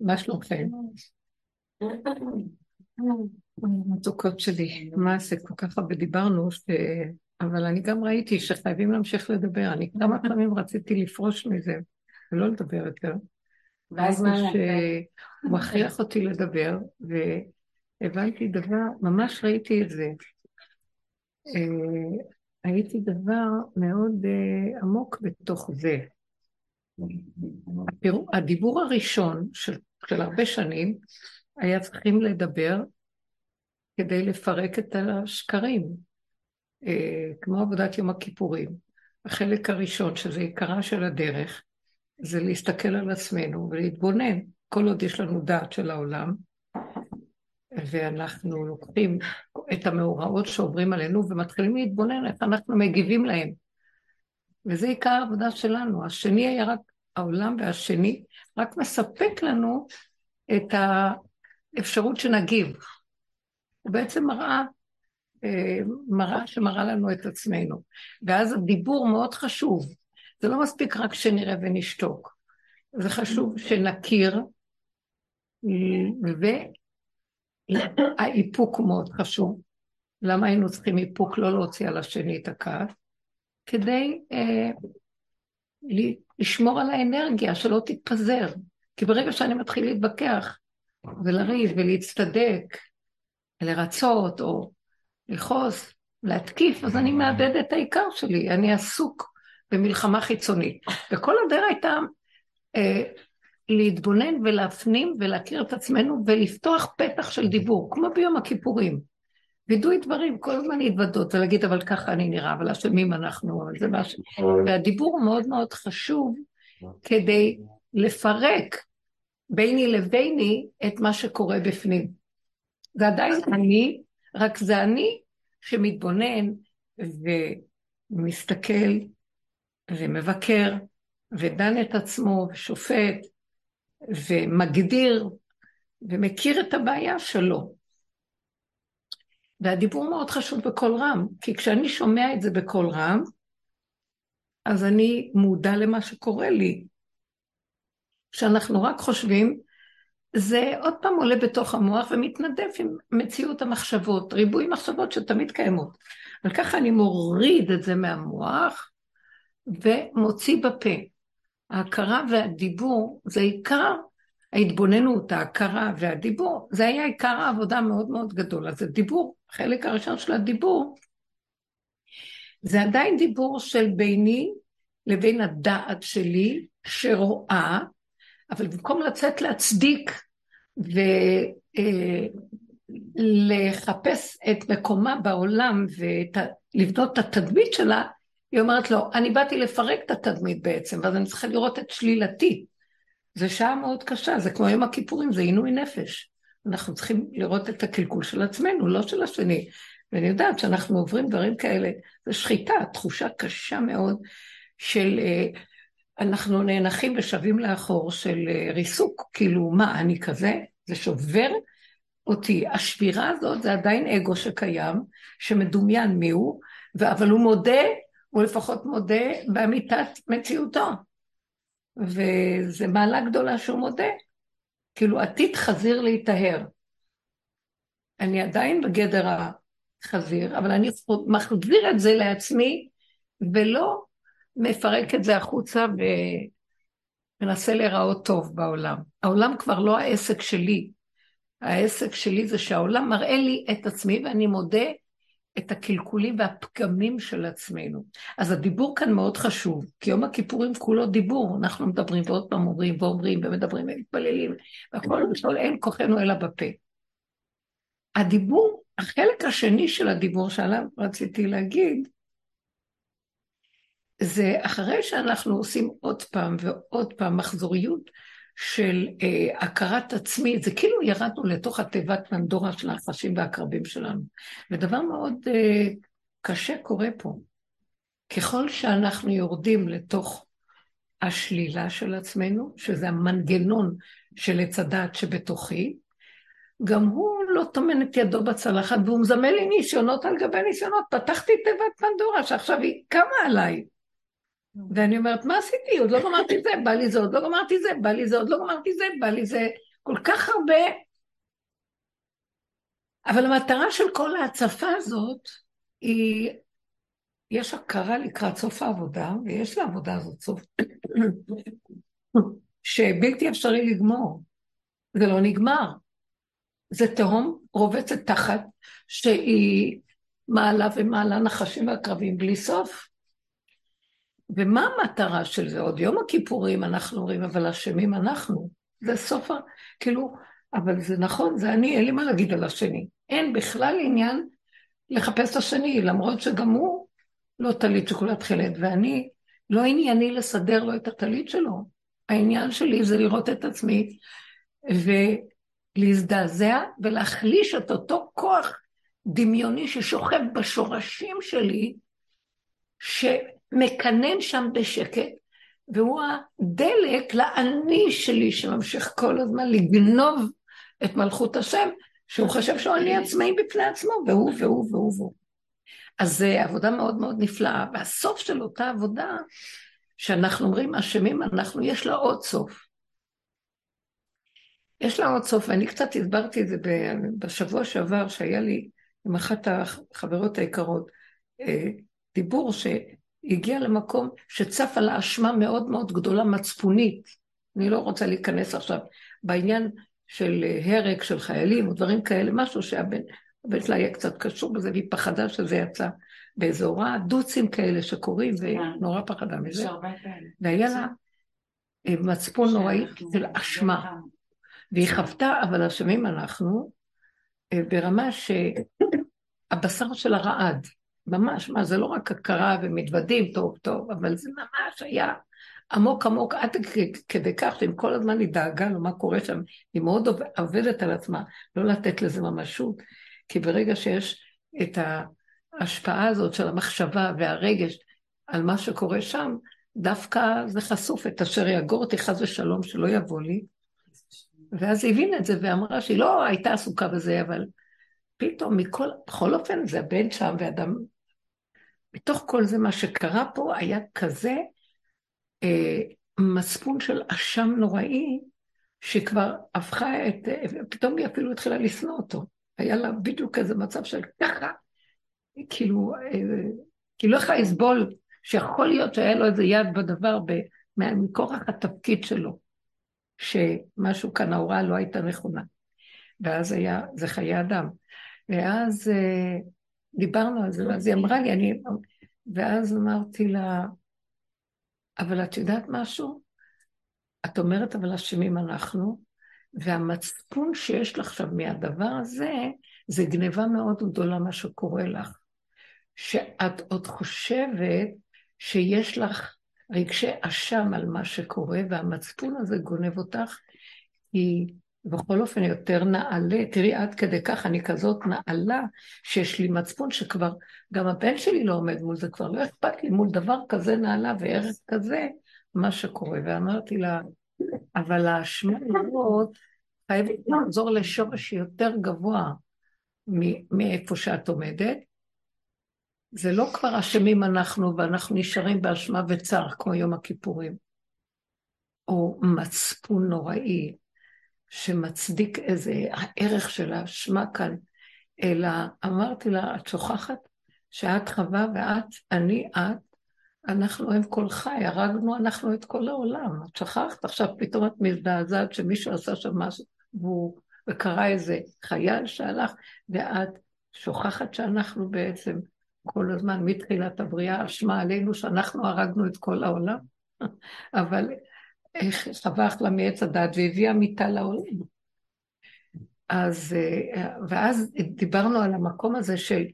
מה שלומכם? מתוקות שלי, מה זה כל כך הרבה דיברנו, ש... אבל אני גם ראיתי שחייבים להמשיך לדבר. אני כמה פעמים רציתי לפרוש מזה ולא לדבר יותר. ואז מה שהוא מכריח אותי לדבר, והבנתי דבר, ממש ראיתי את זה. אה, הייתי דבר מאוד אה, עמוק בתוך זה. הדיבור הראשון של, של הרבה שנים היה צריכים לדבר כדי לפרק את השקרים, אה, כמו עבודת יום הכיפורים. החלק הראשון, שזה עיקרה של הדרך, זה להסתכל על עצמנו ולהתבונן, כל עוד יש לנו דעת של העולם, ואנחנו לוקחים את המאורעות שעוברים עלינו ומתחילים להתבונן איך אנחנו מגיבים להם. וזה עיקר העבודה שלנו. השני היה רק העולם, והשני רק מספק לנו את האפשרות שנגיב. הוא בעצם מראה, אה, מראה שמראה לנו את עצמנו. ואז הדיבור מאוד חשוב. זה לא מספיק רק שנראה ונשתוק. זה חשוב שנכיר, והאיפוק מאוד חשוב. למה היינו צריכים איפוק לא להוציא על השני את הכעס? כדי אה, לשמור על האנרגיה, שלא תתפזר. כי ברגע שאני מתחיל להתווכח ולריב ולהצטדק, לרצות או לכעוס, להתקיף, אז אני מאבד את העיקר שלי, אני עסוק במלחמה חיצונית. וכל הדרך הייתה אה, להתבונן ולהפנים ולהכיר את עצמנו ולפתוח פתח של דיבור, כמו ביום הכיפורים. וידוי דברים, כל הזמן להתוודות ולהגיד, אבל ככה אני נראה, אבל אשמים אנחנו, אבל זה מה ש... והדיבור הוא מאוד מאוד חשוב כדי לפרק ביני לביני את מה שקורה בפנים. זה עדיין אני, רק זה אני שמתבונן ומסתכל ומבקר ודן את עצמו ושופט ומגדיר ומכיר את הבעיה שלו. והדיבור מאוד חשוב בקול רם, כי כשאני שומע את זה בקול רם, אז אני מודע למה שקורה לי. כשאנחנו רק חושבים, זה עוד פעם עולה בתוך המוח ומתנדף עם מציאות המחשבות, ריבוי מחשבות שתמיד קיימות. אבל ככה אני מוריד את זה מהמוח ומוציא בפה. ההכרה והדיבור זה עיקר ההתבוננות, ההכרה והדיבור, זה היה עיקר העבודה מאוד מאוד גדול. אז הדיבור, החלק הראשון של הדיבור, זה עדיין דיבור של ביני לבין הדעת שלי שרואה, אבל במקום לצאת להצדיק ולחפש אה, את מקומה בעולם ולבנות את התדמית שלה, היא אומרת לו, אני באתי לפרק את התדמית בעצם, ואז אני צריכה לראות את שלילתי. זה שעה מאוד קשה, זה כמו יום הכיפורים, זה עינוי נפש. אנחנו צריכים לראות את הקלקול של עצמנו, לא של השני. ואני יודעת שאנחנו עוברים דברים כאלה, זה שחיטה, תחושה קשה מאוד של אה, אנחנו נאנחים ושבים לאחור של אה, ריסוק, כאילו מה, אני כזה? זה שובר אותי. השבירה הזאת זה עדיין אגו שקיים, שמדומיין מיהו, אבל הוא מודה, הוא לפחות מודה באמיתת מציאותו. וזה מעלה גדולה שהוא מודה. כאילו עתיד חזיר להיטהר. אני עדיין בגדר החזיר, אבל אני מחזיר את זה לעצמי, ולא מפרק את זה החוצה ומנסה להיראות טוב בעולם. העולם כבר לא העסק שלי. העסק שלי זה שהעולם מראה לי את עצמי ואני מודה את הקלקולים והפגמים של עצמנו. אז הדיבור כאן מאוד חשוב, כי יום הכיפורים כולו דיבור, אנחנו מדברים ועוד פעם אומרים ואומרים ומדברים ומתפללים, והכל לשאול אין כוחנו אלא בפה. הדיבור, החלק השני של הדיבור שעליו רציתי להגיד, זה אחרי שאנחנו עושים עוד פעם ועוד פעם מחזוריות של אה, הכרת עצמי, זה כאילו ירדנו לתוך התיבת פנדורה של הנחשים והקרבים שלנו. ודבר מאוד אה, קשה קורה פה. ככל שאנחנו יורדים לתוך השלילה של עצמנו, שזה המנגנון של עץ הדעת שבתוכי, גם הוא לא טומן את ידו בצלחת והוא מזמן לי ניסיונות על גבי ניסיונות. פתחתי תיבת פנדורה שעכשיו היא קמה עליי. ואני אומרת, מה עשיתי? עוד לא גמרתי זה, בא לי זה, עוד לא גמרתי זה, בא לי זה, עוד לא גמרתי זה, בא לי זה, כל כך הרבה. אבל המטרה של כל ההצפה הזאת היא, יש הכרה לקראת סוף העבודה, ויש לעבודה הזאת סוף, שבלתי אפשרי לגמור. זה לא נגמר. זה תהום רובצת תחת, שהיא מעלה ומעלה נחשים ועקרבים בלי סוף. ומה המטרה של זה? עוד יום הכיפורים אנחנו אומרים, אבל אשמים אנחנו. זה סוף ה... כאילו, אבל זה נכון, זה אני, אין לי מה להגיד על השני. אין בכלל עניין לחפש את השני, למרות שגם הוא לא טלית שכולה תכלת, ואני, לא ענייני לסדר לו את הטלית שלו. העניין שלי זה לראות את עצמי ולהזדעזע ולהחליש את אותו כוח דמיוני ששוכב בשורשים שלי, שמקנן שם בשקט, והוא הדלק לאני שלי שממשיך כל הזמן לגנוב את מלכות השם, שהוא חושב שהוא אני עצמאי בפני עצמו, והוא והוא והוא והוא. אז זו עבודה מאוד מאוד נפלאה, והסוף של אותה עבודה, שאנחנו אומרים אשמים אנחנו, יש לה עוד סוף. יש לה עוד סוף, ואני קצת הסברתי את זה בשבוע שעבר, שהיה לי עם אחת החברות היקרות, אה, דיבור שהגיע למקום שצפה לה אשמה מאוד מאוד גדולה מצפונית. אני לא רוצה להיכנס עכשיו בעניין של הרג של חיילים או דברים כאלה, משהו שהבן הבן שלה היה קצת קשור בזה, והיא פחדה שזה יצא באיזו הוראה, דוצים כאלה שקורים, והיא כן. נורא פחדה מזה. והיה לה אה, מצפון נוראי של אשמה. והיא חוותה, אבל אשמים אנחנו, אה, ברמה שהבשר שלה רעד. ממש, מה, זה לא רק הכרה ומתוודים טוב טוב, אבל זה ממש היה עמוק עמוק, עד כדי כך שאם כל הזמן היא דאגה לו מה קורה שם, היא מאוד עובדת על עצמה, לא לתת לזה ממשות, כי ברגע שיש את ההשפעה הזאת של המחשבה והרגש על מה שקורה שם, דווקא זה חשוף את אשר יגור אותי חס ושלום שלא יבוא לי. ואז היא הבינה את זה ואמרה שהיא לא הייתה עסוקה בזה, אבל פתאום מכל, בכל אופן זה הבן שם ואדם, מתוך כל זה מה שקרה פה היה כזה אה, מצפון של אשם נוראי, שכבר הפכה את, פתאום היא אפילו התחילה לשנוא אותו. היה לה בדיוק כזה מצב של ככה, כאילו, אה, כאילו איך לסבול, שיכול להיות שהיה לו איזה יד בדבר מכורח התפקיד שלו, שמשהו כאן ההוראה לא הייתה נכונה. ואז היה, זה חיי אדם. ואז אה, דיברנו על זה, ואז היא אמרה לי, אני... ואז אמרתי לה, אבל את יודעת משהו? את אומרת, אבל אשמים אנחנו, והמצפון שיש לך עכשיו מהדבר הזה, זה גניבה מאוד גדולה מה שקורה לך. שאת עוד חושבת שיש לך רגשי אשם על מה שקורה, והמצפון הזה גונב אותך, כי בכל אופן יותר נעלה, תראי עד כדי כך אני כזאת נעלה, שיש לי מצפון שכבר, גם הבן שלי לא עומד מול זה, כבר לא אכפת לי מול דבר כזה נעלה וערך כזה, מה שקורה. ואמרתי לה, אבל האשמה הזאת חייבת לחזור לשורש יותר גבוה מאיפה שאת עומדת. זה לא כבר אשמים אנחנו ואנחנו נשארים באשמה וצער כמו יום הכיפורים. או מצפון נוראי שמצדיק איזה הערך של האשמה כאן, אלא אמרתי לה, את שוכחת שאת חווה ואת, אני את, אנחנו הם כל חי, הרגנו אנחנו את כל העולם. את שכחת, עכשיו פתאום את מזדעזעת שמישהו עשה שם משהו, והוא, וקרה איזה חייל שהלך, ואת שוכחת שאנחנו בעצם כל הזמן, מתחילת הבריאה, אשמה עלינו שאנחנו הרגנו את כל העולם. אבל איך חווח לה מעץ הדת והביאה מיטה לעולם. אז, אה, ואז דיברנו על המקום הזה של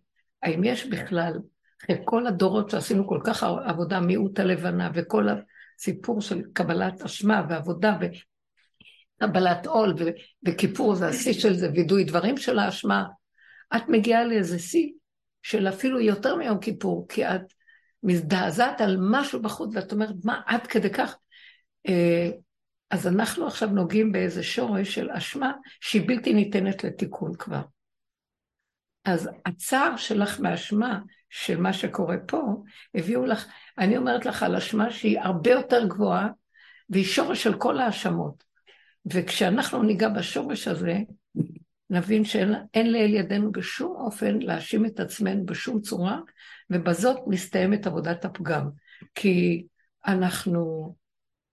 האם יש בכלל אחרי כל הדורות שעשינו כל כך עבודה, מיעוט הלבנה, וכל הסיפור של קבלת אשמה ועבודה וקבלת עול וכיפור זה השיא של זה, וידוי דברים של האשמה, את מגיעה לאיזה שיא של אפילו יותר מיום כיפור, כי את מזדעזעת על משהו בחוץ ואת אומרת, מה עד כדי כך? אה, אז אנחנו עכשיו נוגעים באיזה שורש של אשמה שהיא בלתי ניתנת לתיקון כבר. אז הצער שלך מאשמה של מה שקורה פה, הביאו לך, אני אומרת לך על אשמה שהיא הרבה יותר גבוהה, והיא שורש של כל ההאשמות. וכשאנחנו ניגע בשורש הזה, נבין שאין לאל ידינו בשום אופן להאשים את עצמנו בשום צורה, ובזאת מסתיימת עבודת הפגם. כי אנחנו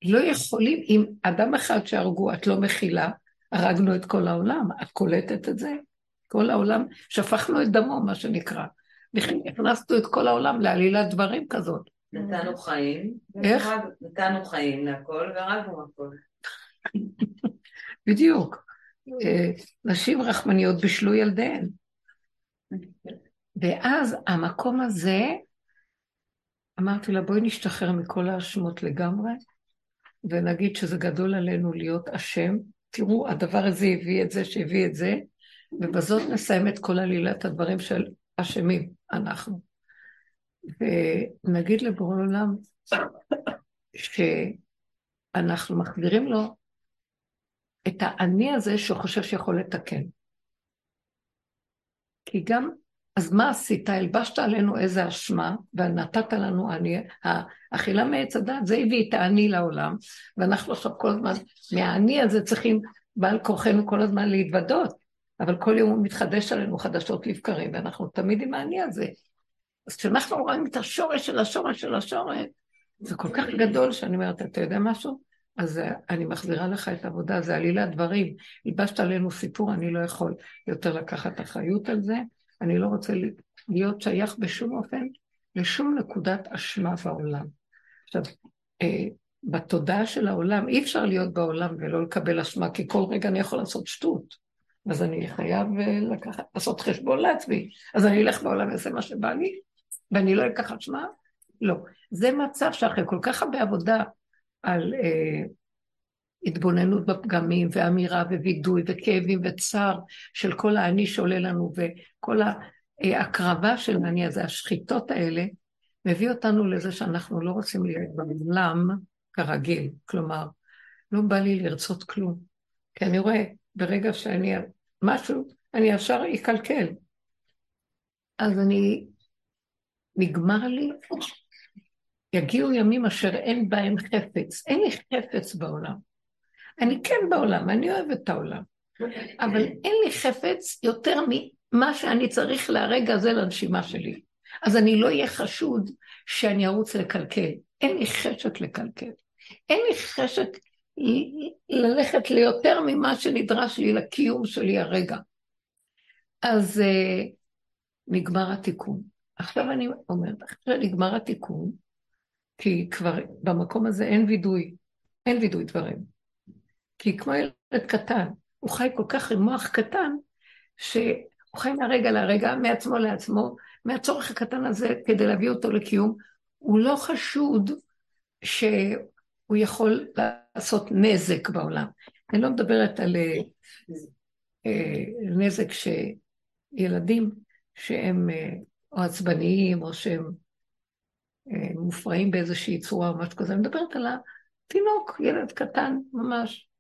לא יכולים, אם אדם אחד שהרגו, את לא מכילה, הרגנו את כל העולם. את קולטת את זה? כל העולם, שפכנו את דמו, מה שנקרא. הכנסנו את כל העולם לעלילת דברים כזאת. נתנו חיים. איך? נתנו חיים להכל והרגנו הכל. בדיוק. אה, נשים רחמניות בשלו ילדיהן. ואז המקום הזה, אמרתי לה, בואי נשתחרר מכל האשמות לגמרי, ונגיד שזה גדול עלינו להיות אשם. תראו, הדבר הזה הביא את זה שהביא את זה, ובזאת נסיים את כל עלילת הדברים של אשמים, אנחנו. ונגיד לבורא עולם שאנחנו מחזירים לו את האני הזה שהוא חושב שיכול לתקן. כי גם, אז מה עשית? הלבשת עלינו איזה אשמה, ונתת לנו אני, האכילה מעץ הדת, זה הביא את האני לעולם, ואנחנו עכשיו כל הזמן, מהאני הזה צריכים בעל כורחנו כל הזמן להתוודות, אבל כל יום הוא מתחדש עלינו חדשות לבקרים, ואנחנו תמיד עם האני הזה. אז כשאנחנו רואים את השורש של השורש של השורש, זה כל כך גדול שאני אומרת, אתה יודע משהו? אז אה, אני מחזירה לך את העבודה, זה עלילת דברים. הלבשת עלינו סיפור, אני לא יכול יותר לקחת אחריות על זה. אני לא רוצה להיות שייך בשום אופן לשום נקודת אשמה בעולם. עכשיו, אה, בתודעה של העולם, אי אפשר להיות בעולם ולא לקבל אשמה, כי כל רגע אני יכול לעשות שטות. אז אני חייב אה, לקחת, לעשות חשבון לעצמי. אז אני אלך בעולם ואעשה מה שבא לי, ואני לא אקח אשמה? לא. זה מצב שאחרי כל כך הרבה עבודה על אה, התבוננות בפגמים, ואמירה, ווידוי, וכאבים, וצער של כל האני שעולה לנו, וכל ההקרבה של האני הזה, השחיטות האלה, מביא אותנו לזה שאנחנו לא רוצים להיות בעולם כרגיל. כלומר, לא בא לי לרצות כלום. כי אני רואה, ברגע שאני... משהו, אני ישר אקלקל. אז אני נגמר לי, יגיעו ימים אשר אין בהם חפץ. אין לי חפץ בעולם. אני כן בעולם, אני אוהבת את העולם. אבל אין לי חפץ יותר ממה שאני צריך לרגע הזה לנשימה שלי. אז אני לא אהיה חשוד שאני ארוץ לקלקל. אין לי חשק לקלקל. אין לי חשק ללכת ליותר ממה שנדרש לי לקיום שלי הרגע. אז uh, נגמר התיקון. עכשיו אני אומרת, אחרי נגמר התיקון, כי כבר במקום הזה אין וידוי, אין וידוי דברים. כי כמו ילד קטן, הוא חי כל כך עם מוח קטן, שהוא חי מהרגע לרגע, מעצמו לעצמו, מהצורך הקטן הזה כדי להביא אותו לקיום, הוא לא חשוד שהוא יכול לעשות נזק בעולם. אני לא מדברת על אה, נזק שילדים שהם אה, או עצבניים, או שהם אה, מופרעים באיזושהי צורה או משהו כזה. אני מדברת על התינוק, ילד קטן ממש.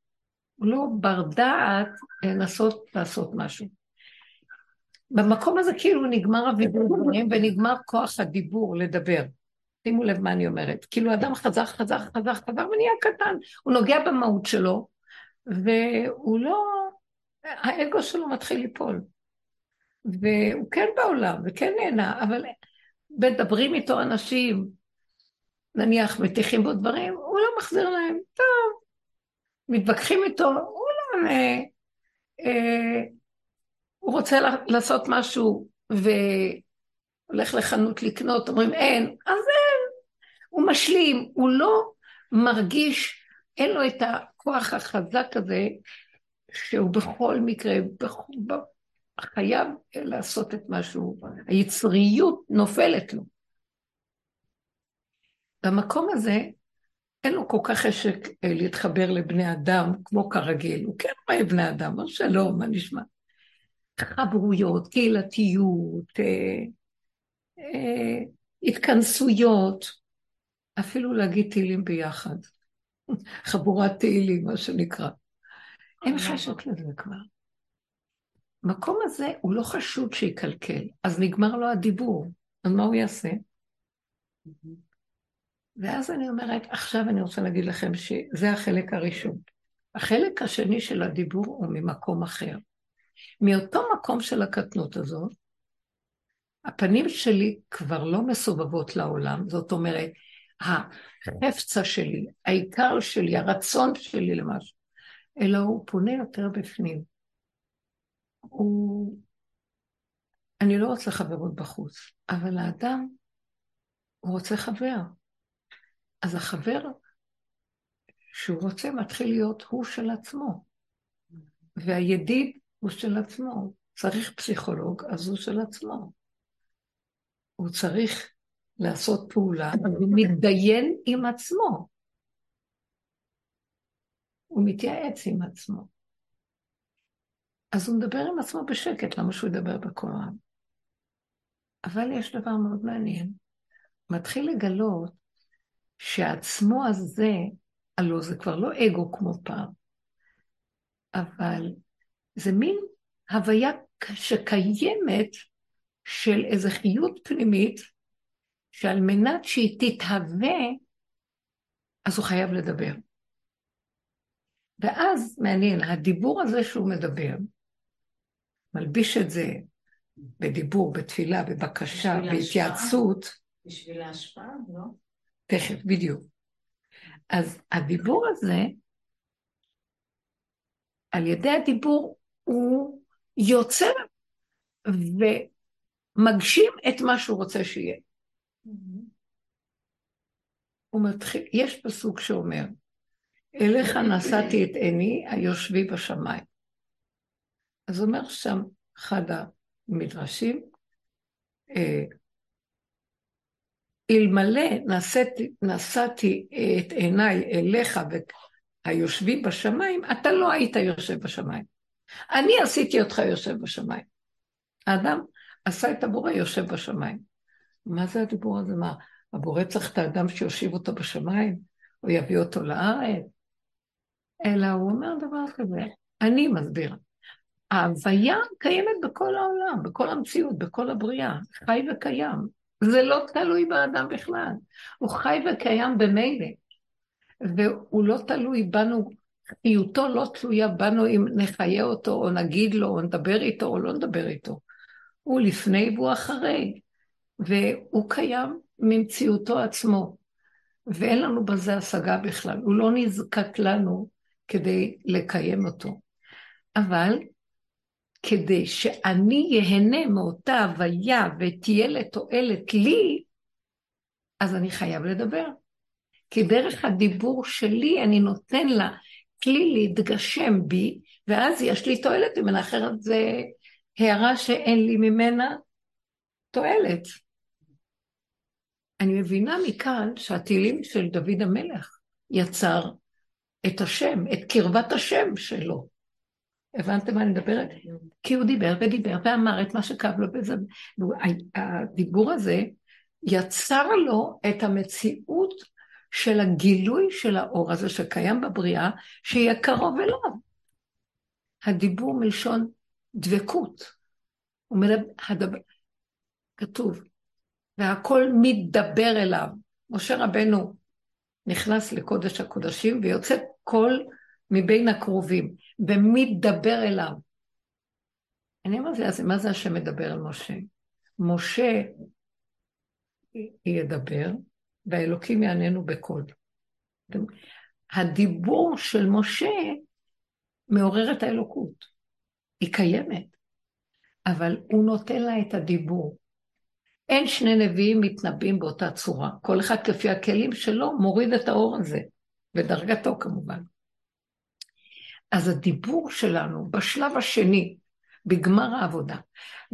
לא בר דעת לנסות לעשות משהו. במקום הזה כאילו נגמר הווידורים ונגמר כוח הדיבור לדבר. שימו לב מה אני אומרת. כאילו אדם חזר, חזר, חזר, חזר ונהיה קטן. הוא נוגע במהות שלו, והוא לא... האגו שלו מתחיל ליפול. והוא כן בעולם, וכן נהנה, אבל מדברים איתו אנשים, נניח מטיחים בו דברים, הוא לא מחזיר להם, טוב. מתווכחים איתו, הוא לא עונה. אה, הוא רוצה לעשות משהו והולך לחנות לקנות, אומרים אין, אז אין. הוא משלים, הוא לא מרגיש, אין לו את הכוח החזק הזה, שהוא בכל מקרה, חייב לעשות את משהו, היצריות נופלת לו. במקום הזה, אין לו כל כך חשק אה, להתחבר לבני אדם כמו כרגיל, הוא כן רואה בני אדם, אומר שלום, מה נשמע? חברויות, קהילתיות, אה, אה, התכנסויות, אפילו להגיד תהילים ביחד. חבורת תהילים, מה שנקרא. אין חשק לזה כבר. המקום הזה הוא לא חשוד שיקלקל, אז נגמר לו הדיבור, אז מה הוא יעשה? ואז אני אומרת, עכשיו אני רוצה להגיד לכם שזה החלק הראשון. החלק השני של הדיבור הוא ממקום אחר. מאותו מקום של הקטנות הזאת, הפנים שלי כבר לא מסובבות לעולם, זאת אומרת, החפצה שלי, העיקר שלי, הרצון שלי למשהו, אלא הוא פונה יותר בפנים. הוא... אני לא רוצה חברות בחוץ, אבל האדם, הוא רוצה חבר. אז החבר שהוא רוצה מתחיל להיות הוא של עצמו, והידיד הוא של עצמו. צריך פסיכולוג, אז הוא של עצמו. הוא צריך לעשות פעולה, הוא מתדיין עם עצמו. הוא מתייעץ עם עצמו. אז הוא מדבר עם עצמו בשקט, למה שהוא ידבר בקול רם? אבל יש דבר מאוד מעניין. מתחיל לגלות שהעצמו הזה, הלוא זה כבר לא אגו כמו פעם, אבל זה מין הוויה שקיימת של איזו חיות פנימית, שעל מנת שהיא תתהווה, אז הוא חייב לדבר. ואז, מעניין, הדיבור הזה שהוא מדבר, מלביש את זה בדיבור, בתפילה, בבקשה, בהתייעצות. בשביל ההשפעה, לא? תכף, בדיוק. אז הדיבור הזה, על ידי הדיבור, הוא יוצר ומגשים את מה שהוא רוצה שיהיה. הוא מתחיל, יש פסוק שאומר, אליך נשאתי את עיני היושבי בשמיים. אז אומר שם אחד המדרשים, אה, אלמלא נשאתי, את עיניי אליך היושבים בשמיים, אתה לא היית יושב בשמיים. אני עשיתי אותך יושב בשמיים. האדם עשה את הבורא יושב בשמיים. מה זה הדיבור הזה? מה, הבורא צריך את האדם שיושיב אותו בשמיים, או יביא אותו לארץ? אלא הוא אומר דבר כזה, אני מסביר. ההוויה קיימת בכל העולם, בכל המציאות, בכל הבריאה, חי וקיים. זה לא תלוי באדם בכלל. הוא חי וקיים במילא. והוא לא תלוי בנו, חיותו לא תלויה בנו אם נחיה אותו, או נגיד לו, או נדבר איתו, או לא נדבר איתו. הוא לפני והוא אחרי. והוא קיים ממציאותו עצמו. ואין לנו בזה השגה בכלל. הוא לא נזקק לנו כדי לקיים אותו. אבל כדי שאני יהנה מאותה הוויה ותהיה לתועלת לי, אז אני חייב לדבר. כי דרך הדיבור שלי אני נותן לה כלי להתגשם בי, ואז יש לי תועלת ממנה, אחרת זה הערה שאין לי ממנה תועלת. אני מבינה מכאן שהתהילים של דוד המלך יצר את השם, את קרבת השם שלו. הבנתם מה אני מדברת? כי הוא דיבר ודיבר ואמר את מה שכאב לו בזה. הדיבור הזה יצר לו את המציאות של הגילוי של האור הזה שקיים בבריאה, שיהיה קרוב אליו. הדיבור מלשון דבקות. הדבר, כתוב, והכל מתדבר אליו. משה רבנו נכנס לקודש הקודשים ויוצא קול מבין הקרובים, ומתדבר אליו. אני אמרתי לעצמי, מה זה השם מדבר על משה? משה ידבר, והאלוקים יעננו בקול. הדיבור של משה מעורר את האלוקות. היא קיימת, אבל הוא נותן לה את הדיבור. אין שני נביאים מתנבאים באותה צורה. כל אחד כפי הכלים שלו מוריד את האור הזה, ודרגתו כמובן. אז הדיבור שלנו בשלב השני, בגמר העבודה,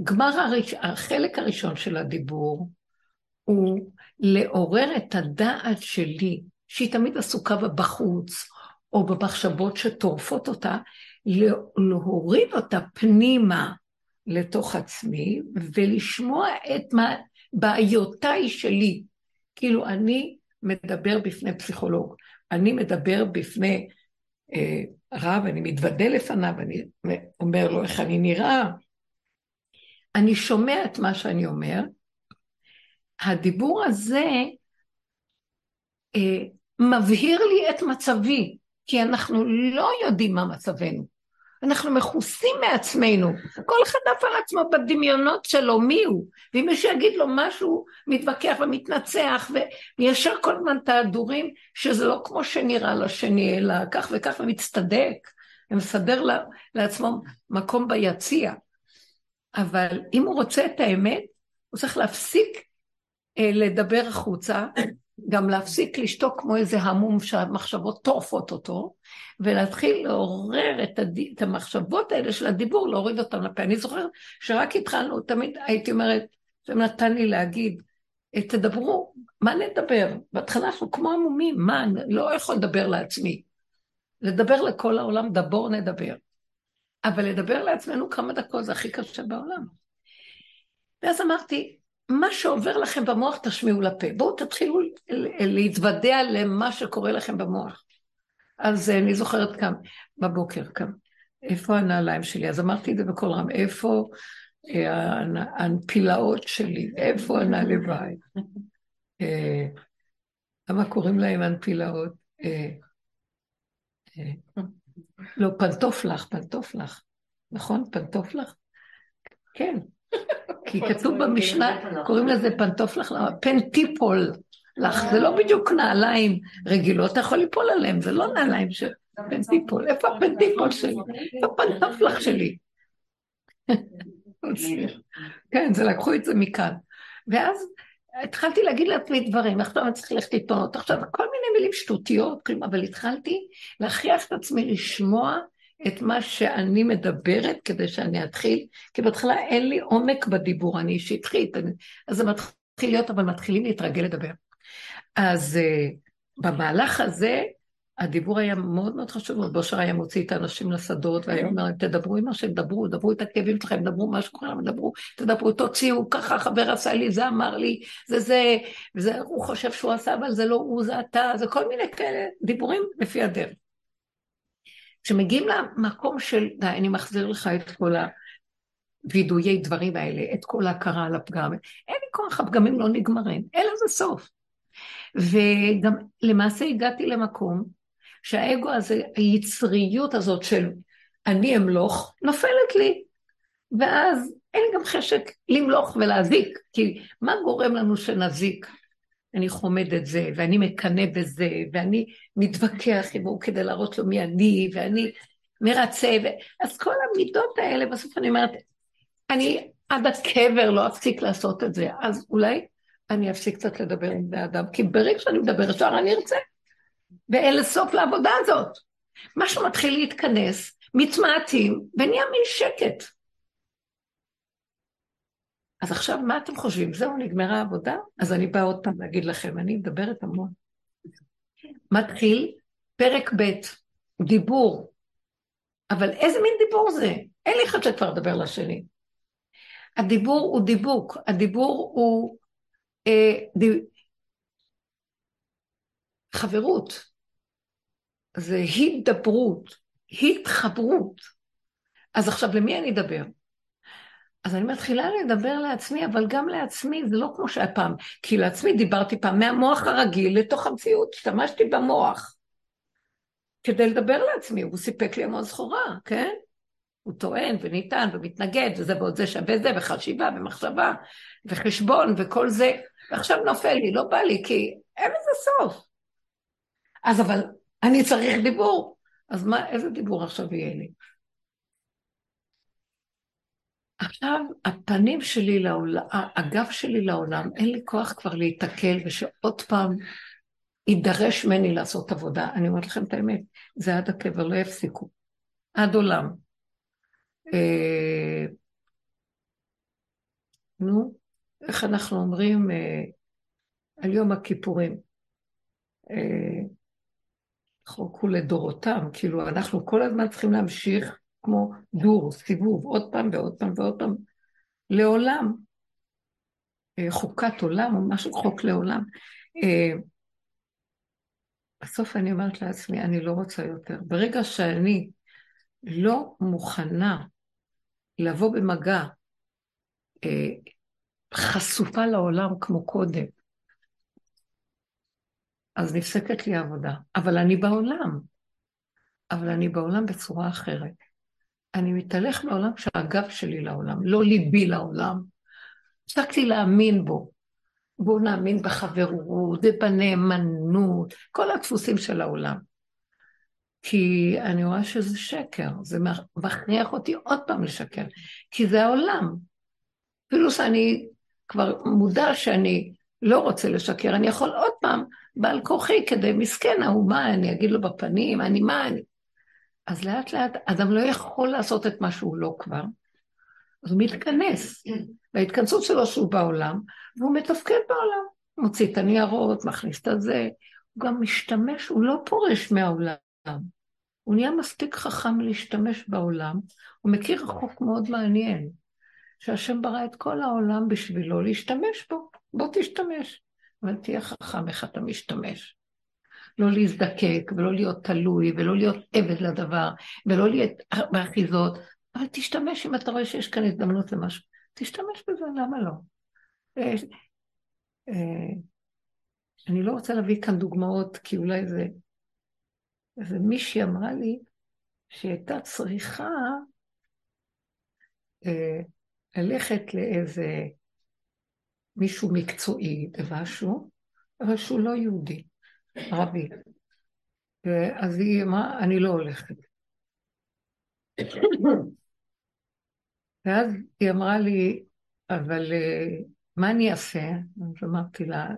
גמר הראש... החלק הראשון של הדיבור הוא לעורר את הדעת שלי, שהיא תמיד עסוקה בחוץ, או במחשבות שטורפות אותה, להוריד אותה פנימה לתוך עצמי, ולשמוע את מה... בעיותיי שלי. כאילו, אני מדבר בפני פסיכולוג, אני מדבר בפני אה, רב, אני מתוודה לפניו, אני אומר לו איך אני נראה. אני שומע את מה שאני אומר. הדיבור הזה אה, מבהיר לי את מצבי, כי אנחנו לא יודעים מה מצבנו. אנחנו מכוסים מעצמנו, כל אחד עף על עצמו בדמיונות שלו, מי הוא? ואם מישהו יגיד לו משהו, מתווכח ומתנצח, וישר כל הזמן את ההדורים, שזה לא כמו שנראה לשני, אלא כך וכך, ומצטדק, ומסדר לעצמו מקום ביציע. אבל אם הוא רוצה את האמת, הוא צריך להפסיק אה, לדבר החוצה, גם להפסיק לשתוק כמו איזה המום שהמחשבות טורפות אותו, ולהתחיל לעורר את, הד... את המחשבות האלה של הדיבור, להוריד אותם לפה. אני זוכרת שרק התחלנו, תמיד הייתי אומרת, זה נתן לי להגיד, אה, תדברו, מה נדבר? בהתחלה אנחנו כמו עמומים, מה, אני לא יכול לדבר לעצמי. לדבר לכל העולם, דבור נדבר. אבל לדבר לעצמנו כמה דקות זה הכי קשה בעולם. ואז אמרתי, מה שעובר לכם במוח תשמיעו לפה. בואו תתחילו להתוודע למה שקורה לכם במוח. אז אני זוכרת כאן, בבוקר כאן, איפה הנעליים שלי? אז אמרתי את זה בקול רם, איפה אה, הנפילאות שלי? איפה הנעלי בית? אה, למה קוראים להם הנפילאות? אה, לא, פנטופלח, פנטופלח. נכון? פנטופלח? כן. כי כתוב במשנה, קוראים לזה פנטופלח, פנטיפול לך, זה לא בדיוק נעליים רגילות, אתה יכול ליפול עליהם, זה לא נעליים של פנטיפול, איפה הפנטיפול שלי? איפה הפנטופלח שלי? כן, זה לקחו את זה מכאן. ואז התחלתי להגיד לעצמי דברים, עכשיו אני צריך ללכת עיתונות, עכשיו כל מיני מילים שטותיות, כלומר, אבל התחלתי להכריח את עצמי לשמוע את מה שאני מדברת כדי שאני אתחיל, כי בהתחלה אין לי עומק בדיבור, אני שטחית, אז זה מתחיל להיות, אבל מתחילים להתרגל לדבר. אז uh, במהלך הזה, הדיבור היה מאוד מאוד חשוב, רב אושר היה מוציא את האנשים לשדות, והיה אומר להם, תדברו עם מה שהם דברו, דברו את הכאבים שלכם, דברו מה שקורה להם, דברו, תדברו, תוציאו, ככה חבר עשה לי, זה אמר לי, זה זה, וזה, הוא חושב שהוא עשה, אבל זה לא הוא, זה אתה, זה כל מיני כאלה דיבורים לפי הדרך. כשמגיעים למקום של, די, אני מחזיר לך את כל הווידויי דברים האלה, את כל ההכרה על הפגם, אין לי כוח, הפגמים לא נגמרים, אין לזה סוף. וגם למעשה הגעתי למקום שהאגו הזה, היצריות הזאת של אני אמלוך, נופלת לי. ואז אין לי גם חשק למלוך ולהזיק, כי מה גורם לנו שנזיק? אני חומד את זה, ואני מקנא בזה, ואני מתווכח עמו כדי להראות לו מי אני, ואני מרצה, ו... אז כל המידות האלה, בסוף אני אומרת, אני עד הקבר לא אפסיק לעשות את זה, אז אולי אני אפסיק קצת לדבר עם בני אדם, כי ברגע שאני מדבר ישר אני ארצה. ואין לסוף לעבודה הזאת. משהו מתחיל להתכנס, מתמעטים, ונהיה מין שקט. אז עכשיו, מה אתם חושבים? זהו, נגמרה העבודה? אז אני באה עוד פעם להגיד לכם, אני מדברת המון. מתחיל פרק ב', דיבור. אבל איזה מין דיבור זה? אין לי חדשת כבר לדבר לשני. הדיבור הוא דיבוק, הדיבור הוא אה, ד... חברות, זה הידברות, התחברות. אז עכשיו, למי אני אדבר? אז אני מתחילה לדבר לעצמי, אבל גם לעצמי זה לא כמו שהיה פעם. כי לעצמי דיברתי פעם מהמוח הרגיל לתוך המציאות, השתמשתי במוח כדי לדבר לעצמי, הוא סיפק לי המון סחורה, כן? הוא טוען וניתן ומתנגד, וזה ועוד זה שווה זה, וחשיבה ומחשבה וחשבון וכל זה, ועכשיו נופל לי, לא בא לי, כי אין לזה סוף. אז אבל אני צריך דיבור, אז מה, איזה דיבור עכשיו יהיה לי? עכשיו, הפנים שלי לעולם, הגב שלי לעולם, אין לי כוח כבר להיתקל ושעוד פעם יידרש ממני לעשות עבודה. אני אומרת לכם את האמת, זה עד הקבר, לא יפסיקו. עד עולם. אה, נו, איך אנחנו אומרים אה, על יום הכיפורים? אה, חוקו לדורותם, כאילו אנחנו כל הזמן צריכים להמשיך כמו דור, סיבוב, עוד פעם ועוד פעם ועוד פעם, לעולם. אה, חוקת עולם או משהו, חוק לעולם. אה, בסוף אני אומרת לעצמי, אני לא רוצה יותר. ברגע שאני לא מוכנה לבוא במגע אה, חשופה לעולם כמו קודם, אז נפסקת לי העבודה. אבל אני בעולם. אבל אני בעולם בצורה אחרת. אני מתהלך בעולם שהגב שלי לעולם, לא ליבי לעולם. הפסקתי להאמין בו. בואו נאמין בחברות ובנאמנות, כל הדפוסים של העולם. כי אני רואה שזה שקר, זה מכריח אותי עוד פעם לשקר, כי זה העולם. אפילו שאני כבר מודע שאני לא רוצה לשקר, אני יכול עוד פעם, בעל כוחי, כדי מסכן ההוא, מה, אני אגיד לו בפנים, אני מה, אני... אז לאט לאט אדם לא יכול לעשות את מה שהוא לא כבר, אז הוא מתכנס. וההתכנסות שלו שהוא בעולם, והוא מתפקד בעולם. מוציא את הניירות, מכניס את הזה, הוא גם משתמש, הוא לא פורש מהעולם. הוא נהיה מספיק חכם להשתמש בעולם, הוא מכיר חוק מאוד מעניין, שהשם ברא את כל העולם בשבילו להשתמש בו, בוא תשתמש. אבל תהיה חכם איך אתה משתמש. לא להזדקק, ולא להיות תלוי, ולא להיות עבד לדבר, ולא להיות באחיזות, אבל תשתמש אם אתה רואה שיש כאן הזדמנות למשהו. תשתמש בזה, למה לא? אה, אה, אני לא רוצה להביא כאן דוגמאות, כי אולי זה... איזה מישהי אמרה לי שהיא הייתה צריכה אה, ללכת לאיזה מישהו מקצועי במשהו, אבל שהוא לא יהודי, ערבי. אז היא אמרה, אני לא הולכת. ואז היא אמרה לי, אבל אה, מה אני אעשה? אז אמרתי לה,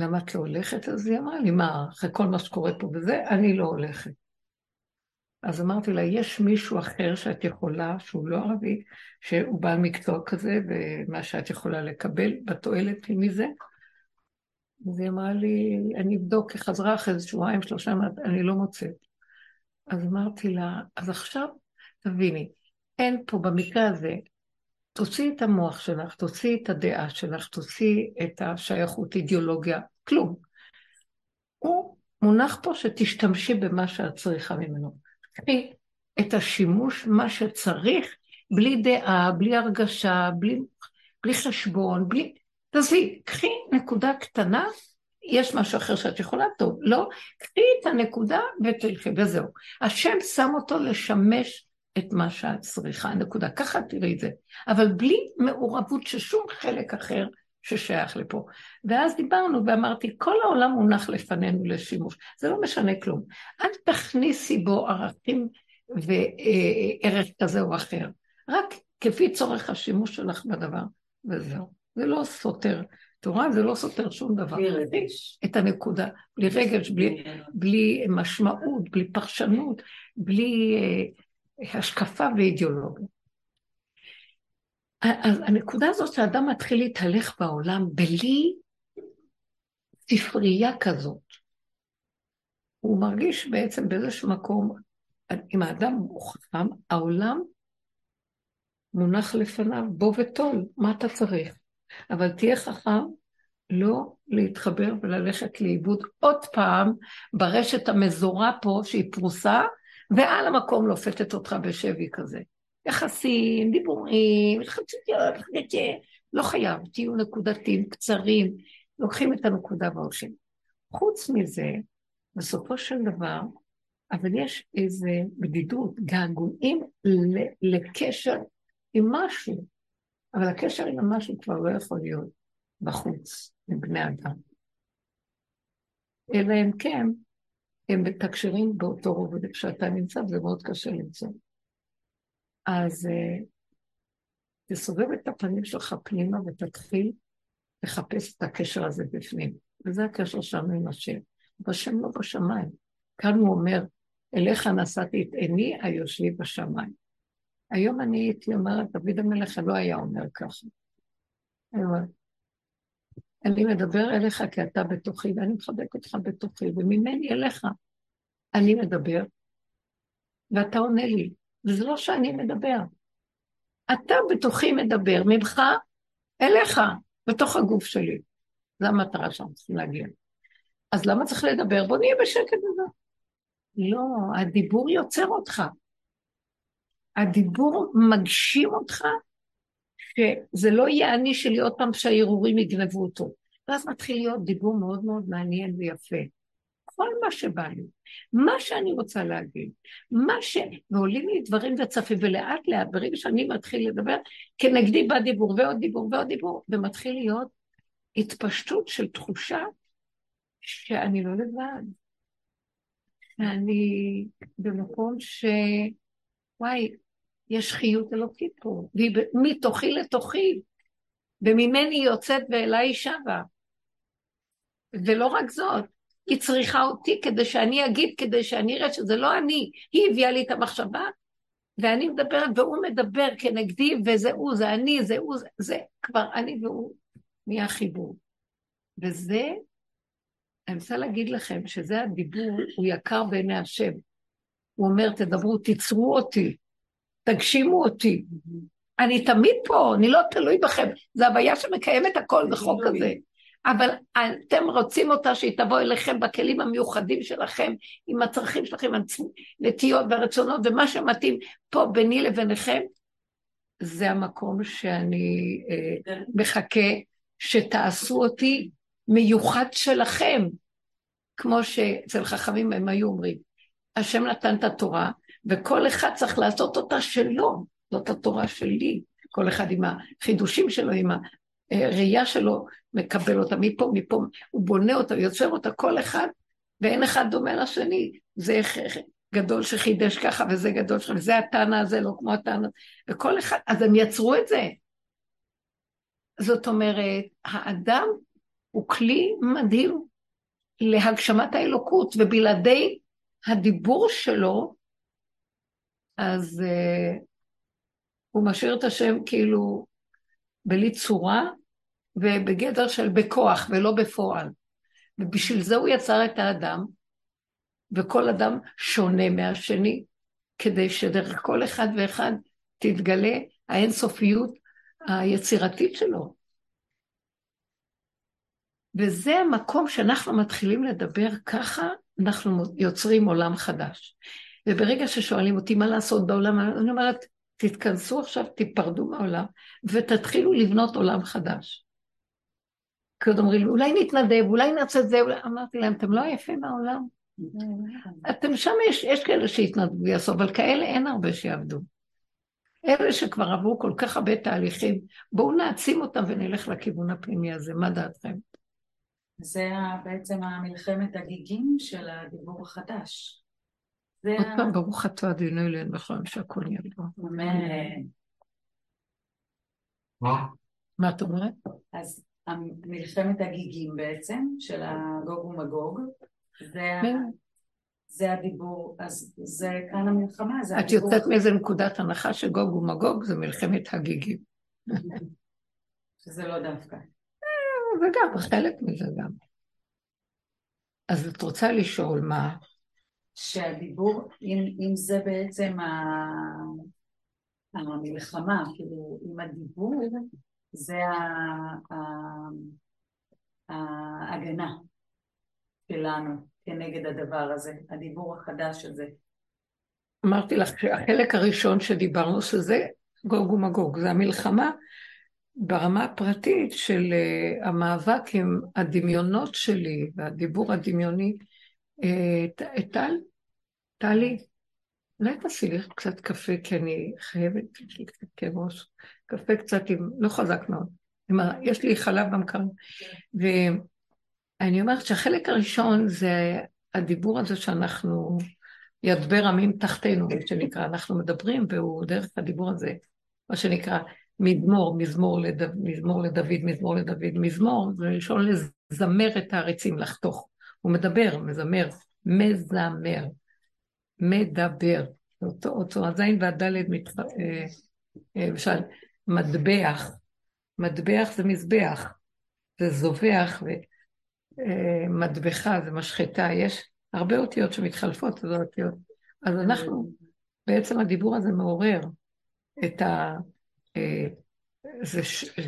למה את לא הולכת? אז היא אמרה לי, מה, אחרי כל מה שקורה פה וזה, אני לא הולכת. אז אמרתי לה, יש מישהו אחר שאת יכולה, שהוא לא ערבי, שהוא בעל מקצוע כזה, ומה שאת יכולה לקבל בתועלת מזה? אז היא אמרה לי, אני אבדוק, היא חזרה אחרי שבועיים, שלושה, אני לא מוצאת. אז אמרתי לה, אז עכשיו, תביני, אין פה במקרה הזה, תוציאי את המוח שלך, תוציאי את הדעה שלך, תוציאי את השייכות, אידיאולוגיה, כלום. הוא מונח פה שתשתמשי במה שאת צריכה ממנו. קחי את השימוש, מה שצריך, בלי דעה, בלי הרגשה, בלי, בלי חשבון, בלי... תעזבי, קחי נקודה קטנה, יש משהו אחר שאת יכולה, טוב, לא, קחי את הנקודה ותלכי, וזהו. השם שם אותו לשמש את מה שאת צריכה, נקודה. ככה תראי את זה. אבל בלי מעורבות של שום חלק אחר ששייך לפה. ואז דיברנו ואמרתי, כל העולם מונח לפנינו לשימוש, זה לא משנה כלום. אל תכניסי בו ערכים וערך כזה או אחר, רק כפי צורך השימוש שלך בדבר, וזהו. זה לא סותר. תורה זה לא סותר שום דבר. בלי רגש. את הנקודה. בלי רגש, בלי, בלי משמעות, בלי פרשנות, בלי אה, השקפה ואידיאולוגיה. אז הנקודה הזאת שאדם מתחיל להתהלך בעולם בלי ספרייה כזאת, הוא מרגיש בעצם באיזשהו מקום, אם האדם הוא חכם, העולם מונח לפניו, בוא וטול, מה אתה צריך? אבל תהיה חכם לא להתחבר וללכת לאיבוד עוד פעם ברשת המזורה פה שהיא פרוסה, ועל המקום לופתת אותך בשבי כזה. יחסים, דיבורים, חציות, לא חייב, תהיו נקודתיים, קצרים, לוקחים את הנקודה והולכים. חוץ מזה, בסופו של דבר, אבל יש איזו בדידות, געגועים לקשר עם משהו, אבל הקשר עם המשהו כבר לא יכול להיות בחוץ, עם בני אדם. אלא אם כן, הם מתקשרים באותו רובד כשאתה נמצא, וזה מאוד קשה למצוא. אז uh, תסובב את הפנים שלך פנימה ותתחיל לחפש את הקשר הזה בפנים. וזה הקשר שלנו עם השם. והשם לא בשמיים. כאן הוא אומר, אליך נשאתי את עיני היושבי בשמיים. היום אני הייתי אומרת, דוד המלך לא היה אומר ככה. אני מדבר אליך כי אתה בתוכי, ואני מחבק אותך בתוכי, וממני אליך אני מדבר, ואתה עונה לי, וזה לא שאני מדבר. אתה בתוכי מדבר, ממך אליך, בתוך הגוף שלי. זו המטרה שאנחנו צריכים להגיע. אז למה צריך לדבר? בוא נהיה בשקט בזה. לא, הדיבור יוצר אותך. הדיבור מגשים אותך שזה לא יהיה אני שלי עוד פעם שהערעורים יגנבו אותו. ואז מתחיל להיות דיבור מאוד מאוד מעניין ויפה. כל מה שבא לי, מה שאני רוצה להגיד, מה ש... ועולים לי דברים וצפים, ולאט לאט, ברגע שאני מתחיל לדבר, כנגדי בא דיבור ועוד דיבור ועוד דיבור, ומתחיל להיות התפשטות של תחושה שאני לא לבד. שאני במקום ש... וואי, יש חיות אלוקית פה, והיא מתוכי לתוכי, וממני יוצאת ואליי שבה. ולא רק זאת, היא צריכה אותי כדי שאני אגיד, כדי שאני אראה שזה לא אני, היא הביאה לי את המחשבה, ואני מדברת והוא מדבר כנגדי, וזה הוא, זה אני, זה הוא, זה, זה כבר אני והוא נהיה חיבור. וזה, אני רוצה להגיד לכם שזה הדיבור, הוא יקר בעיני השם. הוא אומר, תדברו, תיצרו אותי, תגשימו אותי. אני תמיד פה, אני לא תלוי בכם. זה הוויה שמקיימת הכל בחוק הזה. אבל אתם רוצים אותה שהיא תבוא אליכם בכלים המיוחדים שלכם, עם הצרכים שלכם, הנטיות והרצונות, ומה שמתאים פה ביני לביניכם, זה המקום שאני אה, מחכה שתעשו אותי מיוחד שלכם, כמו שאצל חכמים הם היו אומרים. השם נתן את התורה, וכל אחד צריך לעשות אותה שלו, זאת התורה שלי. כל אחד עם החידושים שלו, עם הראייה שלו, מקבל אותה מפה, מפה, הוא בונה אותה, יוצר אותה, כל אחד, ואין אחד דומה לשני. זה גדול שחידש ככה, וזה גדול שלך, וזה הטענה הזה, לא כמו הטענה, וכל אחד, אז הם יצרו את זה. זאת אומרת, האדם הוא כלי מדהים להגשמת האלוקות, ובלעדי הדיבור שלו, אז uh, הוא משאיר את השם כאילו בלי צורה ובגדר של בכוח ולא בפועל. ובשביל זה הוא יצר את האדם, וכל אדם שונה מהשני, כדי שדרך כל אחד ואחד תתגלה האינסופיות היצירתית שלו. וזה המקום שאנחנו מתחילים לדבר ככה, אנחנו יוצרים עולם חדש. וברגע ששואלים אותי מה לעשות בעולם, אני אומרת, תתכנסו עכשיו, תיפרדו מהעולם, ותתחילו לבנות עולם חדש. כי עוד אומרים לי, אולי נתנדב, אולי נעשה את זה, אולי... אמרתי להם, אתם לא עייפים מהעולם? אתם שם, יש, יש כאלה שיתנדבו ויעשו, אבל כאלה אין הרבה שיעבדו. אלה שכבר עברו כל כך הרבה תהליכים, בואו נעצים אותם ונלך לכיוון הפנימי הזה, מה דעתכם? זה בעצם המלחמת הגיגים של הדיבור החדש. עוד פעם, ברוך אתה אדינו אלינו בכלל שהכל יהיה אמן. מה את אומרת? אז מלחמת הגיגים בעצם, של הגוג ומגוג, זה, כן. זה הדיבור, אז זה כאן המלחמה, זה הדיבור. את יוצאת מאיזה נקודת הנחה שגוג ומגוג זה מלחמת הגיגים. שזה לא דווקא. זה גם, חלק מזה גם. אז את רוצה לשאול מה? שהדיבור, אם, אם זה בעצם המלחמה, כאילו, אם הדיבור זה ההגנה שלנו כנגד הדבר הזה, הדיבור החדש הזה. אמרתי לך שהחלק הראשון שדיברנו, שזה גוג ומגוג, זה המלחמה ברמה הפרטית של uh, המאבק עם הדמיונות שלי והדיבור הדמיוני. Uh, טל, טלי, אולי תעשי לי קצת קפה, כי אני חייבת, יש לי קצת כאב ראש. קפה קצת עם, לא חזק מאוד. יש לי חלב במקרר. ואני אומרת שהחלק הראשון זה הדיבור הזה שאנחנו, ידבר עמים תחתינו, מה שנקרא, אנחנו מדברים, והוא דרך הדיבור הזה, מה שנקרא, מזמור, מזמור, לדו, מזמור לדוד, מזמור לדוד, מזמור, זה לשאול לזמר את העריצים, לחתוך. הוא מדבר, מזמר, מזמר, מדבר. אותו, אותו, הזין והדלת מתח... אה, אה, למשל, מטבח, מטבח זה מזבח, זה זובח, ומטבחה זה משחטה, יש הרבה אותיות שמתחלפות, זה אותיות. אז אנחנו, בעצם הדיבור הזה מעורר את ה... אה, זה,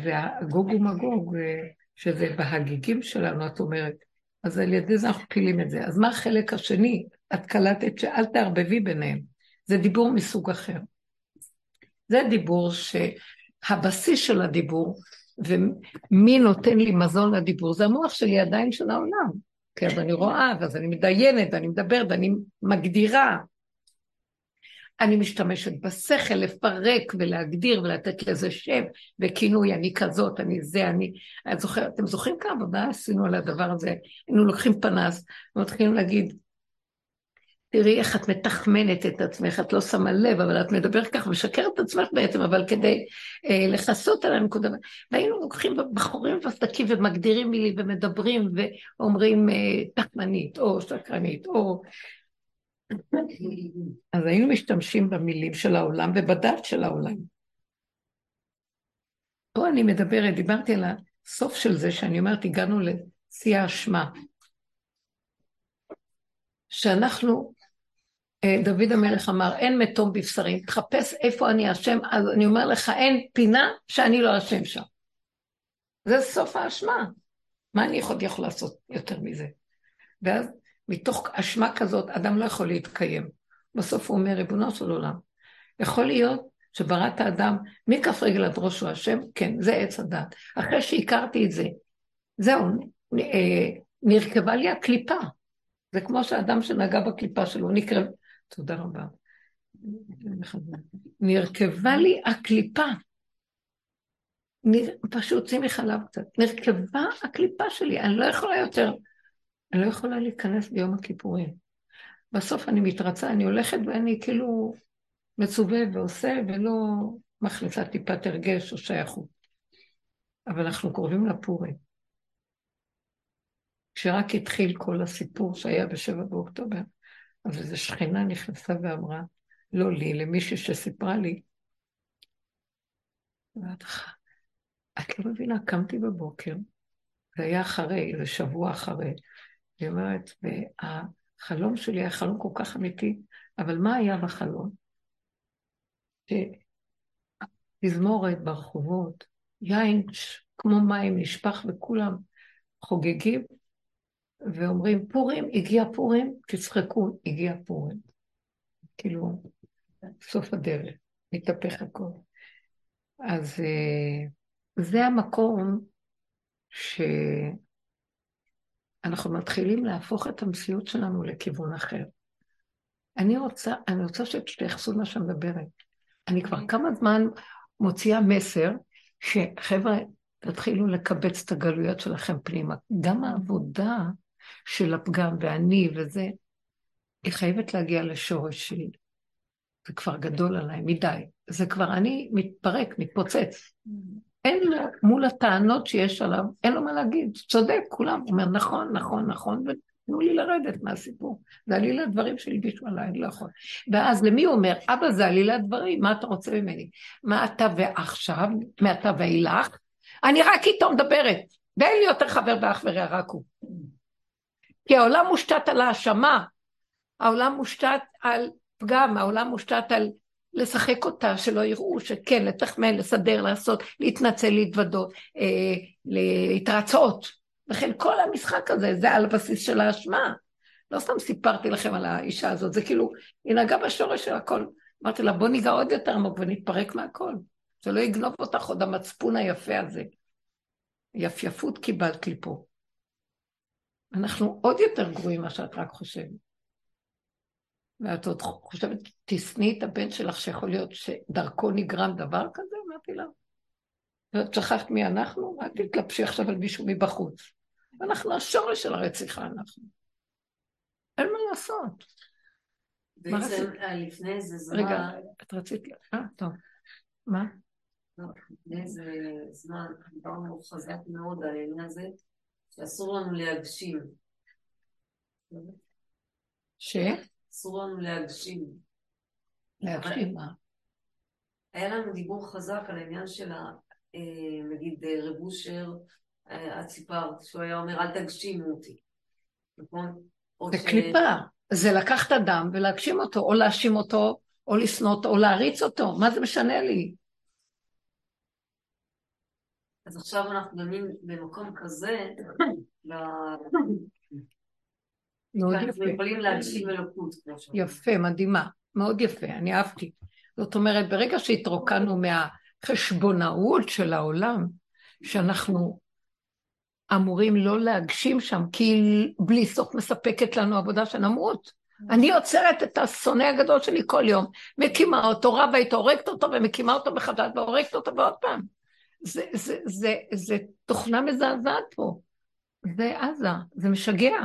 זה הגוג ומגוג, אה, שזה בהגיגים שלנו, את אומרת. אז על ידי זה אנחנו פילים את זה. אז מה החלק השני? את קלטת שאל תערבבי ביניהם. זה דיבור מסוג אחר. זה דיבור שהבסיס של הדיבור ומי נותן לי מזון לדיבור? זה המוח שלי עדיין של העולם. כי אז אני רואה, ואז אני מדיינת, ואני מדברת, ואני מגדירה. אני משתמשת בשכל לפרק ולהגדיר ולתת לזה שם וכינוי, אני כזאת, אני זה, אני... את זוכר, אתם זוכרים כמה עבודה עשינו על הדבר הזה? היינו לוקחים פנס ומתחילים להגיד, תראי איך את מתחמנת את עצמך, את לא שמה לב, אבל את מדברת ככה, משקרת את עצמך בעצם, אבל כדי אה, לכסות על הנקודה. והיינו לוקחים בחורים וסדקים ומגדירים מילים ומדברים ואומרים אה, תחמנית או שקרנית או... אז היינו משתמשים במילים של העולם ובדת של העולם. פה אני מדברת, דיברתי על הסוף של זה, שאני אומרת, הגענו לשיא האשמה. שאנחנו אה, דוד המלך אמר, אין מתום בבשרים, תחפש איפה אני אשם, אז אני אומר לך, אין פינה שאני לא אשם שם. זה סוף האשמה. מה אני יכול, יכול לעשות יותר מזה? ואז מתוך אשמה כזאת, אדם לא יכול להתקיים. בסוף הוא אומר, ריבונו של עולם, יכול להיות שבראת האדם מכף רגל עד ראש הוא השם? כן, זה עץ הדת. אחרי שהכרתי את זה, זהו, אה, נרכבה לי הקליפה. זה כמו שאדם שנגע בקליפה שלו, נקרב, תודה רבה. נרכבה לי הקליפה. נר... פשוט שימי חלב קצת. נרכבה הקליפה שלי, אני לא יכולה יותר, אני לא יכולה להיכנס ביום הכיפורים. בסוף אני מתרצה, אני הולכת ואני כאילו מצווה ועושה ולא מכניסה טיפת הרגש או שייכות. אבל אנחנו קרובים לפורים. כשרק התחיל כל הסיפור שהיה בשבע באוקטובר, אז איזו שכנה נכנסה ואמרה, לא לי, למישהי שסיפרה לי, את לא מבינה, קמתי בבוקר, זה היה אחרי, זה שבוע אחרי, היא אומרת, והחלום שלי היה חלום כל כך אמיתי, אבל מה היה בחלום? שתזמורת ברחובות, יין כמו מים נשפך וכולם חוגגים, ואומרים, פורים, הגיע פורים, תצחקו, הגיע פורים. כאילו, סוף הדרך, מתהפך הכל. אז אה, זה המקום שאנחנו מתחילים להפוך את המציאות שלנו לכיוון אחר. אני רוצה, אני רוצה שתתייחסו למה שאני מדברת. אני כבר כמה זמן מוציאה מסר שחבר'ה, תתחילו לקבץ את הגלויות שלכם פנימה. גם העבודה של הפגם ואני וזה, היא חייבת להגיע לשורש שלי. זה כבר גדול עליי מדי. זה כבר אני מתפרק, מתפוצץ. אין לו, מול הטענות שיש עליו, אין לו מה להגיד. צודק, כולם. הוא אומר, נכון, נכון, נכון, ותנו לי לרדת מהסיפור. זה עלילת דברים שהלבישו עליי, אני לא יכול. ואז למי הוא אומר? אבא, זה עלילת דברים, מה אתה רוצה ממני? מה אתה ועכשיו, מעתה ואילך? אני רק איתו מדברת, ואין לי יותר חבר באח ורע, רק הוא. כי העולם מושתת על האשמה, העולם מושתת על פגם, העולם מושתת על לשחק אותה, שלא יראו שכן, לתחמן, לסדר, לעשות, להתנצל, להתוודות, אה, להתרצות. לכן כל המשחק הזה זה על הבסיס של האשמה. לא סתם סיפרתי לכם על האישה הזאת, זה כאילו, היא נגעה בשורש של הכל. אמרתי לה, בוא ניגע עוד יותר עמוק ונתפרק מהכל. שלא יגנוב אותך עוד המצפון היפה הזה. יפייפות קיבלת לי פה. אנחנו עוד יותר גרועים ממה שאת רק חושבת. ואת עוד חושבת, תשנאי את הבן שלך שיכול להיות שדרכו נגרם דבר כזה? אמרתי לה. ואת שכחת מי אנחנו? אל תתלבשי עכשיו על מישהו מבחוץ. אנחנו השורש של הרציחה, אנחנו. אין מה לעשות. בעצם אה, לפני איזה זמן... רגע, את רצית... אה, טוב. מה? לא, לפני איזה זמן דיברנו חזק מאוד על העניין הזה, שאסור לנו להגשים. ש? אסור לנו להגשים. להגשים מה? היה לנו דיבור חזק על העניין של, אה, נגיד, אה, רב אושר, אה, את סיפרת, שהוא היה אומר, אל תגשימו אותי. נכון? זה ש... קליפה. זה לקחת אדם ולהגשים אותו, או להאשים אותו, או לשנוא אותו, או להריץ אותו. מה זה משנה לי? אז עכשיו אנחנו דנים במקום כזה, אנחנו יכולים להגשים אלוקות. יפה, מדהימה, מאוד יפה, אני אהבתי. זאת אומרת, ברגע שהתרוקנו מהחשבונאות של העולם, שאנחנו אמורים לא להגשים שם, כי בלי סוף מספקת לנו עבודה שנמות. אני עוצרת את השונא הגדול שלי כל יום, מקימה אותו, רבה איתו, הורגת אותו ומקימה אותו מחדש והורגת אותו בעוד פעם. זה, זה, זה, זה תוכנה מזעזעת פה. זה עזה, זה משגע.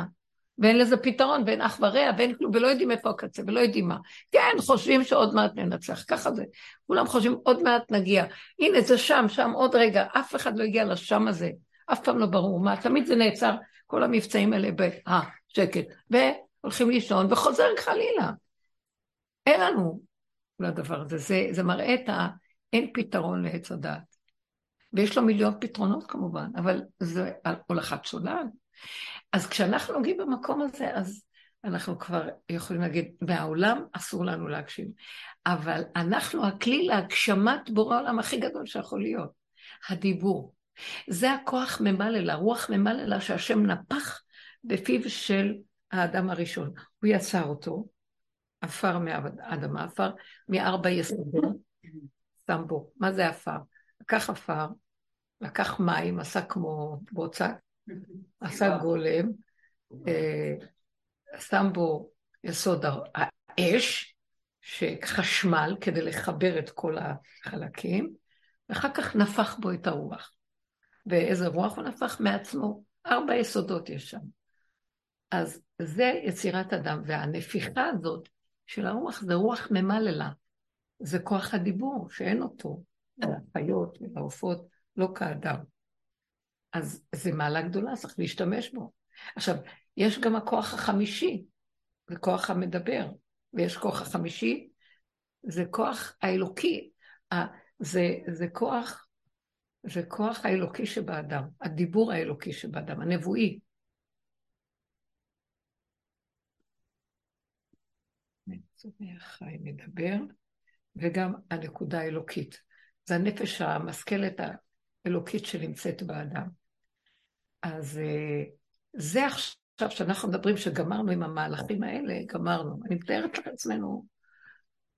ואין לזה פתרון, ואין אח ורע, ואין כלום, ולא יודעים איפה הקצה, ולא יודעים מה. כן, חושבים שעוד מעט ננצח, ככה זה. כולם חושבים, עוד מעט נגיע. הנה, זה שם, שם, עוד רגע, אף אחד לא הגיע לשם הזה. אף פעם לא ברור מה, תמיד זה נעצר, כל המבצעים האלה ב... אה, שקט. והולכים לישון, וחוזר חלילה. אין לנו לדבר הזה. זה, זה מראה את ה... אין פתרון לעץ הדעת. ויש לו מיליון פתרונות כמובן, אבל זה הולכת שולל. אז כשאנחנו נוגעים במקום הזה, אז אנחנו כבר יכולים להגיד, מהעולם אסור לנו להגשים. אבל אנחנו הכלי להגשמת בורא העולם הכי גדול שיכול להיות, הדיבור. זה הכוח ממללה, רוח ממללה שהשם נפח בפיו של האדם הראשון. הוא יצר אותו, עפר מהאדמה, עפר מארבע יסודות, שם בו. מה זה עפר? לקח עפר, לקח מים, עשה כמו בוצק, עשה גולם, אה, שם בו יסוד האש, שחשמל כדי לחבר את כל החלקים, ואחר כך נפח בו את הרוח. ואיזה רוח הוא נפח מעצמו? ארבע יסודות יש שם. אז זה יצירת אדם, והנפיחה הזאת של הרוח זה רוח ממללה. זה כוח הדיבור, שאין אותו לחיות ולעופות, לא כאדם. אז זה מעלה גדולה, צריך להשתמש בו. עכשיו, יש גם הכוח החמישי, זה כוח המדבר, ויש כוח החמישי, זה כוח האלוקי, זה, זה כוח, זה כוח האלוקי שבאדם, הדיבור האלוקי שבאדם, הנבואי. חי מדבר, וגם הנקודה האלוקית. זה הנפש המשכלת האלוקית שנמצאת באדם. אז אה, זה עכשיו שאנחנו מדברים שגמרנו עם המהלכים האלה, גמרנו. אני מתארת לעצמנו,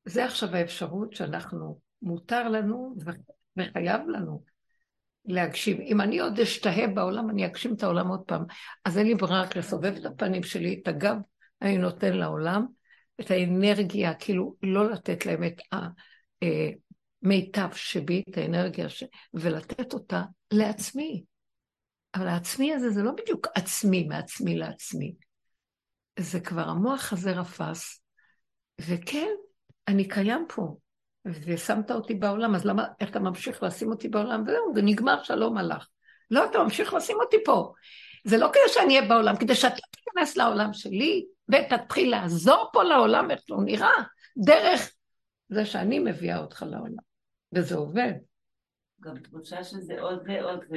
זה עכשיו האפשרות שאנחנו, מותר לנו וחייב לנו להגשים. אם אני עוד אשתהה בעולם, אני אגשים את העולם עוד פעם. אז אין לי ברירה רק לסובב את הפנים שלי, את הגב אני נותן לעולם, את האנרגיה, כאילו לא לתת להם את המיטב שבי, את האנרגיה, ש... ולתת אותה לעצמי. אבל העצמי הזה זה לא בדיוק עצמי מעצמי לעצמי. זה כבר המוח הזה רפס, וכן, אני קיים פה, ושמת אותי בעולם, אז למה, איך אתה ממשיך לשים אותי בעולם? וזהו, זה נגמר, שלום הלך. לא, אתה ממשיך לשים אותי פה. זה לא כדי שאני אהיה בעולם, כדי שאתה תיכנס לעולם שלי, ותתחיל לעזור פה לעולם איך לא נראה, דרך זה שאני מביאה אותך לעולם. וזה עובד. גם תחושה שזה עוד ועוד ו...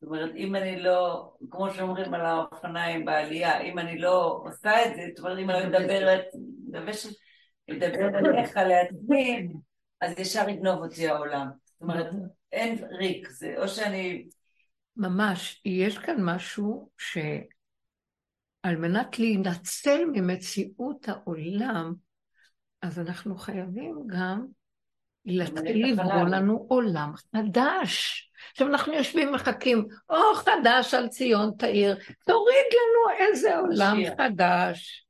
זאת אומרת, אם אני לא, כמו שאומרים על האופניים בעלייה, אם אני לא עושה את זה, זאת אומרת, אם אני מדברת, מדברת עליך לעצמי, אז ישר יגנוב אותי העולם. זאת אומרת, אין ריק, זה או שאני... ממש, יש כאן משהו שעל מנת להינצל ממציאות העולם, אז אנחנו חייבים גם להתחיל לברוא לנו עולם חדש. עכשיו אנחנו יושבים מחכים, או חדש על ציון תאיר, תוריד לנו איזה עולם שיר. חדש.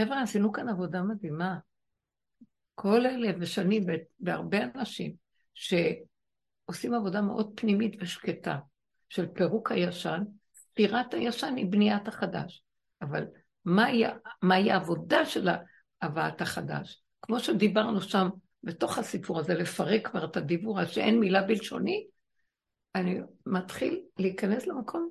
חבר'ה, עשינו כאן עבודה מדהימה. כל אלה ושנים בהרבה אנשים שעושים עבודה מאוד פנימית ושקטה של פירוק הישן, ספירת הישן היא בניית החדש. אבל מהי, מהי העבודה של הבאת החדש? כמו שדיברנו שם בתוך הסיפור הזה, לפרק כבר את הדיבור, אז שאין מילה בלשוני, אני מתחיל להיכנס למקום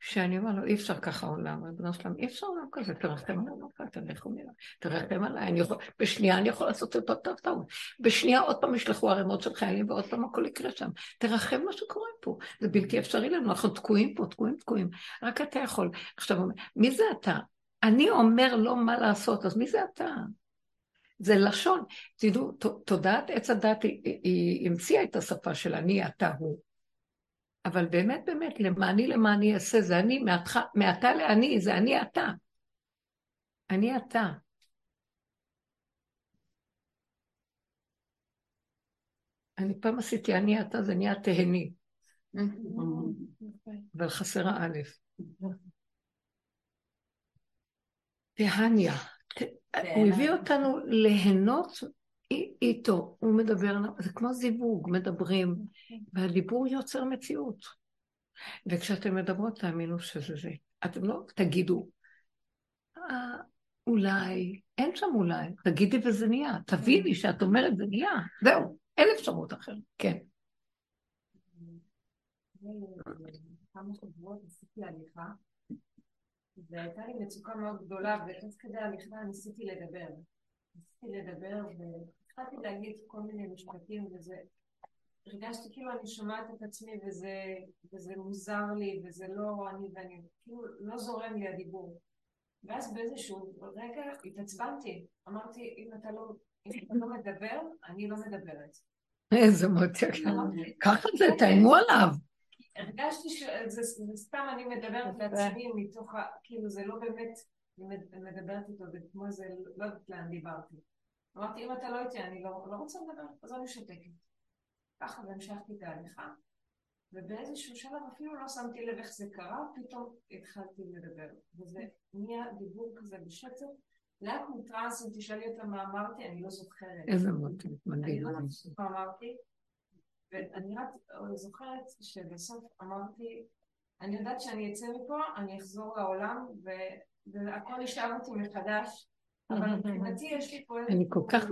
שאני אומר לו, אי אפשר ככה עולם, ריבונו שלם, אי אפשר עולם כזה, תרחם עליי, עליי, תרחם עליי, אני יכול, בשנייה אני יכול לעשות את אותו טעות, בשנייה עוד פעם ישלחו ערימות של חיילים ועוד פעם הכל יקרה שם, תרחם מה שקורה פה, זה בלתי אפשרי לנו, אנחנו תקועים פה, תקועים, תקועים, רק אתה יכול. עכשיו, מי זה אתה? אני אומר לו מה לעשות, אז מי זה אתה? זה לשון. תדעו, תודעת עץ הדת היא, היא המציאה את השפה של אני, אתה, הוא. אבל באמת, באמת, למעני למעני אעשה, זה אני, מעתה, מעתה לאני, זה אני אתה. אני אתה. אני פעם עשיתי אני אתה, זה נהיה תהני. אבל חסרה א'. תהניה. הוא הביא אותנו ליהנות איתו, הוא מדבר, זה כמו זיווג, מדברים, והדיבור יוצר מציאות. וכשאתם מדברות, תאמינו שזה זה. אתם לא תגידו, אה, אולי, אין שם אולי, תגידי וזה נהיה, תביני שאת אומרת זה נהיה, זהו, אין אפשרות אחרת, כן. כמה שבועות עשיתי הליכה, והייתה לי מצוקה מאוד גדולה, ותוך כדי הליכה ניסיתי לדבר. ניסיתי לדבר, והתחלתי להגיד כל מיני משפטים, וזה... הרגשתי כאילו אני שומעת את עצמי וזה, וזה מוזר לי וזה לא אני ואני, כאילו לא זורם לי הדיבור. ואז באיזשהו רגע התעצבנתי, אמרתי אם אתה לא, אם אתה לא מדבר, אני לא מדברת. איזה מותק. ככה זה, תאיימו עליו. הרגשתי שזה סתם אני מדברת לעצמי מתוך ה... כאילו זה לא באמת, אני מדברת איתו, זה כמו איזה, לא יודעת לאן דיברתי. אמרתי, אם אתה לא איתי, אני לא, לא רוצה לדבר, אז אני שותקת. ככה והמשכתי את ההליכה. ובאיזשהו שלב אפילו לא שמתי לב איך זה קרה, פתאום התחלתי לדבר. וזה נהיה דיבור כזה בשצף. לאט מוטרס, אם תשאלי אותה מה אמרתי, אני לא זוכרת. איזה מוטי, מדהים. אני לא זוכרת מה אמרתי. ואני רק זוכרת שבסוף אמרתי, אני יודעת שאני אצא מפה, אני אחזור לעולם, והכל ישאב אותי מחדש, אבל מבחינתי יש לי פה... אני כל כך...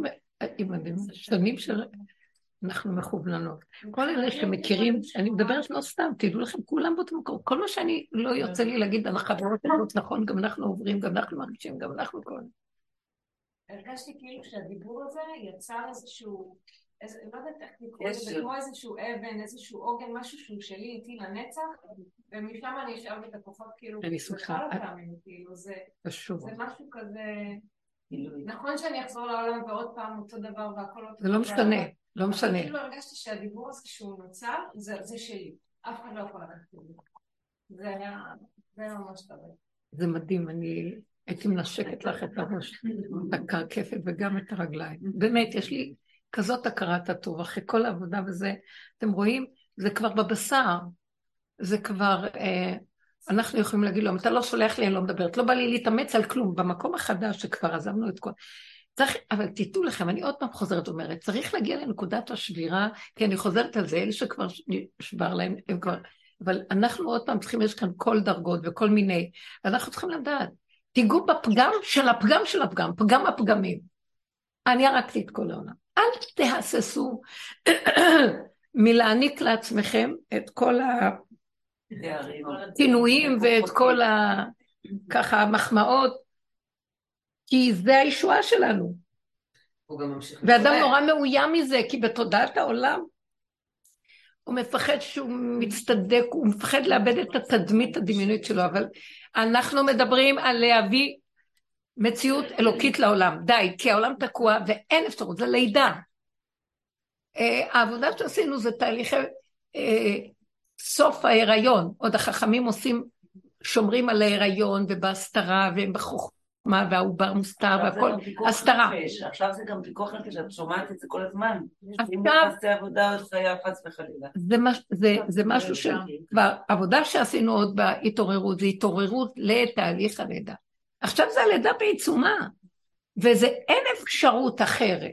שנים של... אנחנו מכווננות. כל אלה שמכירים, אני מדברת לא סתם, תדעו לכם, כולם באותו מקום. כל מה שאני לא יוצא לי להגיד על החברות האלה, נכון, גם אנחנו עוברים, גם אנחנו מרגישים, גם אנחנו כל... הרגשתי כאילו שהדיבור הזה יצר איזשהו איזה, לא יודעת איך לקרוא לזה, כמו איזשהו אבן, איזשהו עוגן, משהו שהוא שלי איתי לנצח, ומשם אני אשאר את הכוחות כאילו, אני שמחה. כאילו, זה, זה משהו כזה, נכון שאני אחזור לעולם ועוד פעם אותו דבר והכל אותו דבר. זה לא משנה, לא משנה. כאילו הרגשתי שהדיבור הזה שהוא נוצר, זה שלי, אף אחד לא יכול לקחת את זה. זה היה, זה היה ממש טוב. זה מדהים, אני הייתי מנשקת לך את הראש, את הקרקפת וגם את הרגליים. באמת, יש לי... כזאת הכרת הטוב, אחרי כל העבודה וזה, אתם רואים, זה כבר בבשר, זה כבר, אה, אנחנו יכולים להגיד לו, אם אתה לא שולח לי, אני לא מדברת, לא בא לי להתאמץ על כלום, במקום החדש שכבר עזבנו את כל... צריך, אבל תדעו לכם, אני עוד פעם חוזרת ואומרת, צריך להגיע לנקודת השבירה, כי אני חוזרת על זה, אלה שכבר נשבר להם, הם כבר... אבל אנחנו עוד פעם צריכים, יש כאן כל דרגות וכל מיני, ואנחנו צריכים לדעת, תיגעו בפגם של הפגם של הפגם, פגם הפגמים. אני הרגתי את כל העולם. אל תהססו מלהעניק לעצמכם את כל הכינויים ואת כל ה... ככה המחמאות, כי זה הישועה שלנו. ואדם נורא מאוים מזה, כי בתודעת העולם הוא מפחד שהוא מצטדק, הוא מפחד לאבד את התדמית הדמיונית שלו, אבל אנחנו מדברים על להביא מציאות אלוקית לעולם. די, כי העולם תקוע ואין אפשרות, זה לידה. Uh, העבודה שעשינו זה תהליכי uh, סוף ההיריון. עוד החכמים עושים, שומרים על ההיריון ובהסתרה והם בחוכמה והעובר מוסתר והכל, הסתרה. עכשיו זה גם פיקוח נפש, את שומעת את זה כל הזמן. אם תעשה עבודה עוד חיה חס וחלילה. זה, מש, זה, זה משהו ש... העבודה שעשינו עוד בהתעוררות, זה התעוררות לתהליך הלידה. עכשיו זה הלידה בעיצומה, וזה אין אפשרות אחרת.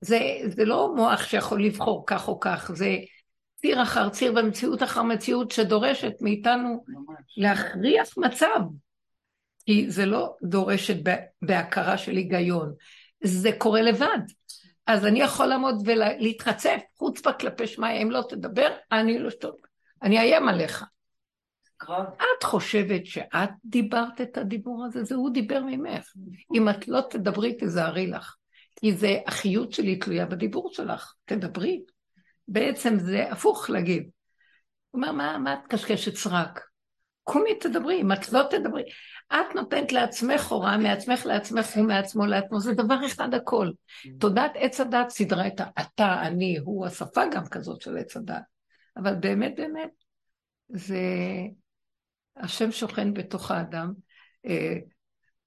זה, זה לא מוח שיכול לבחור כך או כך, זה ציר אחר ציר ומציאות אחר מציאות שדורשת מאיתנו להכריח מצב. כי זה לא דורשת בהכרה של היגיון, זה קורה לבד. אז אני יכול לעמוד ולהתחצף, חוצפה כלפי שמיא, אם לא תדבר, אני לא אשתוק, אני אאיים עליך. את חושבת שאת דיברת את הדיבור הזה? זה הוא דיבר ממך. אם את לא תדברי, תזהרי לך. כי זה, החיות שלי תלויה בדיבור שלך. תדברי. בעצם זה הפוך להגיד. הוא אומר, מה, מה את קשקשת סרק? קומי תדברי, אם את לא תדברי. את נותנת לעצמך הוראה, מעצמך לעצמך ומעצמו לעצמו, זה דבר אחד הכל. תודעת עץ הדת סידרה את האתה, אני, הוא, השפה גם כזאת של עץ הדת. אבל באמת באמת, זה השם שוכן בתוך האדם, אה,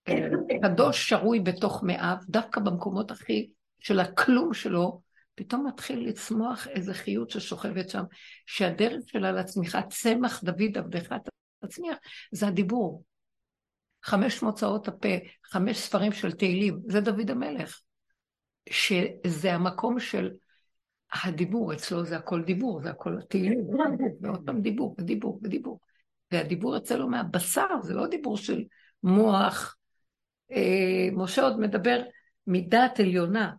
אה, קדוש שרוי בתוך מאיו, דווקא במקומות הכי של הכלום שלו, פתאום מתחיל לצמוח איזה חיות ששוכבת שם, שהדרך שלה לצמיחה, צמח דוד עבדך תצמיח, זה הדיבור. חמש מוצאות הפה, חמש ספרים של תהילים, זה דוד המלך. שזה המקום של הדיבור, אצלו זה הכל דיבור, זה הכל תהילים, ועוד פעם דיבור, ודיבור, ודיבור. והדיבור אצלו מהבשר, זה לא דיבור של מוח. אה, משה עוד מדבר מדעת עליונה.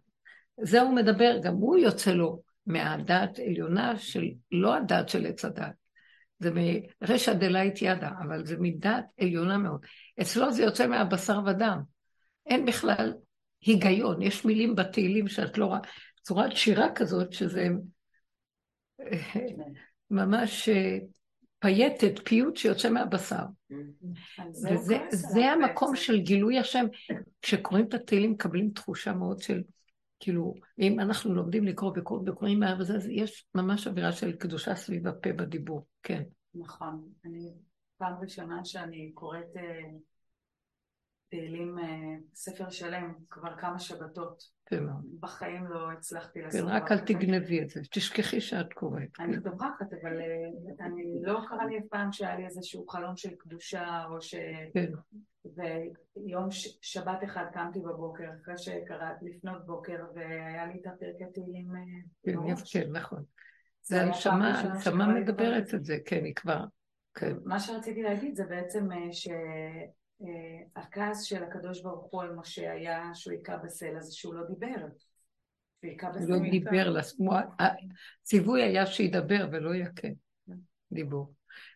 זה הוא מדבר, גם הוא יוצא לו מהדעת עליונה של, לא הדעת של עץ הדעת. זה מרשע דלית ידה, אבל זה מדעת עליונה מאוד. אצלו זה יוצא מהבשר ודם. אין בכלל היגיון, יש מילים בתהילים שאת לא רואה, צורת שירה כזאת, שזה ממש אה, פייטת, פיוט שיוצא מהבשר. וזה המקום של גילוי השם. כשקוראים את התהילים מקבלים תחושה מאוד של, כאילו, אם אנחנו לומדים לקרוא וקוראים מהר וזה, אז יש ממש אווירה של קדושה סביב הפה בדיבור, כן. נכון. אני פעם ראשונה שאני קוראת אה, תהילים, אה, ספר שלם, כבר כמה שבתות. כן. בחיים לא הצלחתי לעשות. כן, רק אל תגנבי את זה, תשכחי שאת קוראת. אני דומחת, אבל אה, אני לא קרה לי אף פעם שהיה לי איזשהו חלום של קדושה, או ש... כן. ויום שבת אחד קמתי בבוקר, אחרי שקראתי לפנות בוקר, והיה לי את הפרקי תהילים כן, כן, נכון. זה הנשמה, הנשמה מדברת את זה, כן, היא כבר, כן. מה שרציתי להגיד זה בעצם ש... אה, הכעס של הקדוש ברוך הוא על משה היה שהוא היכה בסלע, זה שהוא לא דיבר. הוא לא דיבר, הציווי היה שידבר ולא יכה דיבור.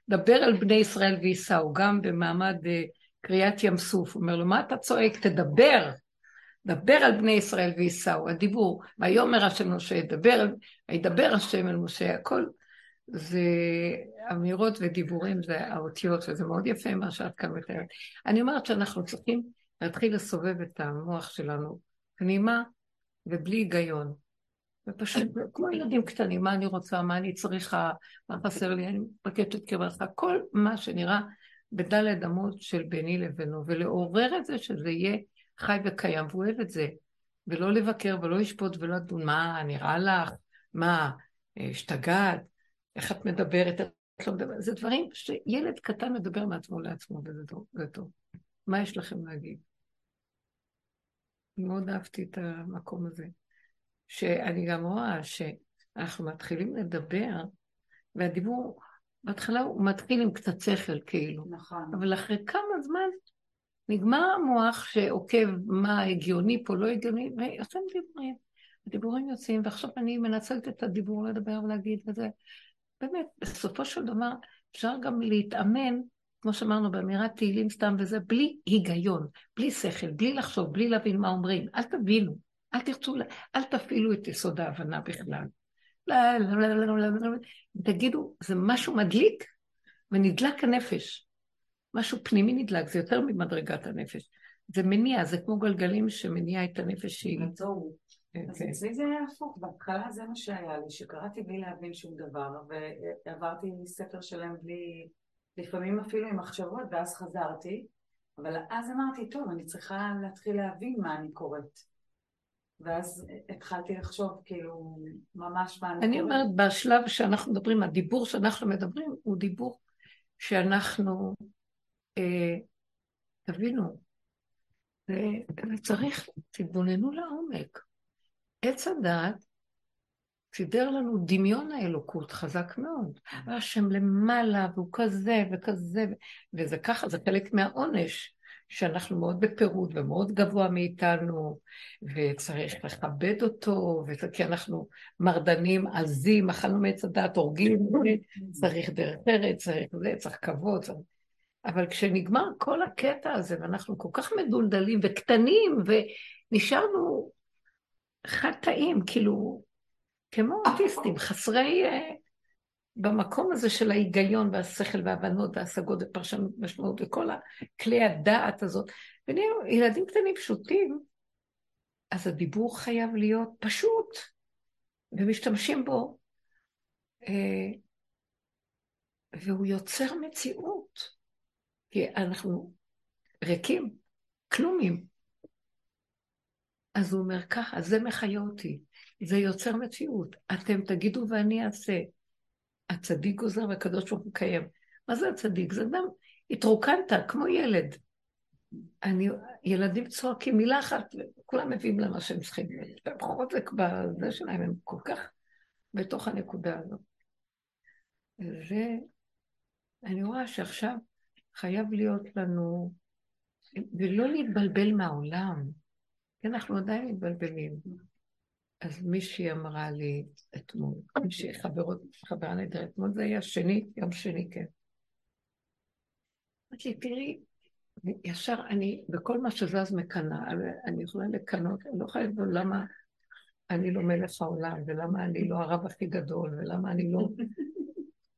דבר על בני ישראל וייסעו, גם במעמד אה, קריאת ים סוף. הוא אומר לו, מה אתה צועק? תדבר. דבר על בני ישראל וייסעו, הדיבור. ויאמר השם משה, דבר, וידבר השם אל משה, הכל זה אמירות ודיבורים, זה האותיות, וזה מאוד יפה מה שאת כאן מתארת. אני אומרת שאנחנו צריכים להתחיל לסובב את המוח שלנו פנימה ובלי היגיון. ופשוט, כמו ילדים קטנים, מה אני רוצה, מה אני צריכה, מה חסר לי, אני מבקשת קרבתך, כל מה שנראה בדלת אמות של ביני לבינו, ולעורר את זה שזה יהיה חי וקיים, והוא אוהב את זה, ולא לבקר ולא לשפוט ולא לדון, מה נראה לך, מה, השתגעת, איך את מדברת, את לא מדברת, זה דברים שילד קטן מדבר מעצמו לעצמו, וזה טוב, זה טוב. מה יש לכם להגיד? מאוד אהבתי את המקום הזה. שאני גם רואה שאנחנו מתחילים לדבר, והדיבור, בהתחלה הוא מתחיל עם קצת שכל כאילו. נכון. אבל אחרי כמה זמן נגמר המוח שעוקב מה הגיוני פה, לא הגיוני, ויוצאים דיבורים. הדיבורים יוצאים, ועכשיו אני מנצלת את הדיבור לדבר ולהגיד וזה. באמת, בסופו של דבר אפשר גם להתאמן, כמו שאמרנו באמירת תהילים סתם וזה, בלי היגיון, בלי שכל, בלי לחשוב, בלי להבין מה אומרים. אל תבינו, אל תרצו, אל תפעילו את יסוד ההבנה בכלל. תגידו, זה משהו מדליק ונדלק הנפש. משהו פנימי נדלק, זה יותר ממדרגת הנפש. זה מניע, זה כמו גלגלים שמניע את הנפש שהיא... אז כן. אצלי זה היה הפוך, בהתחלה זה מה שהיה לי, שקראתי בלי להבין שום דבר, ועברתי ספר שלם בלי, לפעמים אפילו עם מחשבות, ואז חזרתי, אבל אז אמרתי, טוב, אני צריכה להתחיל להבין מה אני קוראת. ואז התחלתי לחשוב, כאילו, ממש מה אני קוראת. אני אומרת, בשלב שאנחנו מדברים, הדיבור שאנחנו מדברים הוא דיבור שאנחנו, אה, תבינו, צריך, תתבוננו לעומק. עץ הדעת סידר לנו דמיון האלוקות חזק מאוד. השם למעלה, והוא כזה וכזה, וזה ככה, זה חלק מהעונש, שאנחנו מאוד בפירוד ומאוד גבוה מאיתנו, וצריך לכבד אותו, וזה כי אנחנו מרדנים, עזים, אכלנו מעץ הדעת, הורגים, צריך דרך ארץ, צריך זה, צריך כבוד. צריך... אבל כשנגמר כל הקטע הזה, ואנחנו כל כך מדולדלים וקטנים, ונשארנו חטאים, כאילו, כמו אוטיסטים, חסרי... Uh, במקום הזה של ההיגיון והשכל והבנות וההשגות ופרשנות משמעות וכל הכלי הדעת הזאת, ונהיינו ילדים קטנים פשוטים, אז הדיבור חייב להיות פשוט, ומשתמשים בו, uh, והוא יוצר מציאות, כי אנחנו ריקים, כלומים. אז הוא אומר ככה, זה מחיה אותי. זה יוצר מציאות. אתם תגידו ואני אעשה. הצדיק גוזר והקדוש ברוך הוא קיים. מה זה הצדיק? זה אדם, התרוקנת כמו ילד. אני, ילדים צועקים מילה אחת, וכולם מביאים למה שהם צריכים. חוזק בזה שלהם, הם כל כך בתוך הנקודה הזאת. ואני רואה שעכשיו חייב להיות לנו, ולא להתבלבל מהעולם, אנחנו עדיין מתבלבלים. אז מישהי אמרה לי אתמול, מישהי חברות, חברה נהדרת, אתמול זה היה שני, יום שני, כן. אמרתי לי, תראי, ישר אני, בכל מה שזז מקנאה, אני יכולה לקנות, אני לא יכולה לדעת למה אני לא מלך העולם, ולמה אני לא הרב הכי גדול, ולמה אני לא...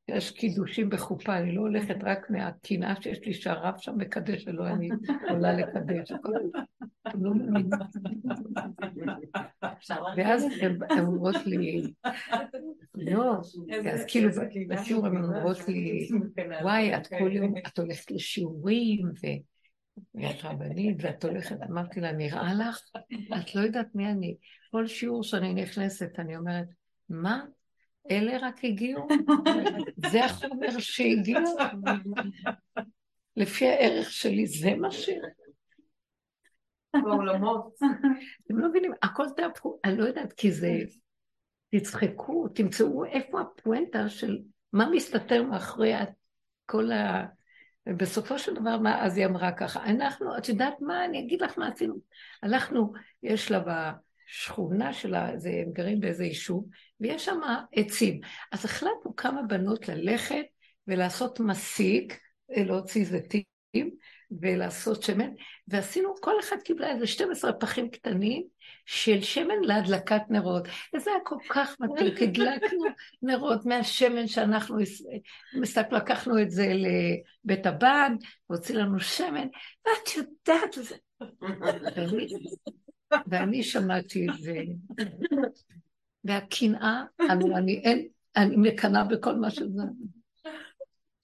יש קידושים בחופה, אני לא הולכת רק מהקנאה שיש לי שהרב שם מקדש ולא אני עולה לקדש. לא ואז הן אומרות לי, לא, אז כאילו בשיעור הן אומרות לי, וואי, את כל יום, את הולכת לשיעורים, ואת רבנית, ואת הולכת, אמרתי לה, נראה לך? את לא יודעת מי אני. כל שיעור שאני נכנסת, אני אומרת, מה? אלה רק הגיעו? זה החומר שהגיע? לפי הערך שלי, זה מה ש... בעולמות. אתם לא מבינים, הכל תהפכו, אני לא יודעת, כי זה... תצחקו, תמצאו איפה הפואנטה של מה מסתתר מאחורי כל ה... ובסופו של דבר, מה אז היא אמרה ככה? אנחנו, את יודעת מה, אני אגיד לך מה עשינו. הלכנו, יש לה בשכונה שלה, זה, הם גרים באיזה יישוב, ויש שם עצים. אז החלטנו כמה בנות ללכת ולעשות מסיק, להוציא זיתים, ולעשות שמן, ועשינו, כל אחד קיבלה איזה 12 פחים קטנים של שמן להדלקת נרות. וזה היה כל כך כי הדלקנו נרות מהשמן שאנחנו, מסתכל, לקחנו את זה לבית הבד, והוציא לנו שמן, ואת יודעת, זה... ואני שמעתי את זה, והקנאה, אני, אין, אני מקנאה בכל מה שזה.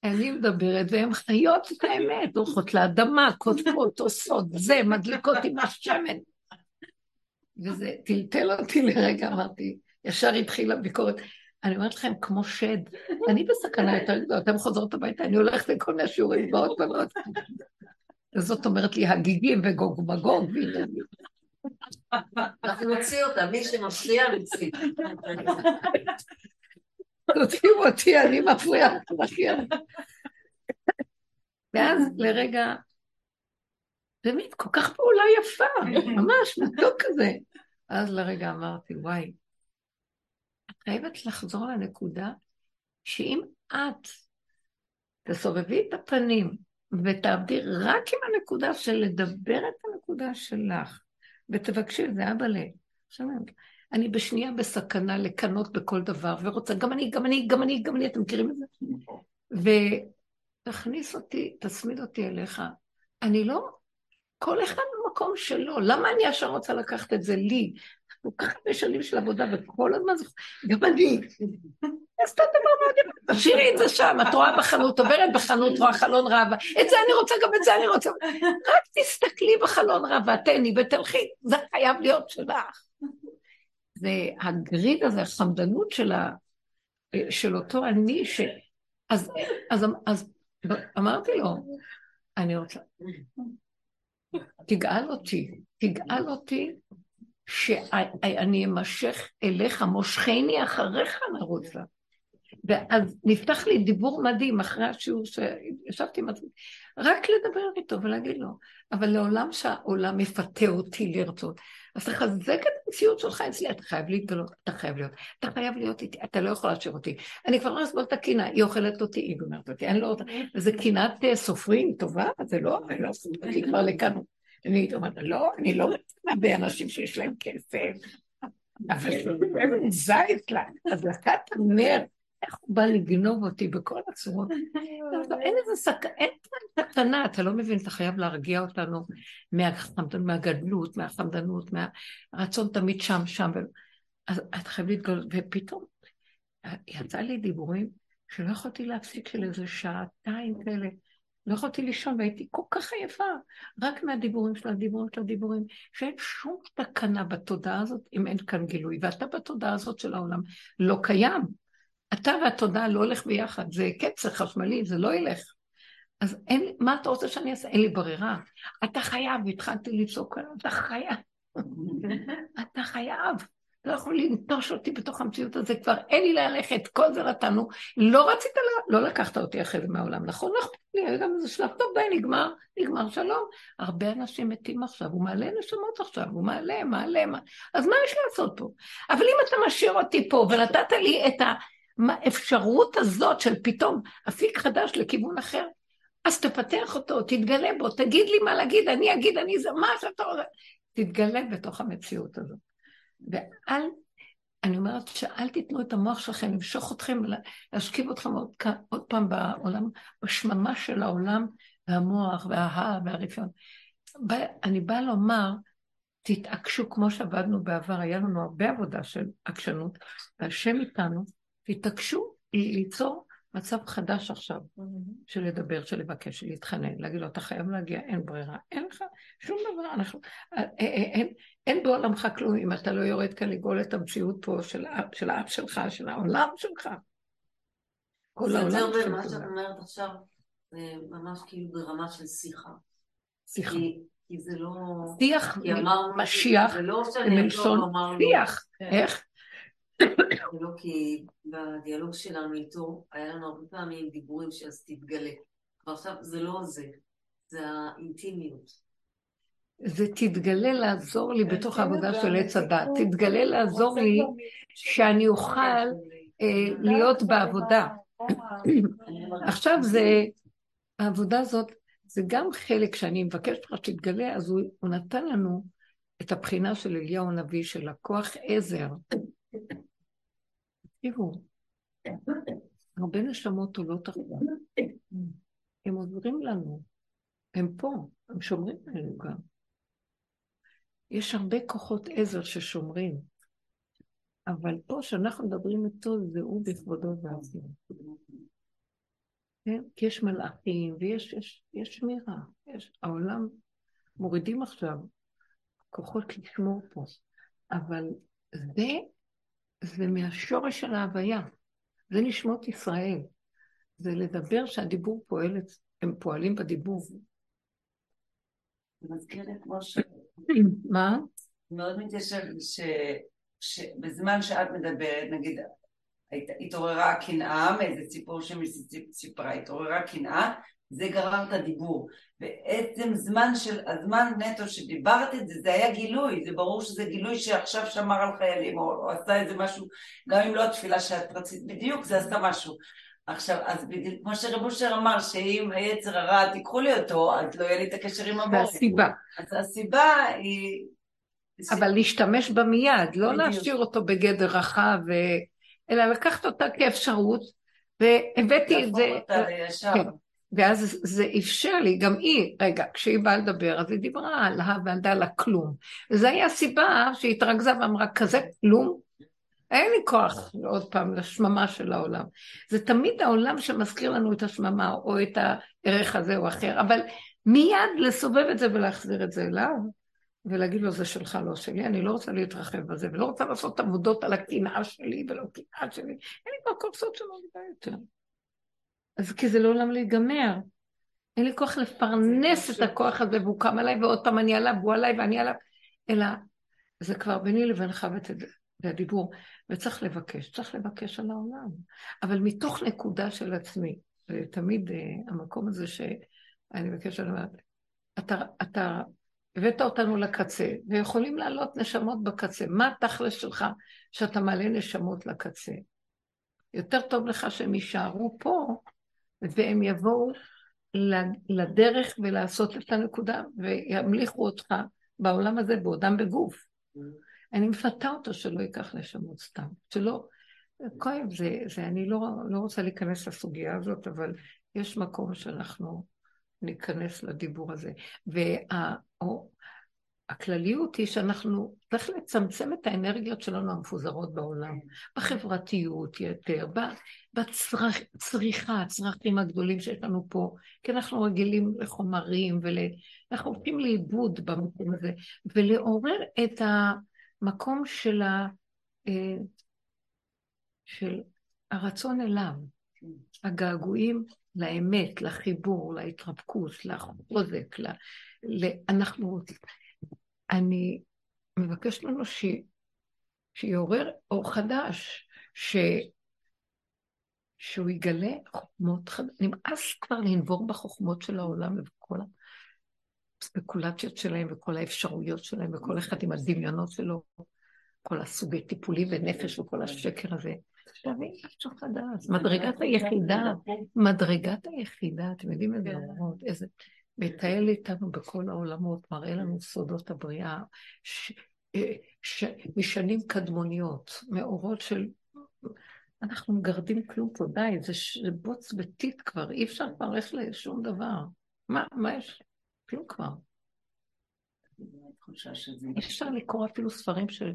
אני מדברת, והן חיות את האמת, הולכות לאדמה, כותבות, עושות, זה, מדליקות עם השמן. וזה טלטל אותי לרגע, אמרתי, ישר התחילה ביקורת. אני אומרת לכם, כמו שד, אני בסכנה יותר גדולה, אתן חוזרות הביתה, אני הולכת לכל מיני שיעורים ועוד פעם וזאת אומרת לי, הגיגים וגוג מגוג, אנחנו נוציא אותה, מי שמפריע נוציא. תוציאו אותי, אני מפריעה הכי ואז לרגע, באמת, כל כך פעולה יפה, ממש מתוק כזה. אז לרגע אמרתי, וואי, את חייבת לחזור לנקודה שאם את תסובבי את הפנים ותעבדי רק עם הנקודה של לדבר את הנקודה שלך, ותבקשי את זה, אבא ל... אני בשנייה בסכנה לקנות בכל דבר, ורוצה, גם אני, גם אני, גם אני, גם אני, אתם מכירים את זה? ותכניס אותי, תצמיד אותי אליך. אני לא, כל אחד במקום שלו, למה אני ישר רוצה לקחת את זה לי? כל כך הרבה שנים של עבודה, וכל הזמן זה... גם אני. אתה דבר מאוד יפה, תשאירי את זה שם, את רואה בחנות, עוברת בחנות, רואה חלון ראווה, את זה אני רוצה, גם את זה אני רוצה. רק תסתכלי בחלון ראווה, תהני ותלכי, זה חייב להיות שלך. והגריד הזה, החמדנות של, ה, של אותו אני, ש... אז, אז, אז אמרתי לו, אני רוצה, תגאל אותי, תגאל אותי שאני אמשך אליך, מושכני אחריך נרוץ לה. ואז נפתח לי דיבור מדהים אחרי השיעור שישבתי עם עצמי, רק לדבר איתו ולהגיד לו, אבל לעולם שהעולם יפתה אותי לרצות. אז תחזק את המציאות שלך אצלי, אתה חייב להתגלות, אתה חייב להיות, אתה חייב להיות איתי, אתה לא יכול להשאיר אותי. אני כבר לא אסבול את הקינה, היא אוכלת אותי, היא גומרת אותי, אני לא רוצה, וזה קינת אה, סופרים טובה, זה לא, אני לא אסבול אותי כבר לכאן. אני אומרת, לא, אני לא מתנה באנשים שיש להם כסף, אבל זה זית לה, אז לקחת נר. איך הוא בא לגנוב אותי בכל הצורות? אין איזה סכנה, אתה לא מבין, אתה חייב להרגיע אותנו מהגדלות, מהחמדנות, מהרצון תמיד שם, שם. אז אתה חייב להתגלות, ופתאום יצא לי דיבורים שלא יכולתי להפסיק של איזה שעתיים כאלה. לא יכולתי לישון והייתי כל כך עייפה, רק מהדיבורים של הדיבורים של הדיבורים, שאין שום תקנה בתודעה הזאת אם אין כאן גילוי, ואתה בתודעה הזאת של העולם לא קיים. אתה והתודעה לא הולך ביחד, זה קצר חשמלי, זה לא ילך. אז אין, מה אתה רוצה שאני אעשה? אין לי ברירה. אתה חייב, התחלתי לצעוק עליו, אתה חייב. אתה חייב. לא יכול לנטוש אותי בתוך המציאות הזאת, כבר אין לי ללכת, כל זה נתנו. לא רצית, לה, לא לקחת אותי אחרי זה מהעולם, נכון? אכפת לי, גם איזה שלב טוב, די, נגמר, נגמר, שלום. הרבה אנשים מתים עכשיו, הוא מעלה נשמות עכשיו, הוא מעלה, מעלה, מעלה. אז מה יש לעשות פה? אבל אם אתה משאיר אותי פה ונתת לי את האפשרות הזאת של פתאום אפיק חדש לכיוון אחר, אז תפתח אותו, תתגלה בו, תגיד לי מה להגיד, אני אגיד, אני זה, מה שאתה רוצה. תתגלה בתוך המציאות הזאת. ואל, אני אומרת שאל תיתנו את המוח שלכם למשוך אתכם, להשכיב אתכם עוד, עוד פעם בעולם, בשממה של העולם, והמוח, וההה, והרפיון. אני באה לומר, תתעקשו כמו שעבדנו בעבר, היה לנו הרבה עבודה של עקשנות, והשם איתנו, תתעקשו ליצור מצב חדש עכשיו, של לדבר, של לבקש, של להתחנן, להגיד לו, אתה חייב להגיע, אין ברירה, אין לך שום דבר, אנחנו, אה, אה, אה, אין, אין בעולמך כלום אם אתה לא יורד כאן לגאול את המציאות פה של, של האב שלך, של העולם שלך. כל העולם שלך. זה יותר מה שאת אומרת עכשיו, ממש כאילו ברמה של שיחה. שיחה. כי זה לא... שיח משיח, זה לא מלשון שיח. איך? זה לא כי בדיאלוג שלנו איתו, היה לנו הרבה פעמים דיבורים שאז תתגלה. אבל עכשיו זה לא זה, זה האינטימיות. זה תתגלה לעזור לי בתוך העבודה של עץ הדת. תתגלה לעזור לי שאני אוכל אה, להיות בעבודה. עכשיו זה, העבודה הזאת, זה גם חלק שאני מבקשת לך שתתגלה, אז הוא, הוא נתן לנו את הבחינה של אליהו הנביא, של הכוח עזר. תראו, הרבה נשמות עולות עכשיו. הם עוזרים לנו, הם פה, הם שומרים עלינו גם. יש הרבה כוחות עזר ששומרים, אבל פה כשאנחנו מדברים איתו זה הוא בכבודו ועשינו. כן? כי יש מלאכים ויש יש, יש שמירה, יש, העולם מורידים עכשיו כוחות לשמור פה, אבל זה זה מהשורש של ההוויה. זה נשמות ישראל. זה לדבר שהדיבור פועל, הם פועלים בדיבור. זה מזכיר לי כמו ש... מה? מאוד מתיישב שבזמן שאת מדברת, נגיד, התעוררה קנאה מאיזה סיפור שסיפרה, התעוררה קנאה, זה גרם את הדיבור. בעצם זמן של, הזמן נטו שדיברת את זה, זה היה גילוי, זה ברור שזה גילוי שעכשיו שמר על חיילים, או, או עשה איזה משהו, גם אם לא התפילה שאת רצית בדיוק, זה עשה משהו. עכשיו, אז בדיוק, כמו שרב אושר אמר, שאם היצר הרע תיקחו לי אותו, אז לא יהיה לי את הקשר עם הבור. והסיבה. אז הסיבה היא... אבל להשתמש בה מיד, לא בדיוק. להשאיר אותו בגדר רחב, אלא לקחת אותה כאפשרות, והבאתי את זה... להפוך אותה לישר. כן. ואז זה אפשר לי, גם היא, רגע, כשהיא באה לדבר, אז היא דיברה על ה ועל הכלום. וזו הייתה הסיבה שהיא התרכזה ואמרה, כזה כלום? אין לי כוח עוד פעם לשממה של העולם. זה תמיד העולם שמזכיר לנו את השממה, או את הערך הזה או אחר, אבל מיד לסובב את זה ולהחזיר את זה אליו, ולהגיד לו, זה שלך, לא שלי, אני לא רוצה להתרחב בזה, ולא רוצה לעשות עבודות על הקנאה שלי ולא קנאה שלי, אין לי כבר כורסות שלא נדע יותר. אז כי זה לעולם להיגמר. אין לי כוח לפרנס את הכוח הזה, והוא קם עליי, ועוד פעם אני עליו, והוא עליי ואני עליו, אלא זה כבר ביני לבינך והדיבור, וצריך לבקש, צריך לבקש על העולם. אבל מתוך נקודה של עצמי, ותמיד uh, המקום הזה שאני מבקש, אני אומרת, אתה, אתה הבאת אותנו לקצה, ויכולים לעלות נשמות בקצה. מה התכלס שלך שאתה מעלה נשמות לקצה? יותר טוב לך שהם יישארו פה, והם יבואו לדרך ולעשות את הנקודה, וימליכו אותך בעולם הזה בעודם בגוף. אני מפתה אותו שלא ייקח נשמות סתם, שלא... כואב זה, זה, אני לא, לא רוצה להיכנס לסוגיה הזאת, אבל יש מקום שאנחנו ניכנס לדיבור הזה. הכלליות היא שאנחנו צריך לצמצם את האנרגיות שלנו המפוזרות בעולם, בחברתיות יותר, בצריכה, הצרכים הגדולים שיש לנו פה, כי אנחנו רגילים לחומרים ואנחנו הולכים לאיבוד במקום הזה, ולעורר את המקום של, ה... אה, של הרצון אליו, הגעגועים לאמת, לחיבור, להתרפקות, לחוזק, ל... אנחנו. אני מבקשת ממנו ש... שיעורר אור חדש, ש... שהוא יגלה חוכמות חדשות. נמאס כבר לנבור בחוכמות של העולם ובכל הספקולציות שלהם וכל האפשרויות שלהם וכל אחד עם הדמיונות שלו, כל הסוגי טיפולים ונפש וכל השקר הזה. תבין משהו חדש, מדרגת היחידה, מדרגת היחידה, אתם יודעים איזה אורות, איזה... מטייל איתנו בכל העולמות, מראה לנו סודות הבריאה, ש... אה, ש... משנים קדמוניות, מאורות של... אנחנו מגרדים כלום פה, די, זה, ש... זה בוץ וטיט כבר, אי אפשר כבר איך לשום דבר. מה, מה יש? כלום כבר. אי אפשר לקרוא אפילו ספרים של,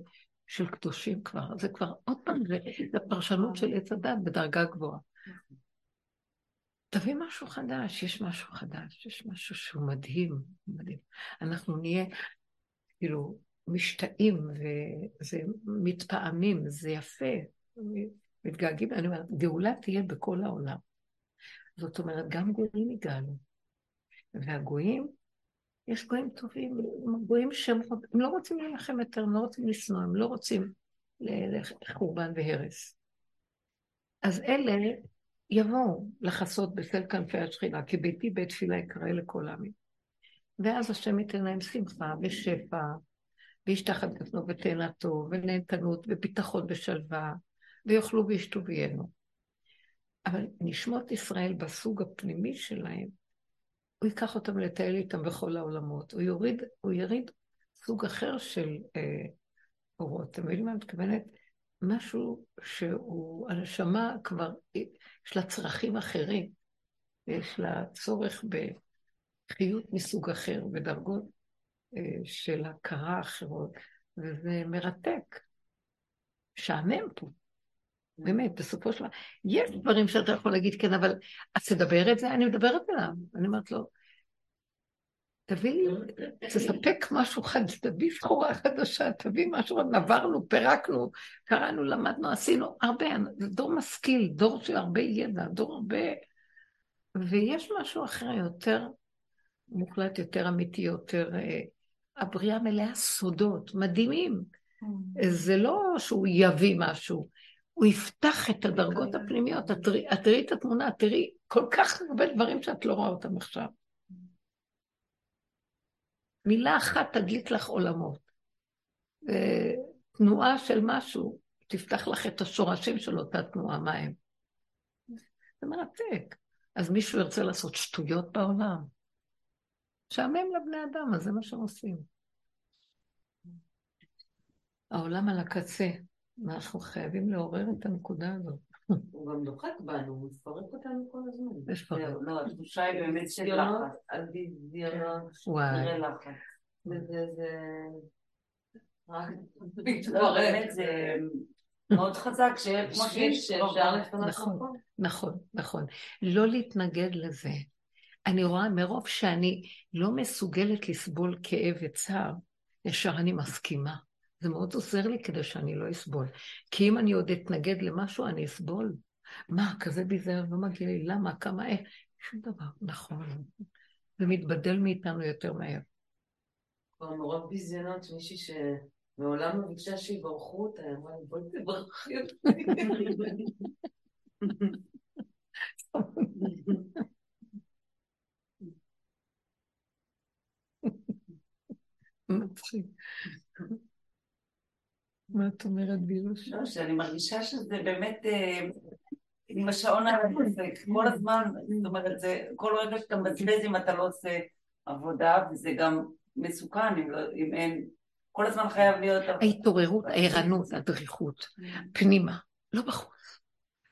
של קדושים כבר, זה כבר, עוד פעם, זה, זה פרשנות של עץ הדת בדרגה גבוהה. תביא משהו חדש, יש משהו חדש, יש משהו שהוא מדהים, מדהים. אנחנו נהיה כאילו משתאים וזה מתפעמים, זה יפה, מתגעגעים, אני אומרת, גאולה תהיה בכל העולם. זאת אומרת, גם גויים יגאלו. והגויים, יש גויים טובים, גויים שהם הם לא רוצים להילחם יותר, הם לא רוצים לשנוא, הם לא רוצים לחורבן והרס. אז אלה יבואו לחסות בסל כנפי השכינה, כי ביתי בית תפילה יקרא לכל העמים. ואז השם ייתן להם שמחה ושפע, ואיש תחת גפנו ותאנתו, ונהנתנות, וביטחון ושלווה, ויאכלו וישתו ויינו. אבל נשמות ישראל בסוג הפנימי שלהם, הוא ייקח אותם לטייל איתם בכל העולמות. הוא יוריד, הוא יריד סוג אחר של אה, אורות. אתם מבינים מה אני מתכוונת? משהו שהוא, הנשמה כבר, יש לה צרכים אחרים, יש לה צורך בחיות מסוג אחר, בדרגות אה, של הכרה אחרות, וזה מרתק. משעמם פה. באמת, בסופו של דבר, יש דברים שאתה יכול להגיד, כן, אבל אז תדבר את זה, אני מדברת אליו. אני אומרת לו, תביא תספק משהו חד, תביא סחורה חדשה, תביא משהו, נברנו, פירקנו, קראנו, למדנו, עשינו הרבה, זה דור משכיל, דור של הרבה ידע, דור הרבה... ויש משהו אחר יותר מוחלט, יותר אמיתי, יותר... אה, הבריאה מלאה סודות, מדהימים. זה לא שהוא יביא משהו, הוא יפתח את הדרגות הפנימיות. את תראי את התמונה, תראי כל כך הרבה דברים שאת לא רואה אותם עכשיו. מילה אחת תדליק לך עולמות. תנועה של משהו תפתח לך את השורשים של אותה תנועה, מה הם? זה מרתק. אז מישהו ירצה לעשות שטויות בעולם? משעמם לבני אדם, אז זה מה שהם עושים. העולם על הקצה, אנחנו חייבים לעורר את הנקודה הזאת. הוא גם דוחק בנו, הוא מפרק אותנו כל הזמן. יש פרק. לא, התחושה היא באמת של לחץ. על ביזיונות, וואי. לחץ. וזה, זה... רק לא, באמת זה מאוד חזק, כמו שיש... שאפשר לפנות נכון. נכון, נכון. לא להתנגד לזה. אני רואה מרוב שאני לא מסוגלת לסבול כאב וצער, ישר אני מסכימה. זה מאוד עוזר לי כדי שאני לא אסבול. כי אם אני עוד אתנגד למשהו, אני אסבול. מה, כזה ביזיון לא מגיע לי, למה, כמה, איך? שום דבר, נכון. זה מתבדל מאיתנו יותר מהר. כבר מרוב ביזיונות, מישהי שמעולם לא ביקשה שיברכו אותה, היא אמרה, בואי תברכי אותי. מצחיק. מה את אומרת, בירוש? לא, שאני מרגישה שזה באמת אה, עם השעון על הדופק, כל הזמן, זאת אומרת, זה כל רגע שאתה מבזבז אם אתה לא עושה עבודה, וזה גם מסוכן אם, לא, אם אין, כל הזמן חייב להיות... ההתעוררות, הערנות, הדריכות, פנימה, לא בחוץ,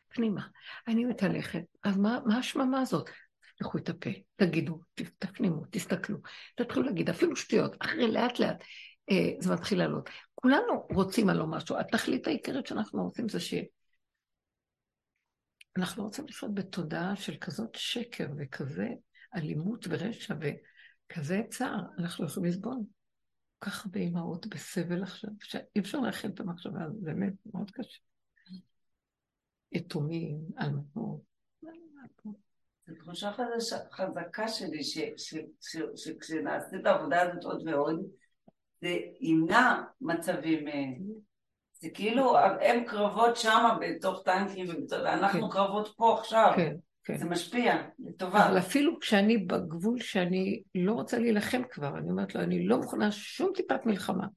פנימה. אני מתהלכת, אז מה מה השממה הזאת? תפתחו את הפה, תגידו, תפנימו, תסתכלו, תתחילו להגיד, אפילו שטויות, אחרי לאט לאט אה, זה מתחיל לעלות. כולנו רוצים הלא משהו, התכלית העיקרית שאנחנו רוצים זה ש... אנחנו רוצים לחיות בתודעה של כזאת שקר וכזה אלימות ורשע וכזה צער, אנחנו יכולים לסבול. כל כך הרבה אימהות בסבל עכשיו, שאי אפשר להכין את המחשבה הזאת, באמת מאוד קשה. יתומים, אלמנות. זו תחושה חזקה שלי, שכשנעשה את העבודה הזאת עוד ועוד, זה ימנע מצבים... אה, זה כאילו, הם קרבות שם בתוך טנקים, ואנחנו כן. קרבות פה עכשיו. כן, כן. זה משפיע, לטובה. אבל אפילו כשאני בגבול שאני לא רוצה להילחם כבר, אני אומרת לו, אני לא מוכנה שום טיפת מלחמה.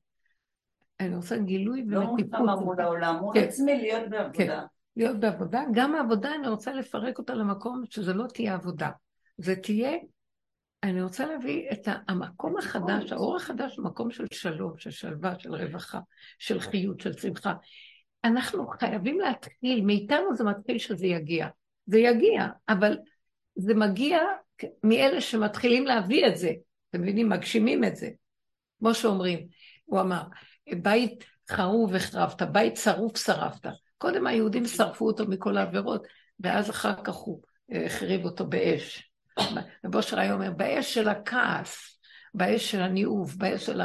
אני רוצה גילוי ומטיפות. לא מלחמה מול העולם, מול כן. עצמי להיות בעבודה. כן, להיות בעבודה. גם העבודה, אני רוצה לפרק אותה למקום שזה לא תהיה עבודה. זה תהיה אני רוצה להביא את המקום החדש, האור החדש, מקום של שלום, של שלווה, של רווחה, של חיות, של שמחה. אנחנו חייבים להתחיל, מאיתנו זה מתחיל שזה יגיע. זה יגיע, אבל זה מגיע מאלה שמתחילים להביא את זה. אתם מבינים? מגשימים את זה. כמו שאומרים, הוא אמר, בית חרוב החרבת, בית שרוף שרפת. קודם היהודים שרפו אותו מכל העבירות, ואז אחר כך הוא אה, החריב אותו באש. רב אושר היה אומר, באש של הכעס, באש של הניאוף, באש של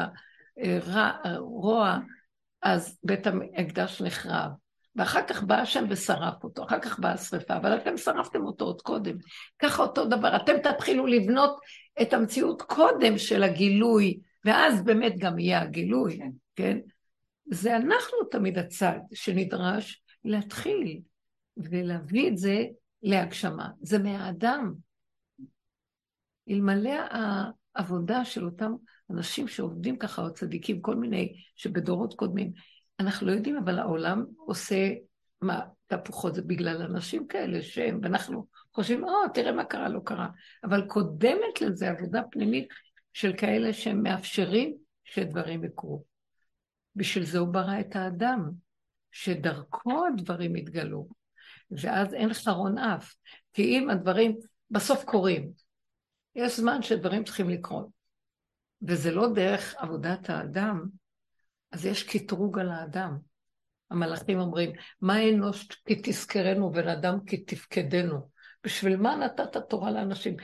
הרוע, אז בית המקדש נחרב. ואחר כך בא השם ושרף אותו, אחר כך באה השרפה, אבל אתם שרפתם אותו עוד קודם. ככה אותו דבר, אתם תתחילו לבנות את המציאות קודם של הגילוי, ואז באמת גם יהיה הגילוי, כן? כן? זה אנחנו תמיד הצד שנדרש להתחיל ולהביא את זה להגשמה. זה מהאדם. אלמלא העבודה של אותם אנשים שעובדים ככה, או צדיקים, כל מיני, שבדורות קודמים, אנחנו לא יודעים, אבל העולם עושה, מה, תפוחות זה בגלל אנשים כאלה שהם, ואנחנו חושבים, או, oh, תראה מה קרה, לא קרה. אבל קודמת לזה עבודה פנימית של כאלה שהם מאפשרים שדברים יקרו. בשביל זה הוא ברא את האדם, שדרכו הדברים יתגלו, ואז אין חרון אף. כי אם הדברים בסוף קורים, יש זמן שדברים צריכים לקרות. וזה לא דרך עבודת האדם, אז יש קטרוג על האדם. המלאכים אומרים, מה אנוש כי תזכרנו בן אדם כי תפקדנו? בשביל מה נתת תורה לאנשים,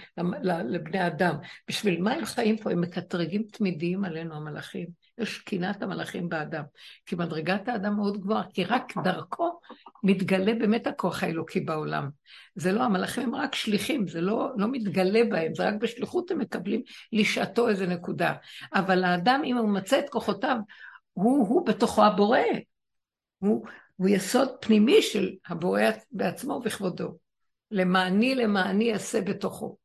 לבני אדם? בשביל מה הם חיים פה? הם מקטרגים תמידיים עלינו, המלאכים. יש קנאת המלאכים באדם. כי מדרגת האדם מאוד גבוהה, כי רק דרכו מתגלה באמת הכוח האלוקי בעולם. זה לא, המלאכים הם רק שליחים, זה לא, לא מתגלה בהם, זה רק בשליחות הם מקבלים לשעתו איזה נקודה. אבל האדם, אם הוא מצא את כוחותיו, הוא, הוא בתוכו הבורא. הוא, הוא יסוד פנימי של הבורא בעצמו ובכבודו. למעני למעני אעשה בתוכו.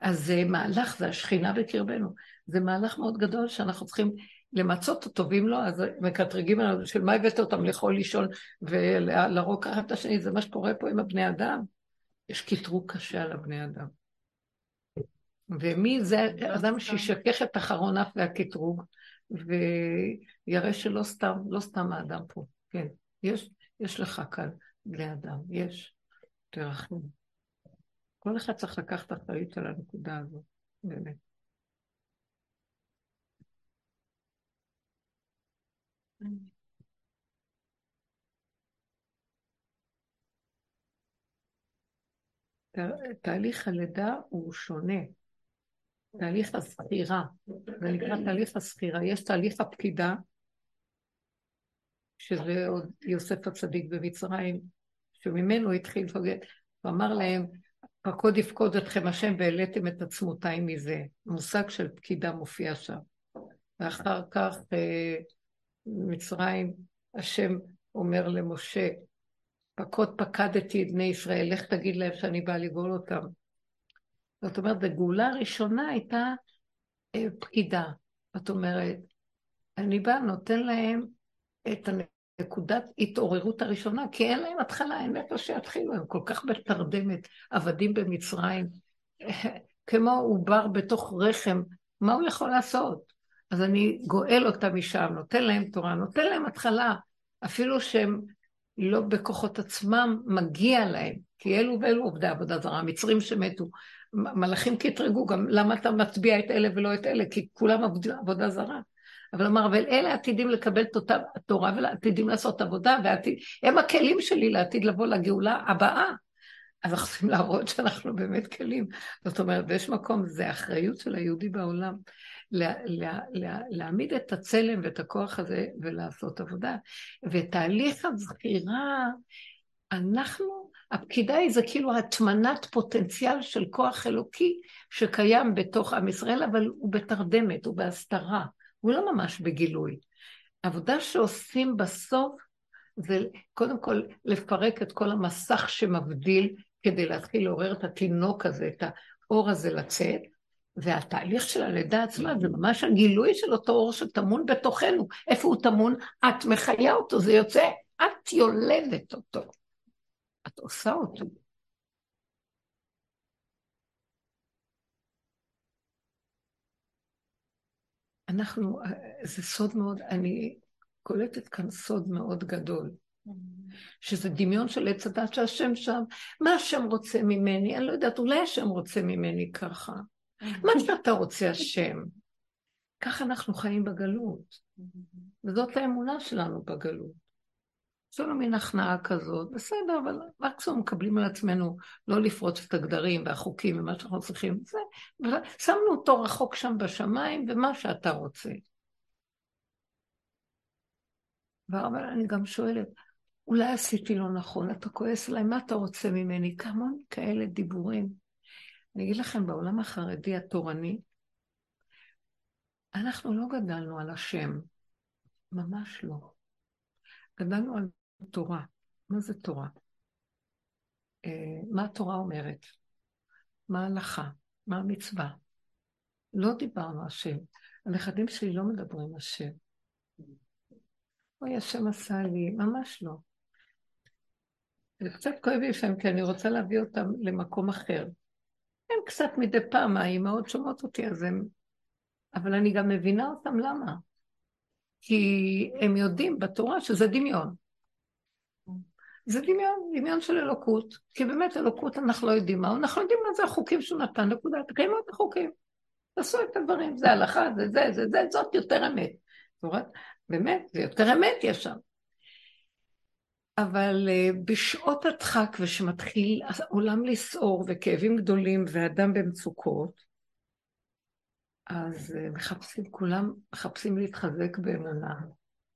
אז זה מהלך, זה השכינה בקרבנו. זה מהלך מאוד גדול שאנחנו צריכים למצות אותו, ואם לא, אז מקטרגים עליו, של מה הבאת אותם לאכול, לישון ולהרוג אחד את השני, זה מה שקורה פה עם הבני אדם. יש קטרוג קשה על הבני אדם. ומי זה אדם שישכך את אחרון אף והקטרוג, ויראה שלא סתם, לא סתם האדם פה. כן, יש, יש לך כאן בני אדם, יש. תרחם. כל אחד צריך לקחת אחריות על הנקודה הזאת, באמת. תהליך הלידה הוא שונה. תהליך הסחירה, זה נקרא תהליך הסחירה. יש תהליך הפקידה, שזה עוד יוסף הצדיק במצרים, שממנו התחיל, הוא אמר להם, פקוד יפקוד אתכם השם והעליתם את עצמותיי מזה. מושג של פקידה מופיע שם. ואחר כך מצרים, השם אומר למשה, פקוד פקדתי את בני ישראל, לך תגיד להם שאני באה לגאול אותם. זאת אומרת, הגאולה הראשונה הייתה אה, פקידה. זאת אומרת, אני באה, נותן להם את נקודת התעוררות הראשונה, כי אין להם התחלה, אין איפה שיתחילו, הם כל כך בתרדמת, עבדים במצרים, כמו עובר בתוך רחם, מה הוא יכול לעשות? אז אני גואל אותם משם, נותן להם תורה, נותן להם התחלה, אפילו שהם לא בכוחות עצמם, מגיע להם, כי אלו ואלו עובדי עבודה זרה, המצרים שמתו, מלאכים קטרגו גם, למה אתה מצביע את אלה ולא את אלה? כי כולם עבודה, זרה. אבל אמר, אבל אלה עתידים לקבל את אותה תורה ועתידים לעשות עבודה, ועתיד, הם הכלים שלי לעתיד לבוא לגאולה הבאה. אז אנחנו צריכים להראות שאנחנו באמת כלים. זאת אומרת, ויש מקום, זה אחריות של היהודי בעולם, לה, לה, לה, להעמיד את הצלם ואת הכוח הזה ולעשות עבודה. ותהליך הזכירה, אנחנו, הפקידה היא זה כאילו הטמנת פוטנציאל של כוח אלוקי שקיים בתוך עם ישראל, אבל הוא בתרדמת, הוא בהסתרה, הוא לא ממש בגילוי. עבודה שעושים בסוף זה קודם כל לפרק את כל המסך שמבדיל כדי להתחיל לעורר את התינוק הזה, את האור הזה לצאת, והתהליך של הלידה עצמה זה ממש הגילוי של אותו אור שטמון בתוכנו. איפה הוא טמון? את מחיה אותו, זה יוצא, את יולדת אותו. את עושה אותו. אנחנו, זה סוד מאוד, אני קולטת כאן סוד מאוד גדול. שזה דמיון של עץ הדת שהשם שם, מה השם רוצה ממני? אני לא יודעת, אולי השם רוצה ממני ככה. מה שאתה רוצה השם. ככה אנחנו חיים בגלות. וזאת האמונה שלנו בגלות. יש לנו מין הכנעה כזאת, בסדר, אבל מקסימום מקבלים על עצמנו לא לפרוץ את הגדרים והחוקים ומה שאנחנו צריכים. זה, שמנו אותו רחוק שם בשמיים, ומה שאתה רוצה. אבל אני גם שואלת, אולי עשיתי לא נכון, אתה כועס עליי, מה אתה רוצה ממני? כמה כאלה דיבורים. אני אגיד לכם, בעולם החרדי התורני, אנחנו לא גדלנו על השם, ממש לא. גדלנו על תורה. מה זה תורה? אה, מה התורה אומרת? מה ההלכה? מה המצווה? לא דיברנו השם. הנכדים שלי לא מדברים השם. אוי, השם עשה לי, ממש לא. זה קצת כואב לי לפעמים, כי אני רוצה להביא אותם למקום אחר. הם קצת מדי פעם, האימהות שומעות אותי, אז הם... אבל אני גם מבינה אותם למה. כי הם יודעים בתורה שזה דמיון. זה דמיון, דמיון של אלוקות. כי באמת אלוקות אנחנו לא יודעים מה, אנחנו יודעים מה זה החוקים שהוא נתן, נקודה, תקיימו את החוקים. תעשו את הדברים, זה הלכה, זה זה, זה זה, זאת יותר אמת. באמת, זה יותר אמת יש שם. אבל uh, בשעות הדחק ושמתחיל העולם לסעור וכאבים גדולים ואדם במצוקות, אז uh, מחפשים, כולם מחפשים להתחזק באמונה.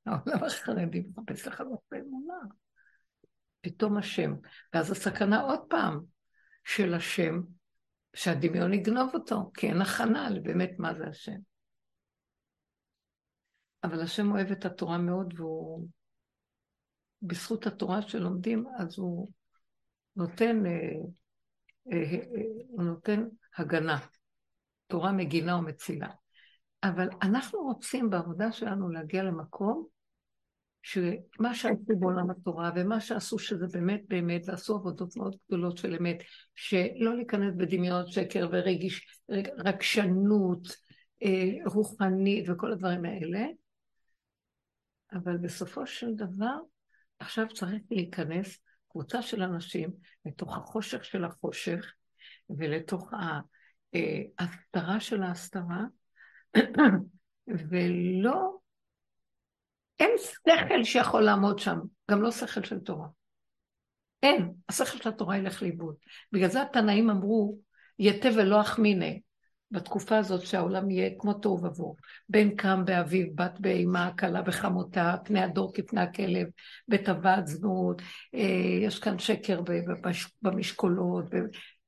העולם החרדי מחפש לחזק באמונה. פתאום השם. ואז הסכנה עוד פעם של השם, שהדמיון יגנוב אותו, כי אין הכנה לבאמת מה זה השם. אבל השם אוהב את התורה מאוד, והוא בזכות התורה שלומדים, אז הוא נותן, אה, אה, אה, הוא נותן הגנה. תורה מגינה ומצילה. אבל אנחנו רוצים בעבודה שלנו להגיע למקום שמה שעשו בעולם התורה ומה שעשו שזה באמת באמת, ועשו עבודות מאוד גדולות של אמת, שלא להיכנס בדמיון שקר ורגיש, רגשנות רוחנית וכל הדברים האלה, אבל בסופו של דבר עכשיו צריך להיכנס קבוצה של אנשים לתוך החושך של החושך ולתוך אה, ההסתרה של ההסתרה, ולא, אין שכל שיכול לעמוד שם, גם לא שכל של תורה. אין, השכל של התורה ילך לאיבוד. בגלל זה התנאים אמרו, יתה ולא אחמיני. בתקופה הזאת שהעולם יהיה כמו תוהו ובוהו. בן קם באביו, בת באימה, כלה בחמותה, פני הדור כפני הכלב, בטבעת זנות, אה, יש כאן שקר במשקולות,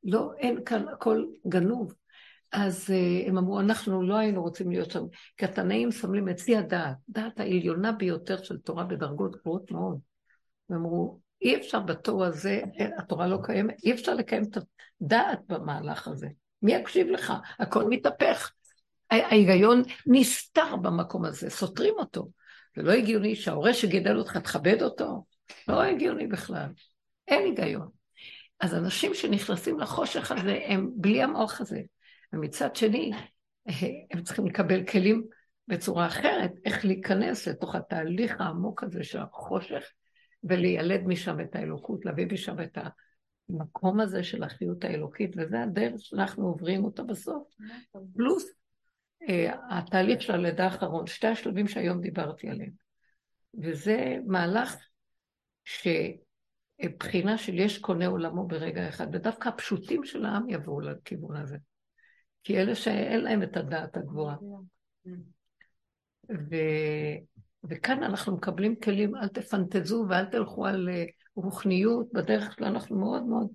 לא, אין כאן, הכל גנוב. אז אה, הם אמרו, אנחנו לא היינו רוצים להיות שם, כי התנאים סמלים את שיא הדעת, דעת העליונה ביותר של תורה בדרגות גבוהות מאוד. הם אמרו, אי אפשר בתור הזה, התורה לא קיימת, אי אפשר לקיים את הדעת במהלך הזה. מי יקשיב לך? הכל מתהפך. ההיגיון נסתר במקום הזה, סותרים אותו. זה לא הגיוני שההורה שגידל אותך, תכבד אותו. לא הגיוני בכלל. אין היגיון. אז אנשים שנכנסים לחושך הזה, הם בלי המוח הזה. ומצד שני, הם צריכים לקבל כלים בצורה אחרת, איך להיכנס לתוך התהליך העמוק הזה של החושך, ולילד משם את האלוקות, להביא משם את המקום הזה של החיות האלוקית, וזה הדרך שאנחנו עוברים אותה בסוף. פלוס אה, התהליך של הלידה האחרון, שתי השלבים שהיום דיברתי עליהם. וזה מהלך שבחינה של יש קונה עולמו ברגע אחד, ודווקא הפשוטים של העם יבואו לכיוון הזה. כי אלה שאין להם את הדעת הגבוהה. ו... וכאן אנחנו מקבלים כלים, אל תפנטזו ואל תלכו על אה, רוחניות, בדרך כלל אנחנו מאוד מאוד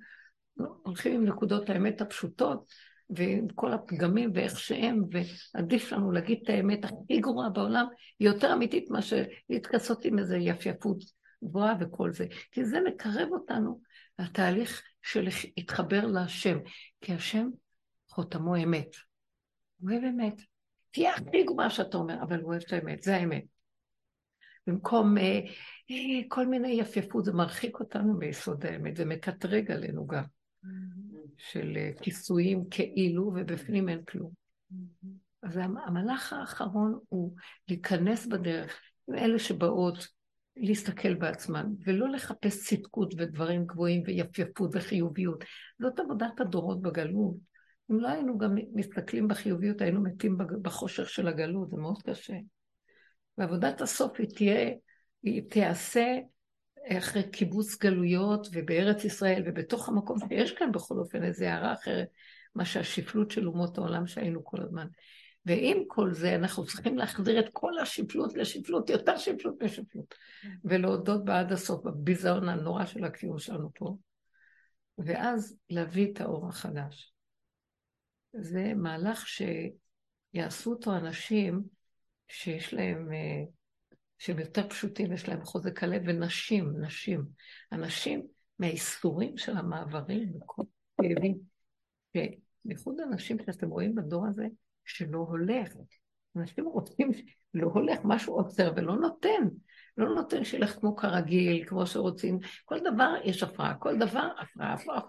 הולכים עם נקודות האמת הפשוטות, ועם כל הפגמים ואיך שהם, ועדיף לנו להגיד את האמת הכי גרועה בעולם, היא יותר אמיתית מאשר להתכסות עם איזה יפייפות גבוהה וכל זה. כי זה מקרב אותנו לתהליך של להתחבר להשם, כי השם חותמו אמת. הוא אוהב אמת. תהיה הכי גרועה שאתה אומר, אבל הוא אוהב את האמת, זה האמת. במקום אה, אה, כל מיני יפייפות, זה מרחיק אותנו מיסוד האמת, זה מקטרג עלינו גם. של אה, כיסויים כאילו, ובפנים אין כלום. אז המהלך האחרון הוא להיכנס בדרך עם אלה שבאות להסתכל בעצמן, ולא לחפש צדקות ודברים גבוהים ויפייפות וחיוביות. זאת עבודת הדורות בגלות. אם לא היינו גם מסתכלים בחיוביות, היינו מתים בחושך של הגלות, זה מאוד קשה. ועבודת הסוף היא תהיה, היא תיעשה אחרי קיבוץ גלויות ובארץ ישראל ובתוך המקום שיש כאן בכל אופן איזו הערה אחרת, מה שהשפלות של אומות העולם שהיינו כל הזמן. ועם כל זה אנחנו צריכים להחזיר את כל השפלות לשפלות, יותר שפלות משפלות, ולהודות בעד הסוף בביזיון הנורא של הקיום שלנו פה, ואז להביא את האור החדש. זה מהלך שיעשו אותו אנשים שיש להם אה, שהם יותר פשוטים, יש להם חוזק הלב, ונשים, נשים. אנשים מהאיסורים של המעברים וכל כאבים, בייחוד אנשים שאתם רואים בדור הזה, שלא הולך. אנשים רוצים, לא הולך, משהו עוצר ולא נותן. לא נותן שילך כמו כרגיל, כמו שרוצים. כל דבר יש הפרעה, כל דבר הפרעה, הפרעה.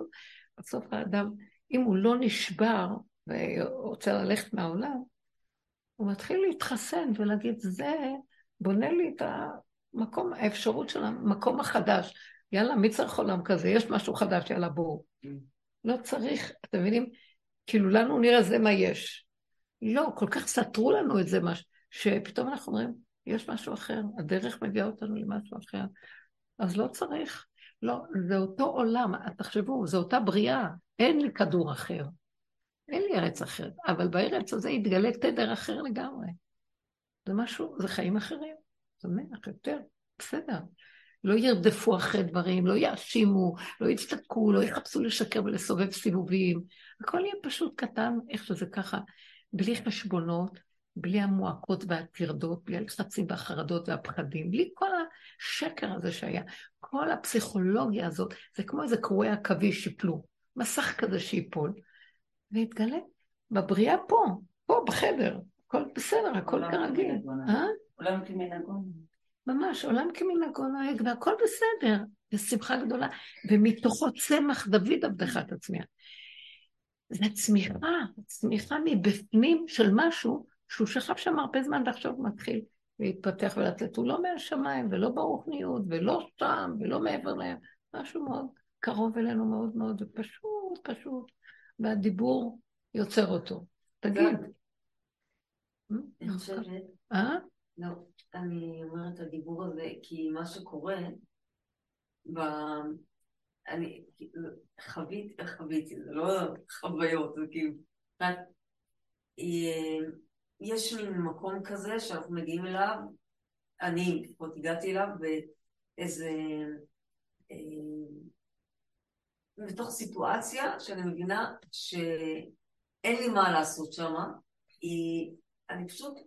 בסוף האדם, אם הוא לא נשבר ורוצה ללכת מהעולם, הוא מתחיל להתחסן ולהגיד, זה בונה לי את המקום, האפשרות של המקום החדש. יאללה, מי צריך עולם כזה? יש משהו חדש, יאללה, בואו. לא צריך, אתם מבינים? כאילו, לנו נראה זה מה יש. לא, כל כך סתרו לנו את זה, מש... שפתאום אנחנו אומרים, יש משהו אחר, הדרך מביאה אותנו למשהו אחר. אז לא צריך. לא, זה אותו עולם, תחשבו, זו אותה בריאה, אין לי כדור אחר. אין לי ארץ אחרת, אבל בארץ הזה יתגלה תדר אחר לגמרי. זה משהו, זה חיים אחרים. שמח יותר, בסדר. לא ירדפו אחרי דברים, לא יאשימו, לא יצטקו, לא יחפשו לשקר ולסובב סיבובים. הכל יהיה פשוט קטן, איך שזה ככה, בלי חשבונות, בלי המועקות והטרדות, בלי הלחצים והחרדות והפחדים, בלי כל השקר הזה שהיה. כל הפסיכולוגיה הזאת, זה כמו איזה קרועי עכביש שיפלו, מסך כזה שיפול, ויתגלה בבריאה פה, פה בחדר, הכל בסדר, הכל כרגיל. אה? עולם כמנהגו. ממש, עולם כמנהגו נוהג, והכל בסדר, ושמחה גדולה. ומתוכו צמח דוד עבדך תצמיח. זה צמיחה, צמיחה מבפנים של משהו שהוא שכב שם הרבה זמן ועכשיו מתחיל להתפתח ולצאת. הוא לא מהשמיים ולא ברוחניות ולא שם ולא מעבר להם, משהו מאוד קרוב אלינו מאוד מאוד ופשוט פשוט, והדיבור יוצר אותו. תגיד. אני חושבת... אה? לא, אני אומרת הדיבור הזה, כי מה שקורה, ב... אני חוויתי, חוויתי, זה לא חוויות, זה כאילו, יש מין מקום כזה שאנחנו מגיעים אליו, אני לפחות הגעתי אליו באיזה, בתוך סיטואציה שאני מבינה שאין לי מה לעשות שם, אני פשוט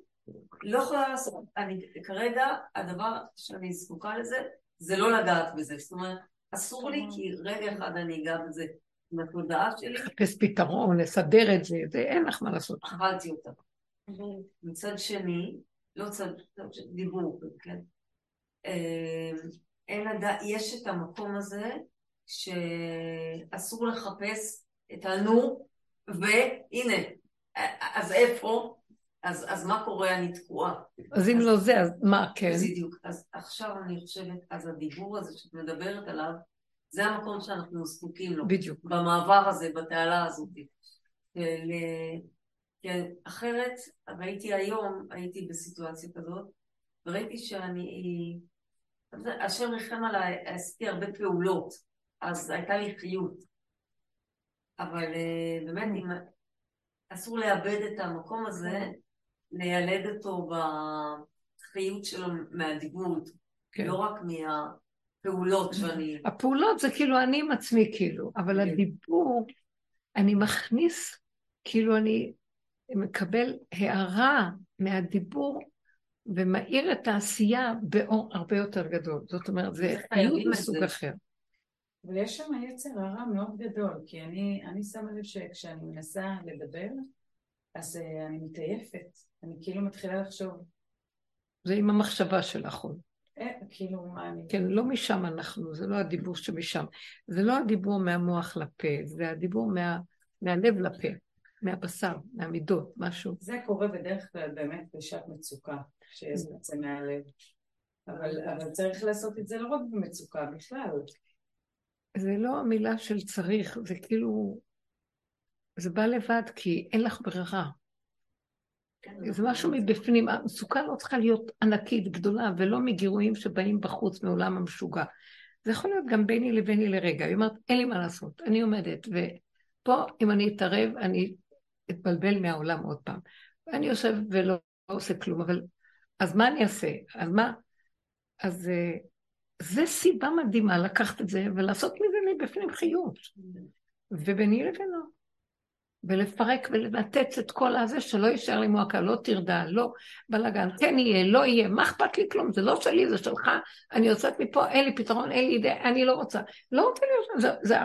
לא יכולה לעשות, אני כרגע, הדבר שאני זקוקה לזה, זה לא לגעת בזה. זאת אומרת, אסור לי כי רגע אחד אני אגע בזה עם התודעה שלי. לחפש פתרון, לסדר את זה, זה אין לך מה לעשות. אכלתי אותה. מצד שני, לא צד, דיבור, כן? אה, אין לדע, יש את המקום הזה שאסור לחפש את הנו, והנה, אז איפה? אז, אז מה קורה? אני תקועה. אז אם לא זה, אז מה כן? בדיוק. אז עכשיו אני חושבת, אז הדיבור הזה שאת מדברת עליו, זה המקום שאנחנו זקוקים לו. בדיוק. במעבר הזה, בתעלה הזאת. של, כן, אחרת, ראיתי היום, הייתי בסיטואציה כזאת, וראיתי שאני, השם ריחם עליי, עשיתי הרבה פעולות, אז הייתה לי חיות. אבל אה, באמת, אם, אסור לאבד את המקום הזה, לילד אותו בחיות שלו מהדיבוד, כן. לא רק מהפעולות שאני... הפעולות זה כאילו אני עם עצמי כאילו, אבל כן. הדיבור, אני מכניס, כאילו אני מקבל הערה מהדיבור ומאיר את העשייה באור הרבה יותר גדול. זאת אומרת, זה חיות מסוג אחר. אבל יש שם יצר הרע מאוד גדול, כי אני, אני שמה לב שכשאני מנסה לדבר, אז uh, אני מתעייפת. אני כאילו מתחילה לחשוב. זה עם המחשבה שלך עוד. אה, כאילו, מה אני... כן, לא משם אנחנו, זה לא הדיבור שמשם. זה לא הדיבור מהמוח לפה, זה הדיבור מה, מהלב לפה, מהבשר, מהמידות, משהו. זה קורה בדרך כלל באמת בשעת מצוקה, שזה יוצא מהלב. אבל, אבל צריך לעשות את זה לא רק במצוקה, בכלל. זה לא המילה של צריך, זה כאילו, זה בא לבד כי אין לך ברירה. כן, זה משהו מבפנים, המצוקה לא צריכה להיות ענקית, גדולה, ולא מגירויים שבאים בחוץ מעולם המשוגע. זה יכול להיות גם ביני לביני לרגע. היא אומרת, אין לי מה לעשות, אני עומדת, ופה אם אני אתערב, אני אתבלבל מהעולם עוד פעם. ואני יושב ולא לא עושה כלום, אבל אז מה אני אעשה? אז מה? אז אה, זה סיבה מדהימה לקחת את זה ולעשות מזה מבפנים חיות. וביני לבינו. ולפרק ולנתץ את כל הזה שלא יישאר לי מועקה, לא טרדה, לא בלאגן, כן יהיה, לא יהיה, מה אכפת לי כלום, זה לא שלי, זה שלך, אני יוצאת מפה, אין לי פתרון, אין לי אידאה, אני לא רוצה. לא רוצה להיות זה, זה,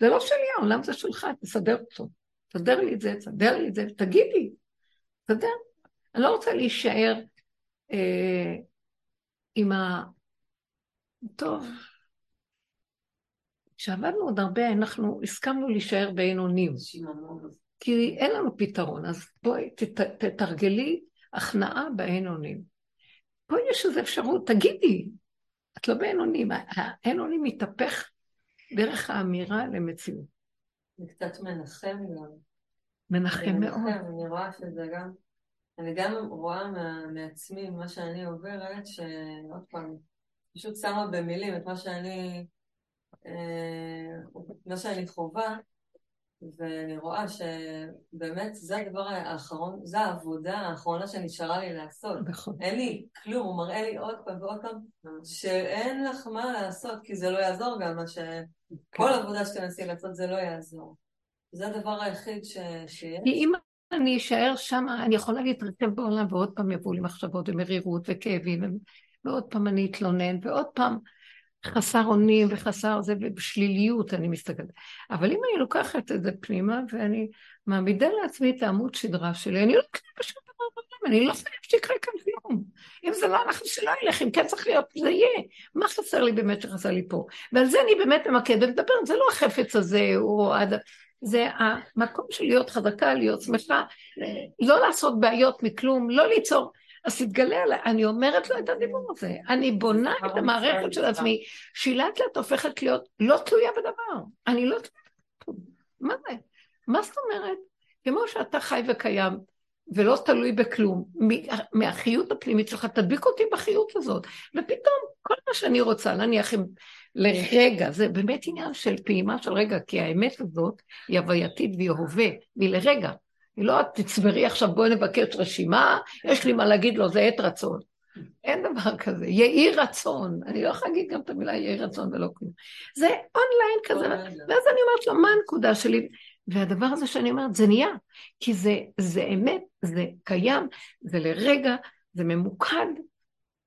זה לא שלי, העולם זה שלך, תסדר אותו. תסדר לי את זה, תסדר לי את זה, תגידי, תסדר. אני לא רוצה להישאר אה, עם ה... טוב, כשעבדנו עוד הרבה, אנחנו הסכמנו להישאר בעין אונים. כי אין לנו פתרון, אז בואי תתרגלי הכנעה בעין אונים. פה יש איזו אפשרות, תגידי, את לא העין אונים מתהפך דרך האמירה למציאות. זה קצת מנחם גם. מנחם מאוד. אני רואה שזה גם, אני גם רואה מעצמי, מה שאני עוברת, שעוד פעם, פשוט שמה במילים את מה שאני אה, מה שאני חווה, ואני רואה שבאמת זה הדבר האחרון, זו העבודה האחרונה שנשארה לי לעשות. נכון. אין לי כלום, הוא מראה לי עוד פעם ועוד פעם, שאין לך מה לעשות, כי זה לא יעזור גם, מה ש... כן. כל עבודה שתנסי לעשות זה לא יעזור. זה הדבר היחיד ש... שיש. כי אם אני אשאר שם, אני יכולה להתרחב בעולם, ועוד פעם יבואו לי מחשבות ומרירות וכאבים, ועוד פעם אני אתלונן, ועוד פעם... חסר אונים וחסר זה, ובשליליות אני מסתכלת. אבל אם אני לוקחת את זה פנימה ואני מעמידה לעצמי את העמוד שדרה שלי, אני לא אקנה בשום דבר בעולם, אני לא חייבת שיקרה כאן כלום. אם זה לא אנחנו שלא ילך, אם כן צריך להיות, זה יהיה. מה חסר לי באמת שחסר לי פה? ועל זה אני באמת ממקדת לדבר, זה לא החפץ הזה, או עד... זה המקום של להיות חזקה, להיות שמחה, לא לעשות בעיות מכלום, לא ליצור... אז תתגלה עליי, אני אומרת לו את הדיבור הזה, אני בונה את המערכת של עצמי, שהיא לאט לאט הופכת להיות לא תלויה בדבר, אני לא תלויה מה זה? מה זאת אומרת? כמו שאתה חי וקיים, ולא תלוי בכלום, מהחיות הפנימית שלך, תדביק אותי בחיות הזאת. ופתאום, כל מה שאני רוצה, נניח אם לרגע, זה באמת עניין של פעימה של רגע, כי האמת הזאת היא הווייתית והיא הווה, והיא לרגע. היא לא תצברי עכשיו בואי נבקש רשימה, יש לי מה להגיד לו, זה עת רצון. אין דבר כזה, יהי רצון. אני לא יכולה להגיד גם את המילה יהי רצון ולא כלום. זה אונליין כזה, ואז אני אומרת לו, מה הנקודה שלי? והדבר הזה שאני אומרת, זה נהיה, כי זה, זה אמת, זה קיים, זה לרגע, זה ממוקד,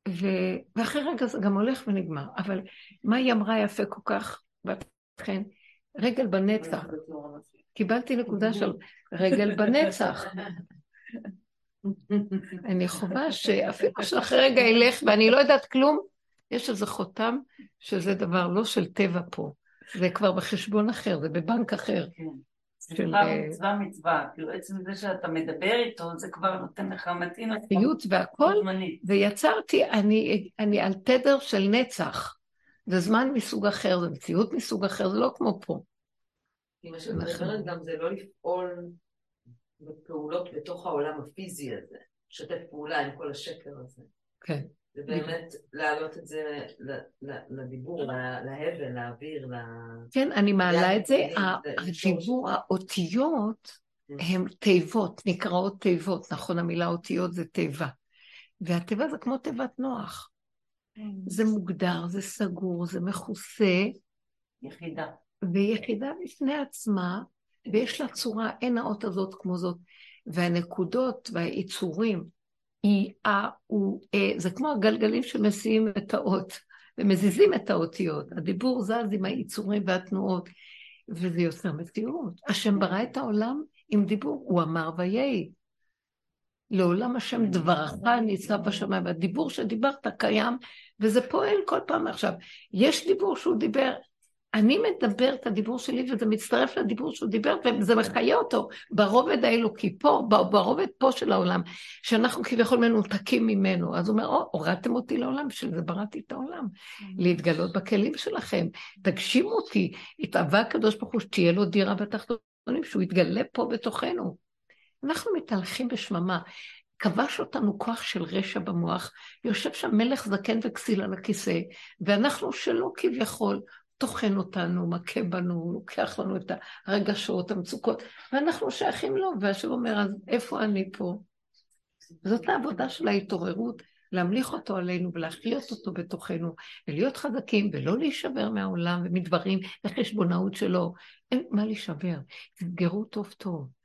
ו... ואחרי רגע זה גם הולך ונגמר. אבל מה היא אמרה יפה כל כך, ובכן, רגל בנצח. קיבלתי נקודה של רגל בנצח. אני חווה שאפילו שאחרי רגע ילך ואני לא יודעת כלום, יש איזה חותם שזה דבר לא של טבע פה, זה כבר בחשבון אחר, זה בבנק אחר. כן. אה, מצווה מצווה, כאילו עצם זה שאתה מדבר איתו, זה כבר נותן לך מתאים. חיות והכל, ויצרתי, אני על תדר של נצח. זה זמן מסוג אחר, זה מציאות מסוג אחר, זה לא כמו פה. כי מה שאת מדברת גם זה לא לפעול בפעולות בתוך העולם הפיזי הזה, לשתף פעולה עם כל השקר הזה. כן. זה באמת להעלות את זה לדיבור, להבל, לאוויר, ל... כן, אני מעלה את זה, הדיבור, האותיות הם תיבות, נקראות תיבות, נכון? המילה אותיות זה תיבה. והתיבה זה כמו תיבת נוח. זה מוגדר, זה סגור, זה מכוסה, יחידה. ויחידה בפני עצמה, ויש לה צורה, אין האות הזאת כמו זאת. והנקודות והיצורים, היא, אה, אה, זה כמו הגלגלים שמסיעים את האות, ומזיזים את האותיות. הדיבור זז עם היצורים והתנועות, וזה יוצר מציאות. השם ברא את העולם עם דיבור, הוא אמר ויהי. לעולם השם דברך ניצב בשמיים, והדיבור שדיברת קיים, וזה פועל כל פעם עכשיו. יש דיבור שהוא דיבר, אני מדבר את הדיבור שלי, וזה מצטרף לדיבור שהוא דיבר, וזה מחיה אותו ברובד האלוקי פה, ברובד פה של העולם, שאנחנו כביכול מנותקים ממנו. אז הוא אומר, או, הורדתם אותי לעולם, בשביל זה בראתי את העולם. להתגלות בכלים שלכם, תגשימו אותי, התאווה הקדוש ברוך הוא, שתהיה לו דירה בתחתונים, שהוא יתגלה פה בתוכנו. אנחנו מתהלכים בשממה. כבש אותנו כוח של רשע במוח, יושב שם מלך זקן וכסיל על הכיסא, ואנחנו שלא כביכול, טוחן אותנו, מכה בנו, לוקח לנו את הרגשות, המצוקות, ואנחנו שייכים לו, והשם אומר, אז איפה אני פה? זאת העבודה של ההתעוררות, להמליך אותו עלינו ולהחיות אותו בתוכנו, ולהיות חזקים ולא להישבר מהעולם ומדברים וחשבונאות שלו. אין מה להישבר, תסגרו טוב טוב.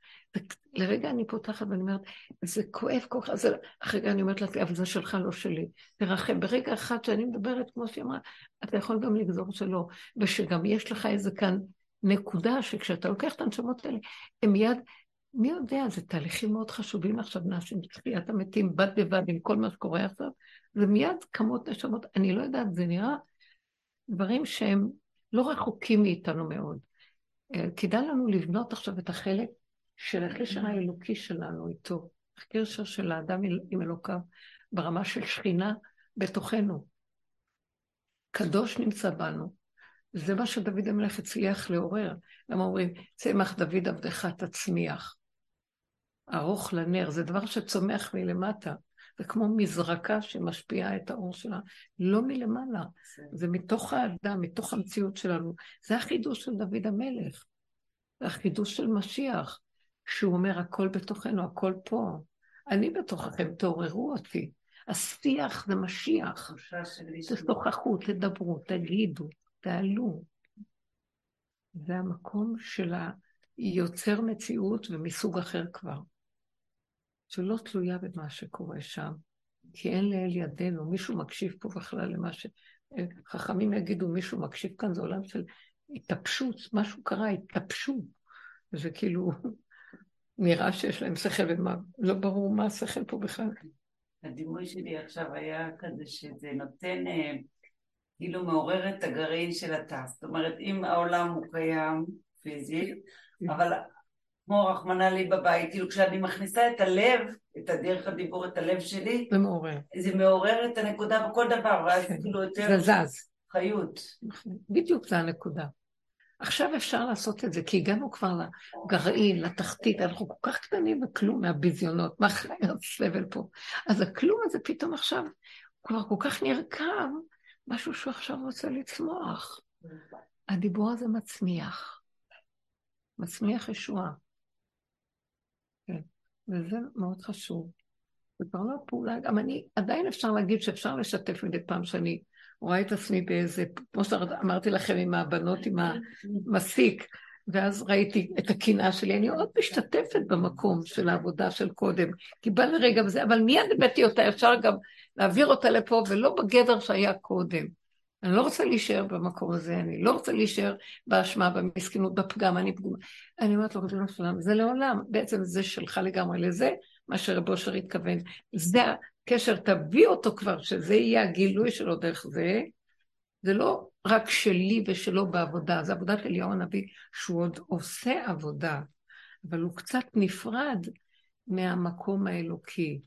לרגע אני פותחת ואני אומרת, זה כואב כל כך. אחרי רגע אני אומרת לעצמי, אבל זה שלך, לא שלי. תרחם. ברגע אחד שאני מדברת, כמו שהיא אמרה, אתה יכול גם לגזור שלא, ושגם יש לך איזה כאן נקודה שכשאתה לוקח את הנשמות האלה, הם מיד, מי יודע, זה תהליכים מאוד חשובים עכשיו נעשים בתחיית המתים, בד בבד עם כל מה שקורה עכשיו, זה מיד קמות נשמות, אני לא יודעת, זה נראה דברים שהם לא רחוקים מאיתנו מאוד. אה, כדאי לנו לבנות עכשיו את החלק של הקשר האלוקי שלנו איתו, הקשר של האדם עם אלוקיו ברמה של שכינה בתוכנו. קדוש נמצא בנו. זה מה שדוד המלך הצליח לעורר. למה אומרים, צמח דוד עבדך תצמיח. ארוך לנר, זה דבר שצומח מלמטה. זה כמו מזרקה שמשפיעה את האור שלה, לא מלמעלה. זה מתוך האדם, מתוך המציאות שלנו. זה החידוש של דוד המלך. זה החידוש של משיח. שהוא אומר, הכל בתוכנו, הכל פה. אני בתוככם, תעוררו אותי. השיח זה משיח. תשוחחו, תדברו, תגידו, תעלו. זה המקום של היוצר מציאות ומסוג אחר כבר. שלא תלויה במה שקורה שם, כי אין לאל ידינו, מישהו מקשיב פה בכלל למה ש... חכמים יגידו, מישהו מקשיב כאן, זה עולם של התאפשות, משהו קרה, התאפשו. זה כאילו, נראה שיש להם שכל ומה, לא ברור מה השכל פה בכלל. הדימוי שלי עכשיו היה כזה שזה נותן, אה, כאילו מעורר את הגרעין של התא. זאת אומרת, אם העולם הוא קיים פיזית, אבל כמו רחמנא לי בבית, כאילו כשאני מכניסה את הלב, את הדרך הדיבור, את הלב שלי, זה מעורר. זה מעורר את הנקודה בכל דבר, ואז כן. כאילו יותר זה זז. חיות. בדיוק זה הנקודה. עכשיו אפשר לעשות את זה, כי הגענו כבר לגרעין, לתחתית, אנחנו כל כך קטנים וכלום מהביזיונות, מה חי הסבל פה. אז הכלום הזה פתאום עכשיו, כבר כל כך נרקב, משהו שהוא עכשיו רוצה לצמוח. הדיבור הזה מצמיח. מצמיח ישועה. כן, וזה מאוד חשוב. זה כבר לא פעולה, גם אני, עדיין אפשר להגיד שאפשר לשתף מדי פעם שאני רואה את עצמי באיזה, כמו שאמרתי לכם עם הבנות עם המסיק, ואז ראיתי את הקנאה שלי, אני עוד משתתפת במקום של העבודה של קודם, כי בא לרגע וזה, אבל מיד הבאתי אותה, אפשר גם להעביר אותה לפה, ולא בגדר שהיה קודם. אני לא רוצה להישאר במקום הזה, אני לא רוצה להישאר באשמה, במסכנות, בפגם, אני פגומה. אני אומרת לו, ריבונו שלם, זה לעולם, בעצם זה שלך לגמרי לזה, מה שרב אושר התכוון. זה הקשר, תביא אותו כבר, שזה יהיה הגילוי שלו דרך זה. זה לא רק שלי ושלו בעבודה, זה עבודת אליהו הנביא, שהוא עוד עושה עבודה, אבל הוא קצת נפרד מהמקום האלוקי,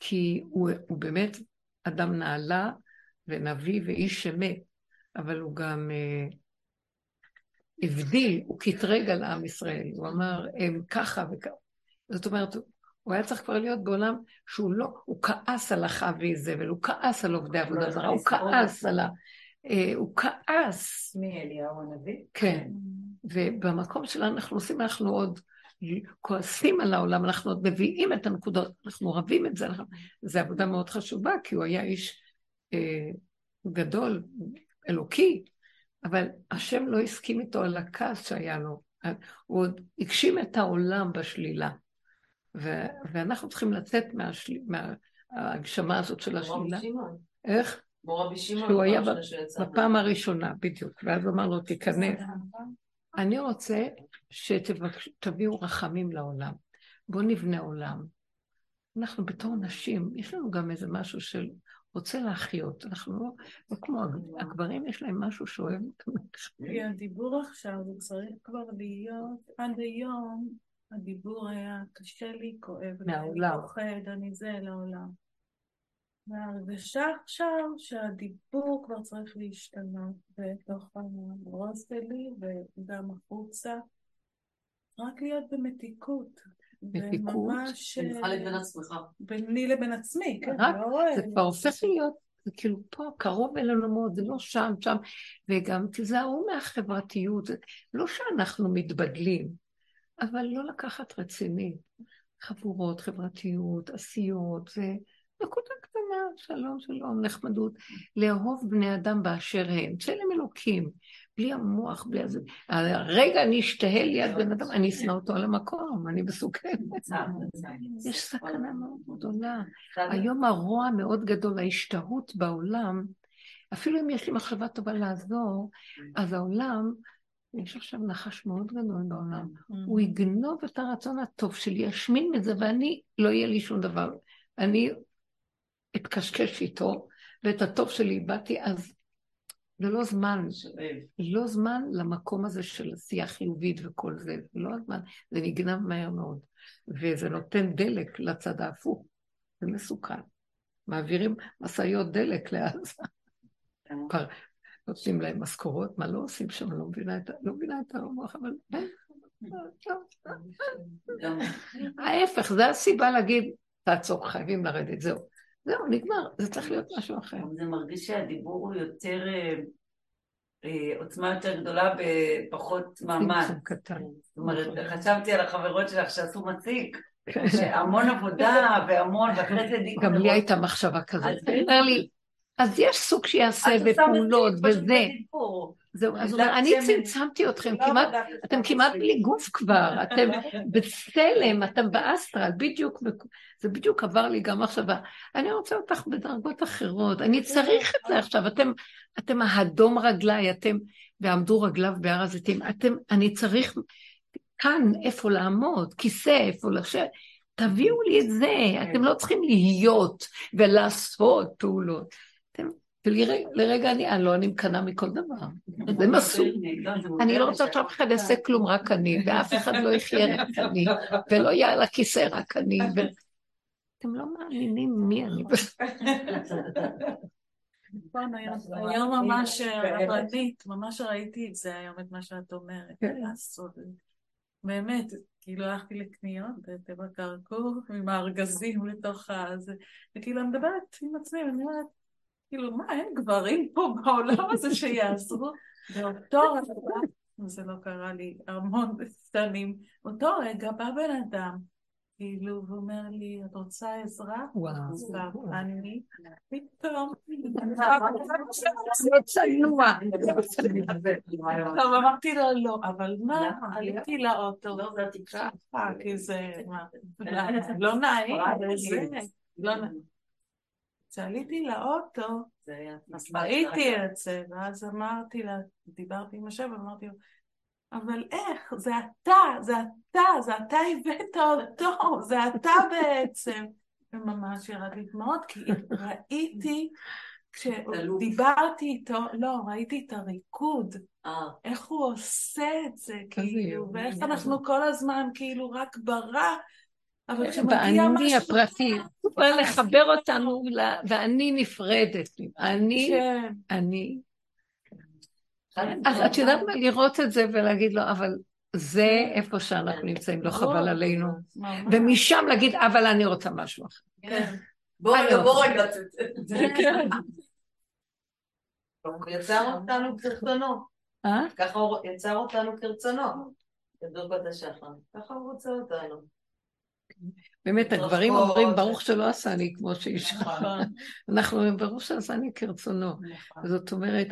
כי הוא, הוא באמת אדם נעלה ונביא ואיש שמת, אבל הוא גם אה, הבדיל, הוא קטרג על עם ישראל, הוא אמר, הם ככה וככה. זאת אומרת, הוא היה צריך כבר להיות בעולם שהוא לא, הוא כעס על אחאבי זבל, הוא כעס על עובדי עבודה זרה, הוא כעס על ה... אה, הוא כעס. מי אליהו הנביא? כן. ובמקום שלנו אנחנו עושים, אנחנו עוד כועסים על העולם, אנחנו עוד מביאים את הנקודות, אנחנו רבים את זה, זו עבודה מאוד חשובה, כי הוא היה איש אה, גדול, אלוקי, אבל השם לא הסכים איתו על הכעס שהיה לו. הוא עוד הגשים את העולם בשלילה. ו- ואנחנו צריכים לצאת מהשל... מההגשמה הזאת של השלילה. איך? כמו רבי שמעון. שהוא היה בפעם הראשונה, בדיוק. ואז הוא אמר לו, תיכנס. אני רוצה שתביאו רחמים לעולם. בואו נבנה עולם. אנחנו בתור נשים, יש לנו גם איזה משהו של רוצה להחיות. אנחנו לא, לא כמו הגברים, יש להם משהו שאוהב כי הדיבור עכשיו הוא צריך כבר להיות עד היום, הדיבור היה קשה לי, כואב לי, אני פוחד, אני זה לעולם. וההרגשה עכשיו שהדיבור כבר צריך להשתנות בתוך הראש שלי וגם החוצה, רק להיות במתיקות. מתיקות? וממש... בינך לבין עצמך. ביני לבין עצמי, כן. רק, לא. זה כבר הופך להיות, זה כאילו פה, קרוב אלינו מאוד, זה לא שם, שם. וגם תיזהרו מהחברתיות, זה לא שאנחנו מתבדלים, אבל לא לקחת רציני. חבורות, חברתיות, עשיות, זה נקודה קטנה, שלום, שלום, נחמדות. לאהוב בני אדם באשר הם, צלם אלוקים, בלי המוח, בלי הזה. הרגע אני אשתהה ליד בן אדם, אני אשנא אותו על המקום, אני מסוכנת. יש סכנה מאוד גדולה. היום הרוע מאוד גדול, ההשתהות בעולם, אפילו אם יש לי מחשבה טובה לעזור, אז העולם, יש עכשיו נחש מאוד גדול בעולם, הוא יגנוב את הרצון הטוב שלי, ישמין מזה, ואני, לא יהיה לי שום דבר. אני אתקשקש איתו, ואת הטוב שלי איבדתי, אז זה לא זמן, לא זמן למקום הזה של עשייה חיובית וכל זה, זה לא הזמן, זה נגנב מהר מאוד, וזה נותן דלק לצד ההפוך, זה מסוכן. מעבירים משאיות דלק לעזה. נותנים להם משכורות, מה לא עושים שם, לא מבינה את, לא מבינה את המוח, אבל... ההפך, זו הסיבה להגיד, תעצור, חייבים לרדת, זהו. זהו, נגמר, זה צריך להיות משהו אחר. זה מרגיש שהדיבור הוא יותר, אה, אה, עוצמה יותר גדולה בפחות מאמץ. זאת אומרת, חשבתי על החברות שלך שעשו מציק, כן. שהמון עבודה והמון, ואחרי זה. גם לי הייתה מחשבה כזאת. אומר לי, אז יש סוג שיעשה בפעולות וזה. זהו, אז הוא אומר, אני צמצמתי אתכם, כמעט, אתם כמעט בלי גוף כבר, אתם בצלם, אתם באסטרל, בדיוק, זה בדיוק עבר לי גם עכשיו, אני רוצה אותך בדרגות אחרות, אני צריך את זה עכשיו, אתם, אתם האדום רגליי, אתם, ועמדו רגליו בהר הזיתים, אתם, אני צריך כאן איפה לעמוד, כיסא, איפה לשבת, תביאו לי את זה, אתם לא צריכים להיות ולעשות פעולות. ולרגע אני, אני לא, אני מקנאה מכל דבר. זה מסור. אני לא רוצה שאף אחד יעשה כלום, רק אני, ואף אחד לא יחיה רק אני, ולא יהיה על הכיסא רק אני. אתם לא מאמינים מי אני. נכון, היום ממש רבנית, ממש ראיתי את זה היום, את מה שאת אומרת, כן. לעשות. באמת, כאילו הלכתי לקניות בטבע קרקור, עם הארגזים לתוך הזה, וכאילו אני מדברת עם עצמי, אני אומרת, כאילו, מה, אין גברים פה בעולם הזה שיעזרו? באותו רגע, זה לא קרה לי המון שנים, באותו רגע בא בן אדם, כאילו, ואומר לי, את רוצה עזרה? וואו. אני, פתאום, לא צנוע. טוב, אמרתי לו לא, אבל מה, עליתי לאוטו, ככה, כי זה, מה, לא נעים, זה, לא נעים. כשעליתי לאוטו, אז ראיתי את זה, ואז אמרתי לה, דיברתי עם השם, ואמרתי לו, אבל איך? זה אתה, זה אתה, זה אתה הבאת אותו, זה אתה בעצם. וממש ירד לי דמעות, כי ראיתי, כשדיברתי איתו, לא, ראיתי את הריקוד, איך הוא עושה את זה, כאילו, ואיך אנחנו כל הזמן, כאילו, רק ברע. אבל כשמגיע משהו... באני הפרטי, הוא בא לחבר אותנו, ואני נפרדת. אני, כן. אני, אז את יודעת מה, לראות את זה ולהגיד לו, אבל זה איפה שאנחנו נמצאים, לא חבל עלינו. ומשם להגיד, אבל אני רוצה משהו אחר. בוא רגע, בוא רגע. כן. יצר אותנו כרצונו. אה? ככה הוא יצר אותנו כרצונו. כדור בת השחר. ככה הוא רוצה אותנו. באמת, הגברים. אומרים, ברוך שלא עשני כמו שאישה. נכון. אנחנו אומרים, ברוך שעשני כרצונו. זאת אומרת,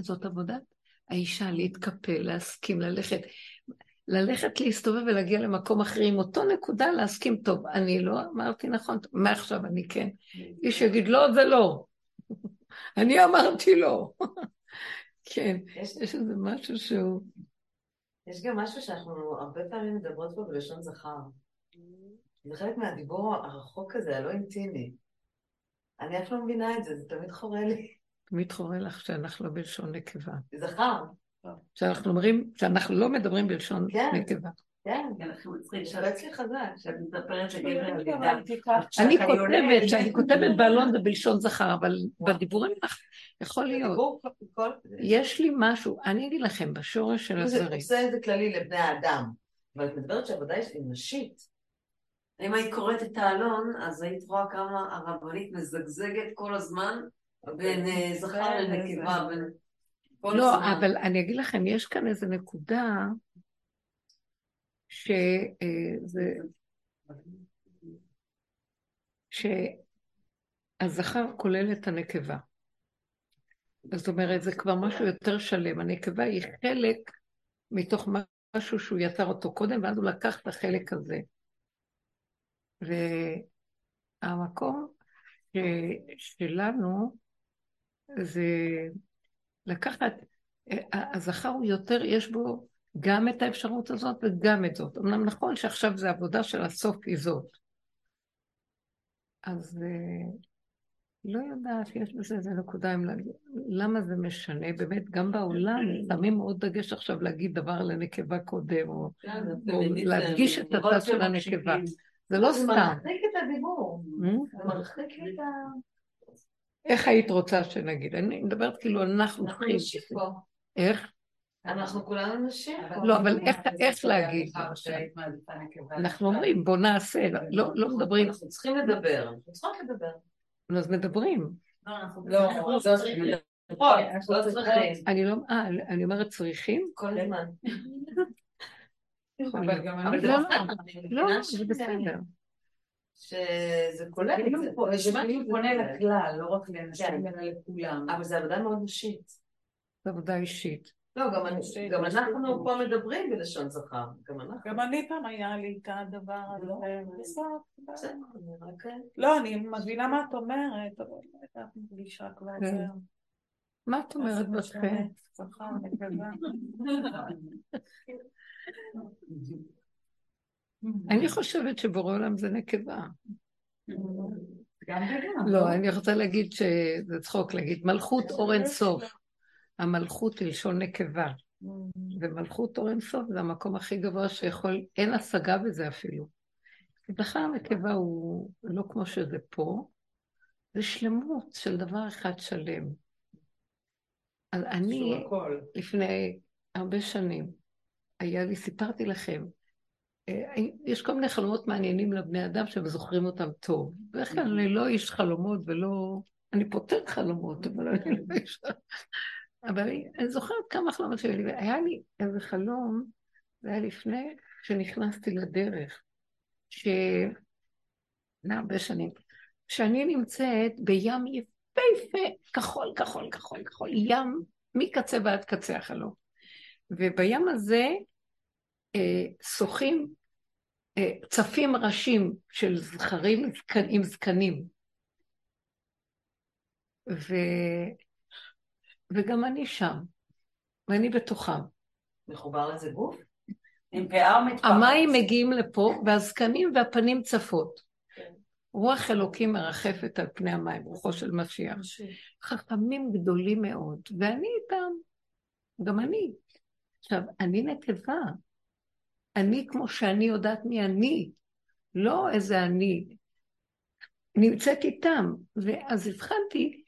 זאת עבודת האישה, להתקפל, להסכים, ללכת. ללכת להסתובב ולהגיע למקום אחר עם אותו נקודה, להסכים, טוב, אני לא אמרתי נכון, מעכשיו אני כן. איש יגיד, לא, זה לא. אני אמרתי לא. כן, יש איזה משהו שהוא... יש גם משהו שאנחנו הרבה פעמים מדברות פה בלשון זכר. זה חלק מהדיבור הרחוק הזה, הלא אינטימי. אני אף לא מבינה את זה, זה תמיד חורה לי. תמיד חורה לך שאנחנו לא בלשון נקבה. זכר, שאנחנו אומרים, שאנחנו לא מדברים בלשון כן. נקבה. כן. אנחנו צריכים זה קופץ לי חזק. שאת מספרת לגבר על לידה. אני כשאתה כותבת. כשאני כותבת בעלון זה בלשון זכר, אבל בדיבורים לך, יכול להיות. יש לי משהו, אני אגיד לכם, בשורש של זה הזרים. זה כללי לבני האדם. אבל את מדברת שהעבודה היא נשית. אם היית קוראת את העלון, אז היית רואה כמה הרבנית מזגזגת כל הזמן בין אה, זכר לנקבה. בין- לא, הזמן. אבל אני אגיד לכם, יש כאן איזו נקודה שזה... שהזכר כולל את הנקבה. זאת אומרת, זה כבר משהו יותר שלם. הנקבה היא חלק מתוך משהו שהוא יצר אותו קודם, ואז הוא לקח את החלק הזה. והמקום ש- שלנו זה לקחת, הזכר הוא יותר, יש בו גם את האפשרות הזאת וגם את זאת. אמנם נכון שעכשיו זה עבודה של הסוף היא זאת. אז אה, לא יודעת, יש בזה איזה נקודה, למה זה משנה? באמת, גם בעולם שמים מאוד דגש עכשיו להגיד דבר לנקבה קודם, או. להדגיש את הצד של. הנקבה. זה לא זה סתם. מרחיק את הדיבור. זה מרחיק את ה... איך היית רוצה שנגיד? אני מדברת כאילו אנחנו אנחנו. נשים פה. איך? אנחנו כולנו נשים פה. לא, אבל איך- איך להגיד? אנחנו אומרים, בוא נעשה, לא- לא מדברים, אנחנו צריכים לדבר. אנחנו צריכות לדבר. אז מדברים. לא, אנחנו לא צריכים. לא צריכים. אני לא, אני אומרת צריכים? כל הזמן. אבל גם אבל אני זה לא, לא, לא, זה שזה- בסדר. שזה כולל את זה. זה משהו כאילו פונה. לכלל, לא רק לאנשים, כן. אלא לכולם. אבל זו עבודה מאוד נשית. זו עבודה אישית. לא, גם גם. אנחנו פה מדברים בלשון זכר. גם אנחנו. גם אני פעם היה לי את הדבר הזה. בסדר. לא, אני מבינה מה את אומרת, אבל יודעת, מרגישה כבר כן. זה. מה את אומרת בתכן? נקבה. אני חושבת שבורא עולם זה נקבה. לא, אני רוצה להגיד שזה צחוק להגיד, מלכות אור אין סוף. המלכות היא לשון נקבה, ומלכות אור אין סוף זה המקום הכי גבוה שיכול, אין השגה בזה אפילו. בכלל הנקבה הוא לא כמו שזה פה, זה שלמות של דבר אחד שלם. אז אני. לפני הרבה שנים, היה לי, סיפרתי לכם, אה, יש כל מיני חלומות מעניינים לבני אדם שהם זוכרים אותם טוב. בדרך כלל אני לא איש חלומות ולא... אני פותרת חלומות, אבל אני לא איש... אבל אני, אני זוכרת כמה חלומות שהיו לי, והיה לי איזה חלום, זה היה לפני שנכנסתי לדרך, ש... הרבה שנים, שאני נמצאת בים יפהפה, כחול, כחול, כחול, כחול, ים מקצה ועד קצה החלום. ובים הזה אה, שוחים, אה, צפים ראשים של זכרים זקנ- עם זקנים. ו... וגם אני שם, ואני בתוכם. מחובר לזה גוף? עם פאה מתפרצת. המים מגיעים לפה, והזקנים והפנים צפות. רוח אלוקים מרחפת על פני המים, רוחו של משיח. חכמים גדולים מאוד, ואני איתם, גם אני. עכשיו, אני נקבה. אני כמו שאני יודעת מי אני, לא איזה אני. נמצאת איתם, ואז הבחנתי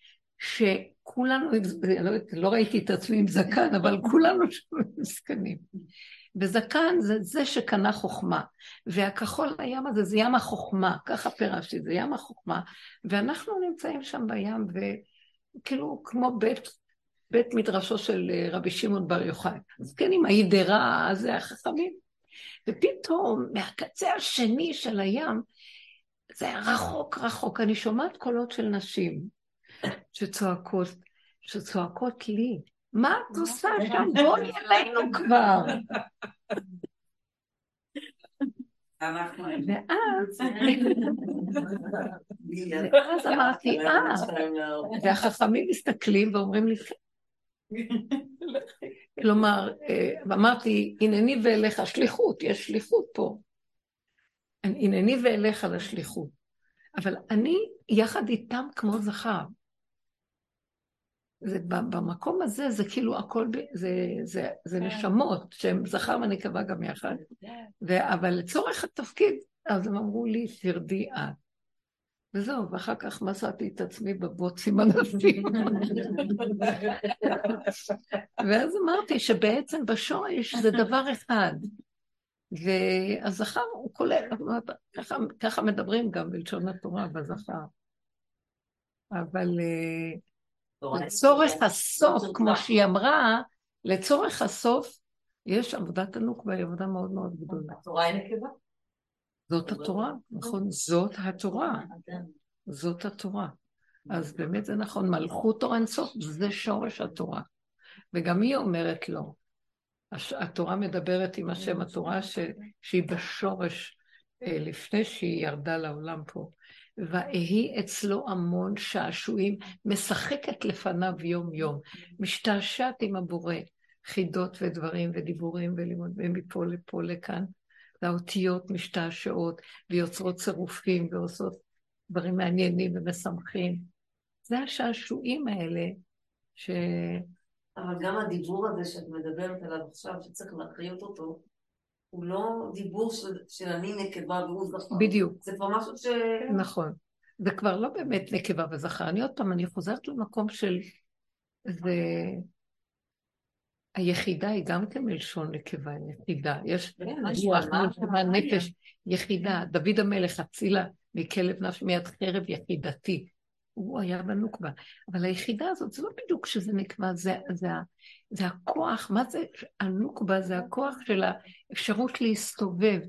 כולנו, לא, לא ראיתי את עצמי עם זקן, אבל כולנו שם זקנים. וזקן זה זה שקנה חוכמה, והכחול הים הזה זה ים החוכמה, ככה פירשתי, זה ים החוכמה, ואנחנו נמצאים שם בים, וכאילו כמו בית, בית מדרשו של אה, רבי שמעון בר יוחאי. אז כן, עם ההידרה, זה החכמים. ופתאום, מהקצה השני של הים, זה היה רחוק רחוק, אני שומעת קולות של נשים שצועקות, שצועקות לי, מה את עושה שם? בואי אלינו כבר. ואז, ואז אמרתי, אה, והחכמים מסתכלים ואומרים לי, כלומר, אה, אמרתי, הנני ואליך שליחות, יש שליחות פה. הנני ואליך לשליחות. אבל אני יחד איתם כמו זכר. זה, במקום הזה זה כאילו הכל, זה, זה, זה כן. נשמות שהן זכר ונקבה גם יחד. ו, אבל לצורך התפקיד, אז הם אמרו לי, תרדי את. וזהו, ואחר כך מצאתי את עצמי בבוצים ענפים. ואז אמרתי שבעצם בשורש זה דבר אחד. והזכר הוא כולל, ככה, ככה מדברים גם בלשון התורה בזכר. אבל אה, לצורך הסוף, כמו שהיא אמרה, לצורך הסוף, יש עבודת הנוקבה, היא עבודה מאוד מאוד גדולה. התורה היא נקבה? זאת התורה, נכון, זאת התורה. זאת התורה. אז באמת זה נכון, מלכות תורה אינסוף, זה שורש התורה. וגם היא אומרת לו, התורה מדברת עם השם, התורה ש, שהיא בשורש אה, לפני שהיא ירדה לעולם פה. ואהי אצלו המון שעשועים, משחקת לפניו יום-יום, משתעשעת עם הבורא, חידות ודברים ודיבורים ולימוד, ומפה לפה לכאן. והאותיות משתעשעות ויוצרות צירופים ועושות דברים מעניינים ומשמחים. זה השעשועים האלה ש... אבל גם הדיבור הזה שאת מדברת עליו עכשיו, שצריך להחיות אותו, הוא לא דיבור של, של אני נקבה והוא זכר. בדיוק. זה כבר משהו ש... נכון. זה כבר לא באמת נקבה וזכר. אני עוד פעם, אני חוזרת למקום של... זה... היחידה היא גם כן מלשון נקבה, יחידה. יש רוח, נשמה, נפש, יחידה. דוד המלך, אצילה מכלב נפש מיד חרב יחידתי. הוא היה בנוקבה. אבל היחידה הזאת, זה לא בדיוק שזה נקבה, זה, זה, זה הכוח, מה זה הנוקבה? זה הכוח של האפשרות להסתובב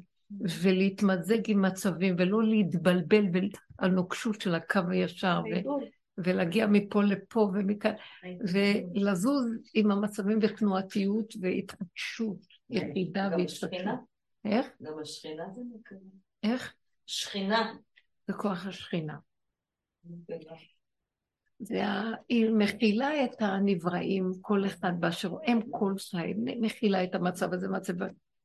ולהתמזג עם מצבים ולא להתבלבל בנוקשות של הקו הישר. ולהגיע מפה לפה ומכאן, ולזוז עם המצבים בתנועתיות והתחדשות יחידה והתחדשות. איך? גם השכינה זה נקרא. איך? שכינה. זה כוח השכינה. זה היא מכילה את הנבראים, כל אחד באשר הוא, הם כל חי, מכילה את המצב הזה, מצב...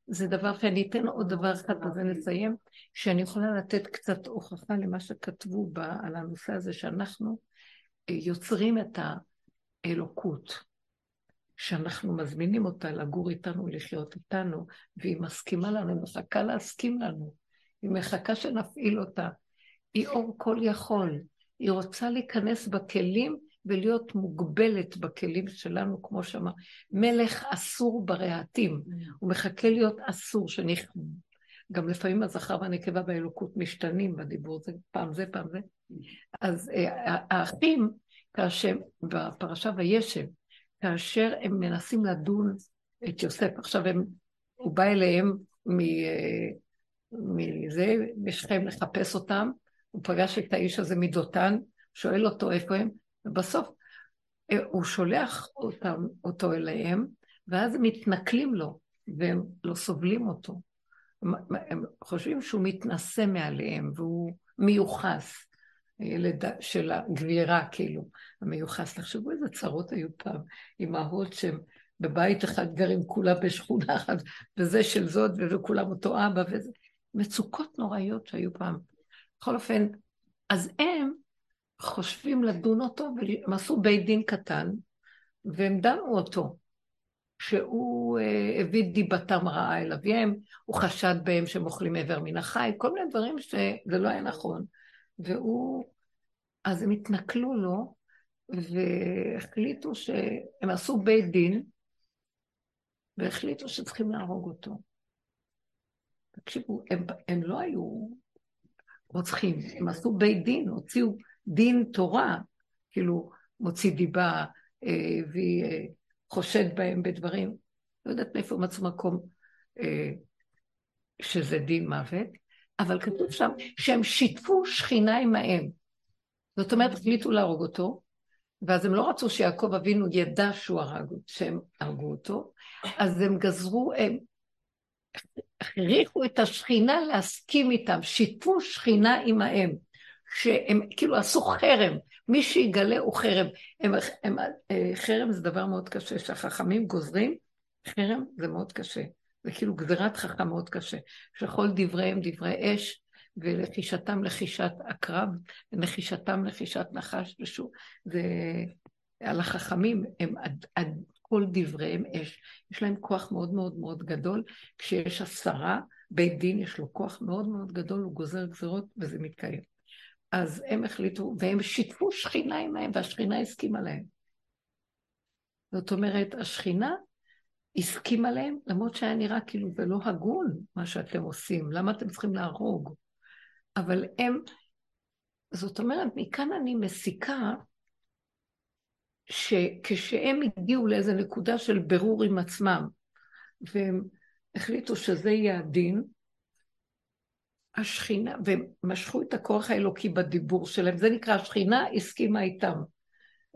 זה דבר שאני אתן עוד דבר אחד וזה נסיים, שאני יכולה לתת קצת הוכחה למה שכתבו בה, על הנושא הזה שאנחנו יוצרים את האלוקות, שאנחנו מזמינים אותה לגור איתנו, לחיות איתנו, והיא מסכימה לנו, היא מחכה להסכים לנו, היא מחכה שנפעיל אותה. היא אור כל יכול, היא רוצה להיכנס בכלים ולהיות מוגבלת בכלים שלנו, כמו שאמר, מלך אסור ברהטים, הוא מחכה להיות אסור, שנכ... גם לפעמים הזכר והנקבה באלוקות משתנים בדיבור, זה פעם זה, פעם זה. אז אה, האחים, כאשר, בפרשה וישב, כאשר הם מנסים לדון את יוסף, עכשיו הם, הוא בא אליהם אה, מזה, משכם לחפש אותם, הוא פגש את האיש הזה מדותן, שואל אותו איפה הם, ובסוף אה, הוא שולח אותם, אותו אליהם, ואז הם מתנכלים לו, והם לא סובלים אותו. הם, חושבים שהוא מתנשא מעליהם, והוא מיוחס. הילד של הגבירה, כאילו, המיוחס. תחשבו איזה צרות היו פעם, אימהות שהן בבית אחד גרים כולה בשכונה אחת, וזה של זאת, וכולם אותו אבא, וזה... מצוקות נוראיות שהיו פעם. בכל אופן, אז הם חושבים לדון אותו, והם עשו בית דין קטן, והם דנו אותו, שהוא אה, הביא דיבתם רעה אל אביהם, הוא חשד בהם שהם אוכלים איבר מן החי, כל מיני דברים שזה לא היה נכון. והוא, אז הם התנכלו לו, והחליטו שהם עשו בית דין, והחליטו שצריכים להרוג אותו. תקשיבו, הם, הם לא היו רוצחים, הם עשו בית דין, הוציאו דין תורה, כאילו מוציא דיבה, אה, והיא אה, חושד בהם בדברים, לא יודעת מאיפה מצאו מקום אה, שזה דין מוות, אבל כתוב שם שהם שיתפו שכינה עמהם. זאת אומרת, החליטו להרוג אותו, ואז הם לא רצו שיעקב אבינו ידע שהוא הרג, שהם הרגו אותו, אז הם גזרו, הם הכריחו את השכינה להסכים איתם, שיתפו שכינה עמהם, שהם כאילו עשו חרם, מי שיגלה הוא חרם. הם, הם, אה, חרם זה דבר מאוד קשה, שהחכמים גוזרים, חרם זה מאוד קשה. זה כאילו גזירת חכם מאוד קשה, שכל דבריהם דברי אש, ולחישתם לחישת עקרב, ולחישתם לחישת נחש, ושוב, זה על החכמים, הם עד, עד כל דבריהם אש. יש להם כוח מאוד מאוד מאוד גדול, כשיש עשרה, בית דין יש לו כוח מאוד מאוד גדול, הוא גוזר גזירות וזה מתקיים. אז הם החליטו, והם שיתפו שכינה עמהם, והשכינה הסכימה להם. זאת אומרת, השכינה הסכימה להם, למרות שהיה נראה כאילו זה לא הגון מה שאתם עושים, למה אתם צריכים להרוג? אבל הם, זאת אומרת, מכאן אני מסיקה שכשהם הגיעו לאיזו נקודה של ברור עם עצמם, והם החליטו שזה יהיה הדין, השכינה, והם משכו את הכוח האלוקי בדיבור שלהם, זה נקרא השכינה הסכימה איתם.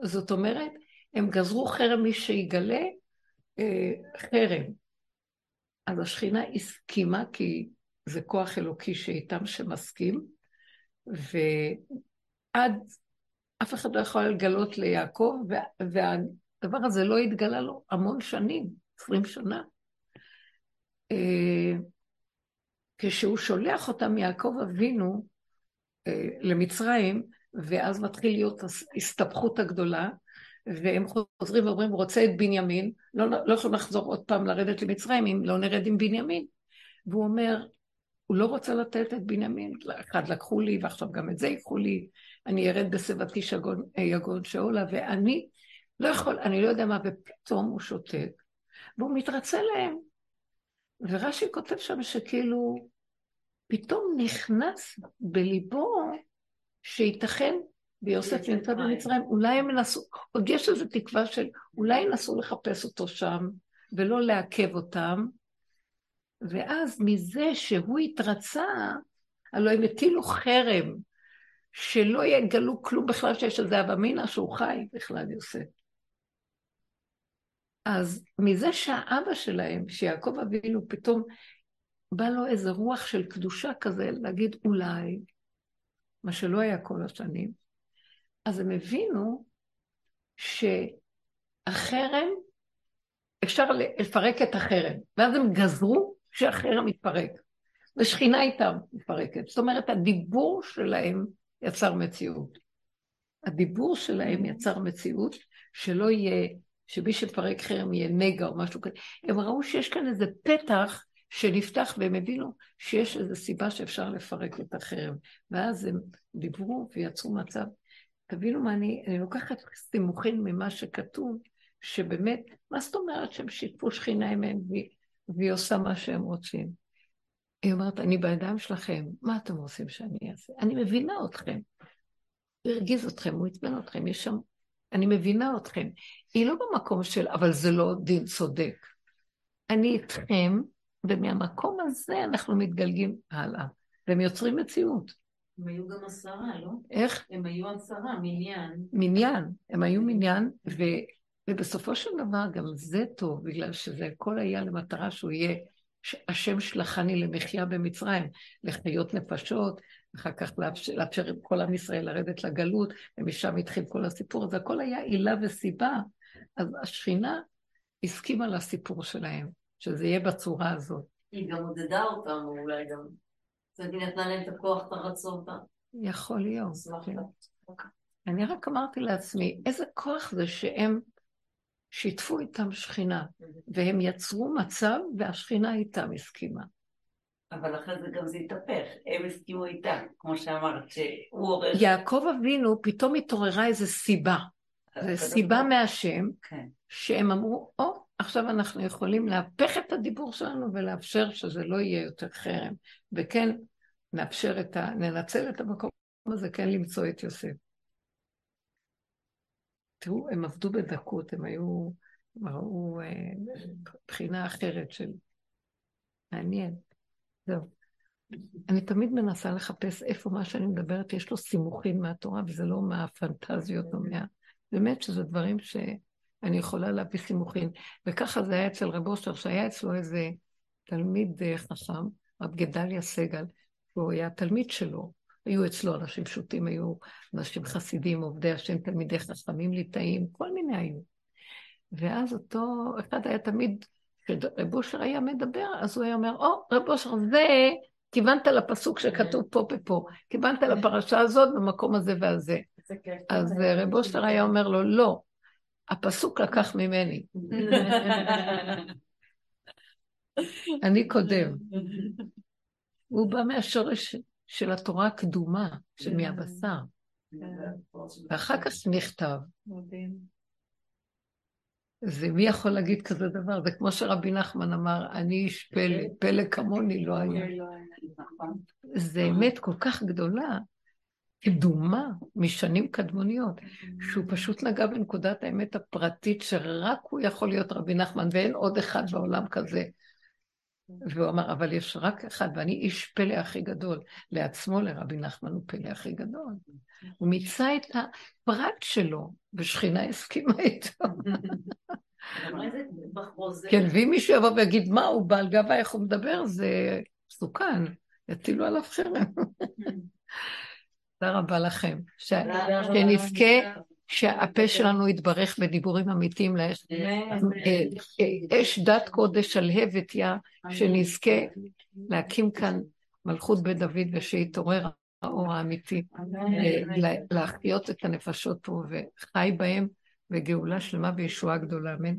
זאת אומרת, הם גזרו חרם מי שיגלה אה, חרם. אז השכינה הסכימה, כי זה כוח אלוקי שאיתם שמסכים, ועד, אף אחד לא יכול לגלות ליעקב, והדבר הזה לא התגלה לו המון שנים, עשרים שנה. אה, כשהוא שולח אותם מיעקב אבינו אה, למצרים, ואז מתחיל להיות ההסתבכות הגדולה, והם חוזרים ואומרים, רוצה את בנימין, לא, לא יכולים לחזור עוד פעם לרדת למצרים אם לא נרד עם בנימין. והוא אומר, הוא לא רוצה לתת את בנימין, אחד לקחו לי ועכשיו גם את זה ייקחו לי, אני ארד בשיבתי אה, יגון שאולה, ואני לא יכול, אני לא יודע מה, ופתאום הוא שותק, והוא מתרצה להם. ורש"י כותב שם שכאילו, פתאום נכנס בליבו שייתכן ויוסף נמצא במצרים, אולי הם ינסו, עוד יש איזו תקווה של אולי ינסו לחפש אותו שם ולא לעכב אותם, ואז מזה שהוא התרצה, הלוא הם הטילו חרם, שלא יגלו כלום בכלל שיש איזה אבא מינא שהוא חי בכלל יוסף. אז מזה שהאבא שלהם, שיעקב אבינו, פתאום בא לו איזה רוח של קדושה כזה, להגיד אולי, מה שלא היה כל השנים, אז הם הבינו שהחרם, אפשר לפרק את החרם, ואז הם גזרו שהחרם יתפרק. ושכינה איתם מתפרקת. זאת אומרת, הדיבור שלהם יצר מציאות. הדיבור שלהם יצר מציאות שלא יהיה, שמי שפרק חרם יהיה נגע או משהו כזה. הם ראו שיש כאן איזה פתח שנפתח והם הבינו שיש איזו סיבה שאפשר לפרק את החרם. ואז הם דיברו ויצרו מצב תבינו מה אני, אני לוקחת סימוכין ממה שכתוב, שבאמת, מה זאת אומרת שהם שיתפו שכינה עמהם והיא עושה מה שהם רוצים? היא אומרת, אני בידיים שלכם, מה אתם רוצים שאני אעשה? אני מבינה אתכם. הוא הרגיז אתכם, הוא עצבן אתכם, יש שם... אני מבינה אתכם. היא לא במקום של, אבל זה לא דין צודק. אני איתכם, ומהמקום הזה אנחנו מתגלגים הלאה, והם יוצרים מציאות. הם היו גם עשרה, לא? איך? הם היו עשרה, מניין. מניין, הם היו מניין, ו, ובסופו של דבר גם זה טוב, בגלל שזה הכל היה למטרה שהוא יהיה השם שלחני למחיה במצרים, לחיות נפשות, אחר כך לאפשר, לאפשר עם כל עם ישראל לרדת לגלות, ומשם התחיל כל הסיפור הזה, הכל היה עילה וסיבה. אז השכינה הסכימה לסיפור שלהם, שזה יהיה בצורה הזאת. היא גם עודדה אותם, אולי גם. זאת אומרת, היא נתנה להם את הכוח, את הרצון. יכול להיות. כן. אני רק אמרתי לעצמי, איזה כוח זה שהם שיתפו איתם שכינה, והם יצרו מצב והשכינה איתם הסכימה. אבל אחרי זה גם זה התהפך, הם הסכימו איתה, כמו שאמרת, שהוא עורר... יעקב אבינו, פתאום התעוררה איזו סיבה. זה סיבה מהשם, כן. שהם אמרו, או, עכשיו אנחנו יכולים להפך את הדיבור שלנו ולאפשר שזה לא יהיה יותר חרם, וכן נאפשר את ה... ננצל את המקום הזה, כן למצוא את יוסף. תראו, הם עבדו בדקות, הם היו, הם ראו אה, בחינה אחרת של... מעניין. זהו. אני תמיד מנסה לחפש איפה מה שאני מדברת, יש לו סימוכים מהתורה, וזה לא מהפנטזיות או מה... באמת שזה דברים שאני יכולה להביא סימוכים. וככה זה היה אצל רב אושר, שהיה אצלו איזה תלמיד אה, חכם, רב גדליה סגל, הוא היה תלמיד שלו. היו אצלו אנשים פשוטים, היו אנשים חסידים, עובדי השם, תלמידי חכמים, ליטאים, כל מיני היו. ואז אותו אחד היה תמיד, כשרב אושר היה מדבר, אז הוא היה אומר, או, oh, רב אושר, זה, כיוונת לפסוק שכתוב פה ופה, כיוונת לפרשה הזאת במקום הזה והזה. אז רב אושר היה אומר לו, לא, הפסוק לקח ממני. אני קודם. הוא בא מהשורש של התורה הקדומה, של מהבשר. ואחר כך נכתב. זה מי יכול להגיד כזה דבר? זה כמו שרבי נחמן אמר, אני איש פלא, פלא כמוני לא היה. זה אמת כל כך גדולה, קדומה משנים קדמוניות, שהוא פשוט נגע בנקודת האמת הפרטית שרק הוא יכול להיות רבי נחמן ואין עוד אחד בעולם כזה. והוא אמר, אבל יש רק אחד, ואני איש פלא הכי גדול. לעצמו, לרבי נחמן הוא פלא הכי גדול. הוא מיצה את הפרט שלו, ושכינה הסכימה איתו. כן, ואם מישהו יבוא ויגיד, מה, הוא בעל גאווה, איך הוא מדבר, זה מסוכן, יטילו עליו חרם. תודה רבה לכם. שנזכה שהפה שלנו יתברך בדיבורים אמיתיים לאש אש דת קודש שלהבת יא, שנזכה להקים כאן מלכות בית דוד ושיתעורר האור האמיתי, להחיות את הנפשות פה וחי בהם וגאולה שלמה וישועה גדולה. אמן.